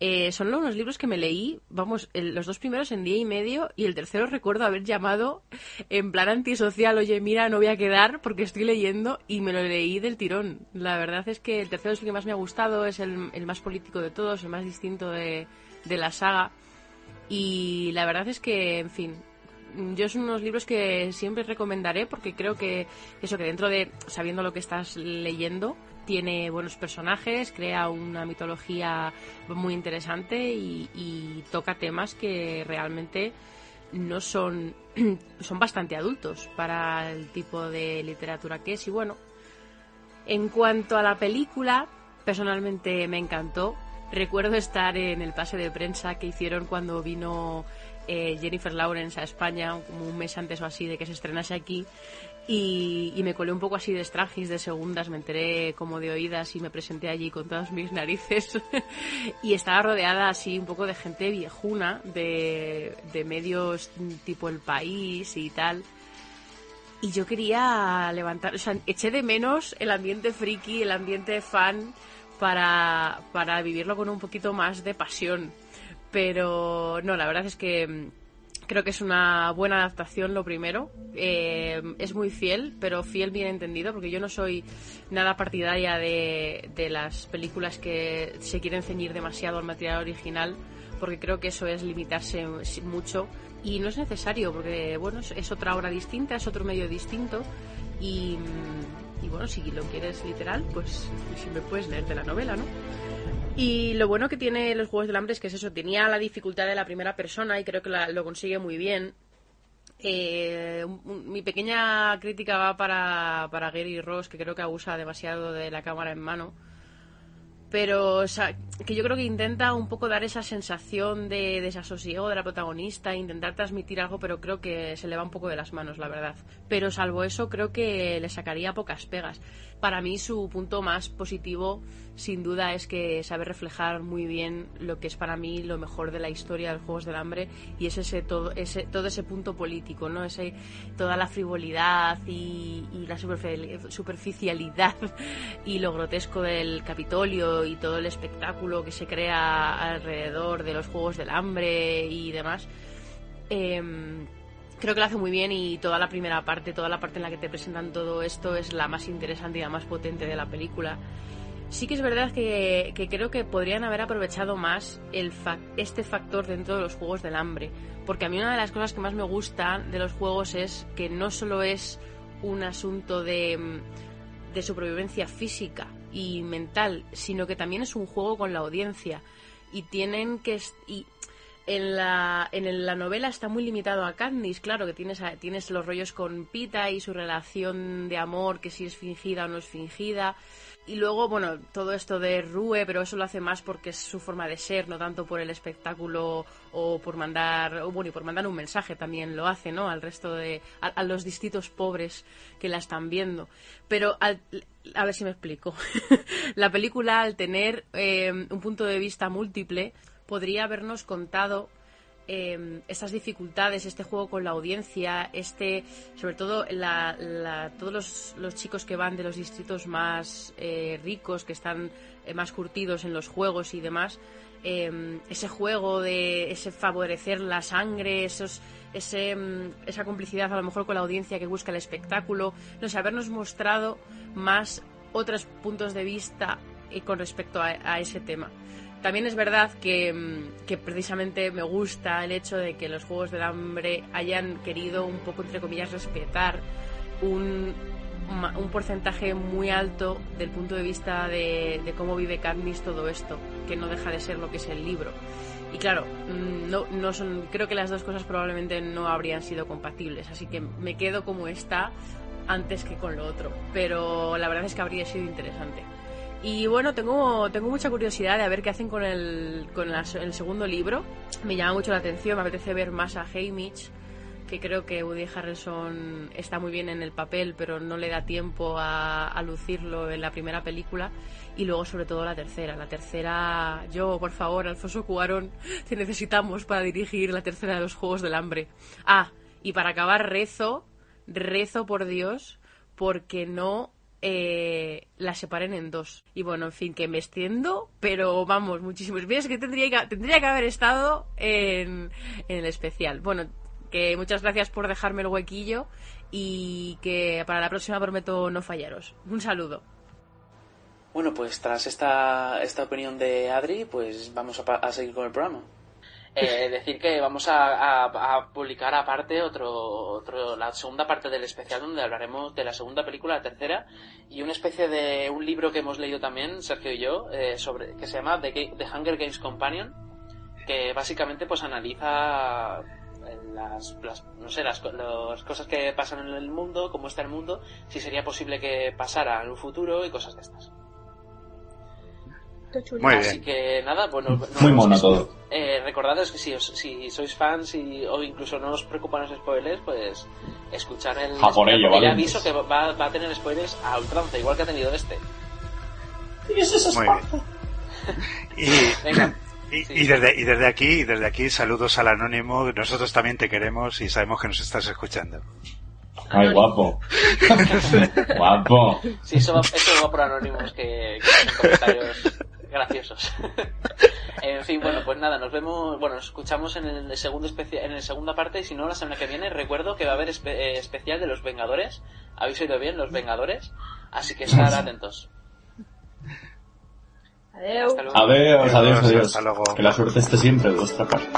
eh, son unos libros que me leí, vamos, los dos primeros en día y medio y el tercero recuerdo haber llamado en plan antisocial, oye, mira, no voy a quedar porque estoy leyendo y me lo leí del tirón. La verdad es que el tercero es el que más me ha gustado, es el, más político de todos, el más distinto de, de la saga. Y la verdad es que, en fin, yo son unos libros que siempre recomendaré porque creo que eso que dentro de sabiendo lo que estás leyendo tiene buenos personajes, crea una mitología muy interesante y, toca temas que realmente no son son bastante adultos para el tipo de literatura que es. Y bueno en cuanto a la película personalmente me encantó. Recuerdo estar en el pase de prensa que hicieron cuando vino eh, Jennifer Lawrence a España como un mes antes o así de que se estrenase aquí y, me colé un poco así de estragis de segundas, me enteré como de oídas y me presenté allí con todas mis narices y estaba rodeada así un poco de gente viejuna, de, medios tipo El País y tal. Y yo quería levantar, o sea, eché de menos el ambiente friki, el ambiente fan para, para vivirlo con un poquito más de pasión. Pero no, la verdad es que mm, creo que es una buena adaptación lo primero. Eh, es muy fiel, pero fiel bien entendido, porque yo no soy nada partidaria de, de, las películas que se quieren ceñir demasiado al material original, porque creo que eso es limitarse mucho y no es necesario, porque bueno, es otra obra distinta, es otro medio distinto y, mm, y bueno, si lo quieres literal, pues siempre puedes leer de la novela, ¿no? Y lo bueno que tiene los Juegos del Hambre es que es eso, tenía la dificultad de la primera persona y creo que lo consigue muy bien. Eh, mi pequeña crítica va para, para Gary Ross, que creo que abusa demasiado de la cámara en mano pero que yo creo que intenta un poco dar esa sensación de desasosiego de la protagonista, intentar transmitir algo, pero creo que se le va un poco de las manos, la verdad. Pero salvo eso, creo que le sacaría pocas pegas. Para mí su punto más positivo, sin duda, es que sabe reflejar muy bien lo que es para mí lo mejor de la historia de los Juegos del Hambre y es ese todo ese todo ese punto político, no ese toda la frivolidad y, y la superficialidad y lo grotesco del Capitolio y todo el espectáculo que se crea alrededor de los Juegos del Hambre y demás. Em, creo que lo hace muy bien y toda la primera parte, toda la parte en la que te presentan todo esto es la más interesante y la más potente de la película. Sí que es verdad que, creo que podrían haber aprovechado más el este factor dentro de los Juegos del Hambre, porque a mí una de las cosas que más me gusta de los juegos es que no solo es un asunto de, de supervivencia física, y mental, sino que también es un juego con la audiencia. Y tienen que. Y en la, en la novela está muy limitado a Katniss, claro, que tienes, tienes los rollos con Pita y su relación de amor, que si es fingida o no es fingida. Y luego, bueno, todo esto de Rue, pero eso lo hace más porque es su forma de ser, no tanto por el espectáculo o por mandar, o bueno, y por mandar un mensaje también lo hace, ¿no? Al resto de, a, los distritos pobres que la están viendo. Pero, a ver si me explico. la película, al tener eh, un punto de vista múltiple, podría habernos contado eh, estas dificultades, este juego con la audiencia, este, sobre todo todos los, chicos que van de los distritos más eh, ricos, que están eh, más curtidos en los juegos y demás, em, ese juego de ese favorecer la sangre, esos, ese, mm, esa complicidad a lo mejor con la audiencia que busca el espectáculo, no sé, habernos mostrado más otros puntos de vista y con respecto a ese tema. También es verdad que, mm, que precisamente me gusta el hecho de que los Juegos del Hambre hayan querido un poco, entre comillas, respetar un, un porcentaje muy alto del punto de vista de, de cómo vive Katniss todo esto, que no deja de ser lo que es el libro. Y claro, mm, no, no son, creo que las dos cosas probablemente no habrían sido compatibles, así que me quedo como está antes que con lo otro. Pero la verdad es que habría sido interesante. Y bueno, tengo, tengo mucha curiosidad de ver qué hacen con el, con el segundo libro. Me llama mucho la atención, me apetece ver más a Haymitch, que creo que Woody Harrelson está muy bien en el papel, pero no le da tiempo a, a lucirlo en la primera película. Y luego, sobre todo, la tercera. La tercera, yo, por favor, Alfonso Cuarón, te necesitamos para dirigir la tercera de los Juegos del Hambre. Ah, y para acabar, rezo, rezo por Dios, porque no eh, la separen en dos. Y bueno, en fin, que me extiendo, pero vamos, muchísimos. Ves que tendría que, tendría que haber estado en, en el especial. Bueno, que muchas gracias por dejarme el huequillo y que para la próxima prometo no fallaros. Un saludo. Bueno, pues tras esta, esta opinión de Adri, pues vamos a, a seguir con el programa. Eh, decir que vamos a, a- a publicar aparte otro, otro, la segunda parte del especial donde hablaremos de la segunda película, la tercera, y una especie de un libro que hemos leído también, Sergio y yo, eh, sobre, que se llama The, The Hunger Games Companion, que básicamente pues analiza eh, las, las- no sé, las, las cosas que pasan en el mundo, cómo está el mundo, si sería posible que pasara en un futuro y cosas de estas. Muy Así bien. que nada, bueno, no- Muy mono es- todo. Eh, recordad que si, os- si sois fans y, o incluso no os preocupan los spoilers, pues escuchar el. A por ello, aviso que va, va a tener spoilers a ultranza, igual que ha tenido este. Muy bien. Y, Venga. y, y desde, y desde aquí, y desde aquí, saludos al anónimo. Nosotros también te queremos y sabemos que nos estás escuchando. Ay, guapo. guapo. Sí, eso va, eso va por anónimos que, que comentarios graciosos. en fin, bueno, pues nada, nos vemos, bueno, nos escuchamos en el segundo en la segunda parte y si no la semana que viene recuerdo que va a haber espe- eh, especial de los Vengadores. Habéis oído bien, los Vengadores, así que estar atentos. Adiós. Hasta luego. Adiós, adiós, Adiós, adiós. hasta luego. Que la suerte esté siempre de vuestra parte.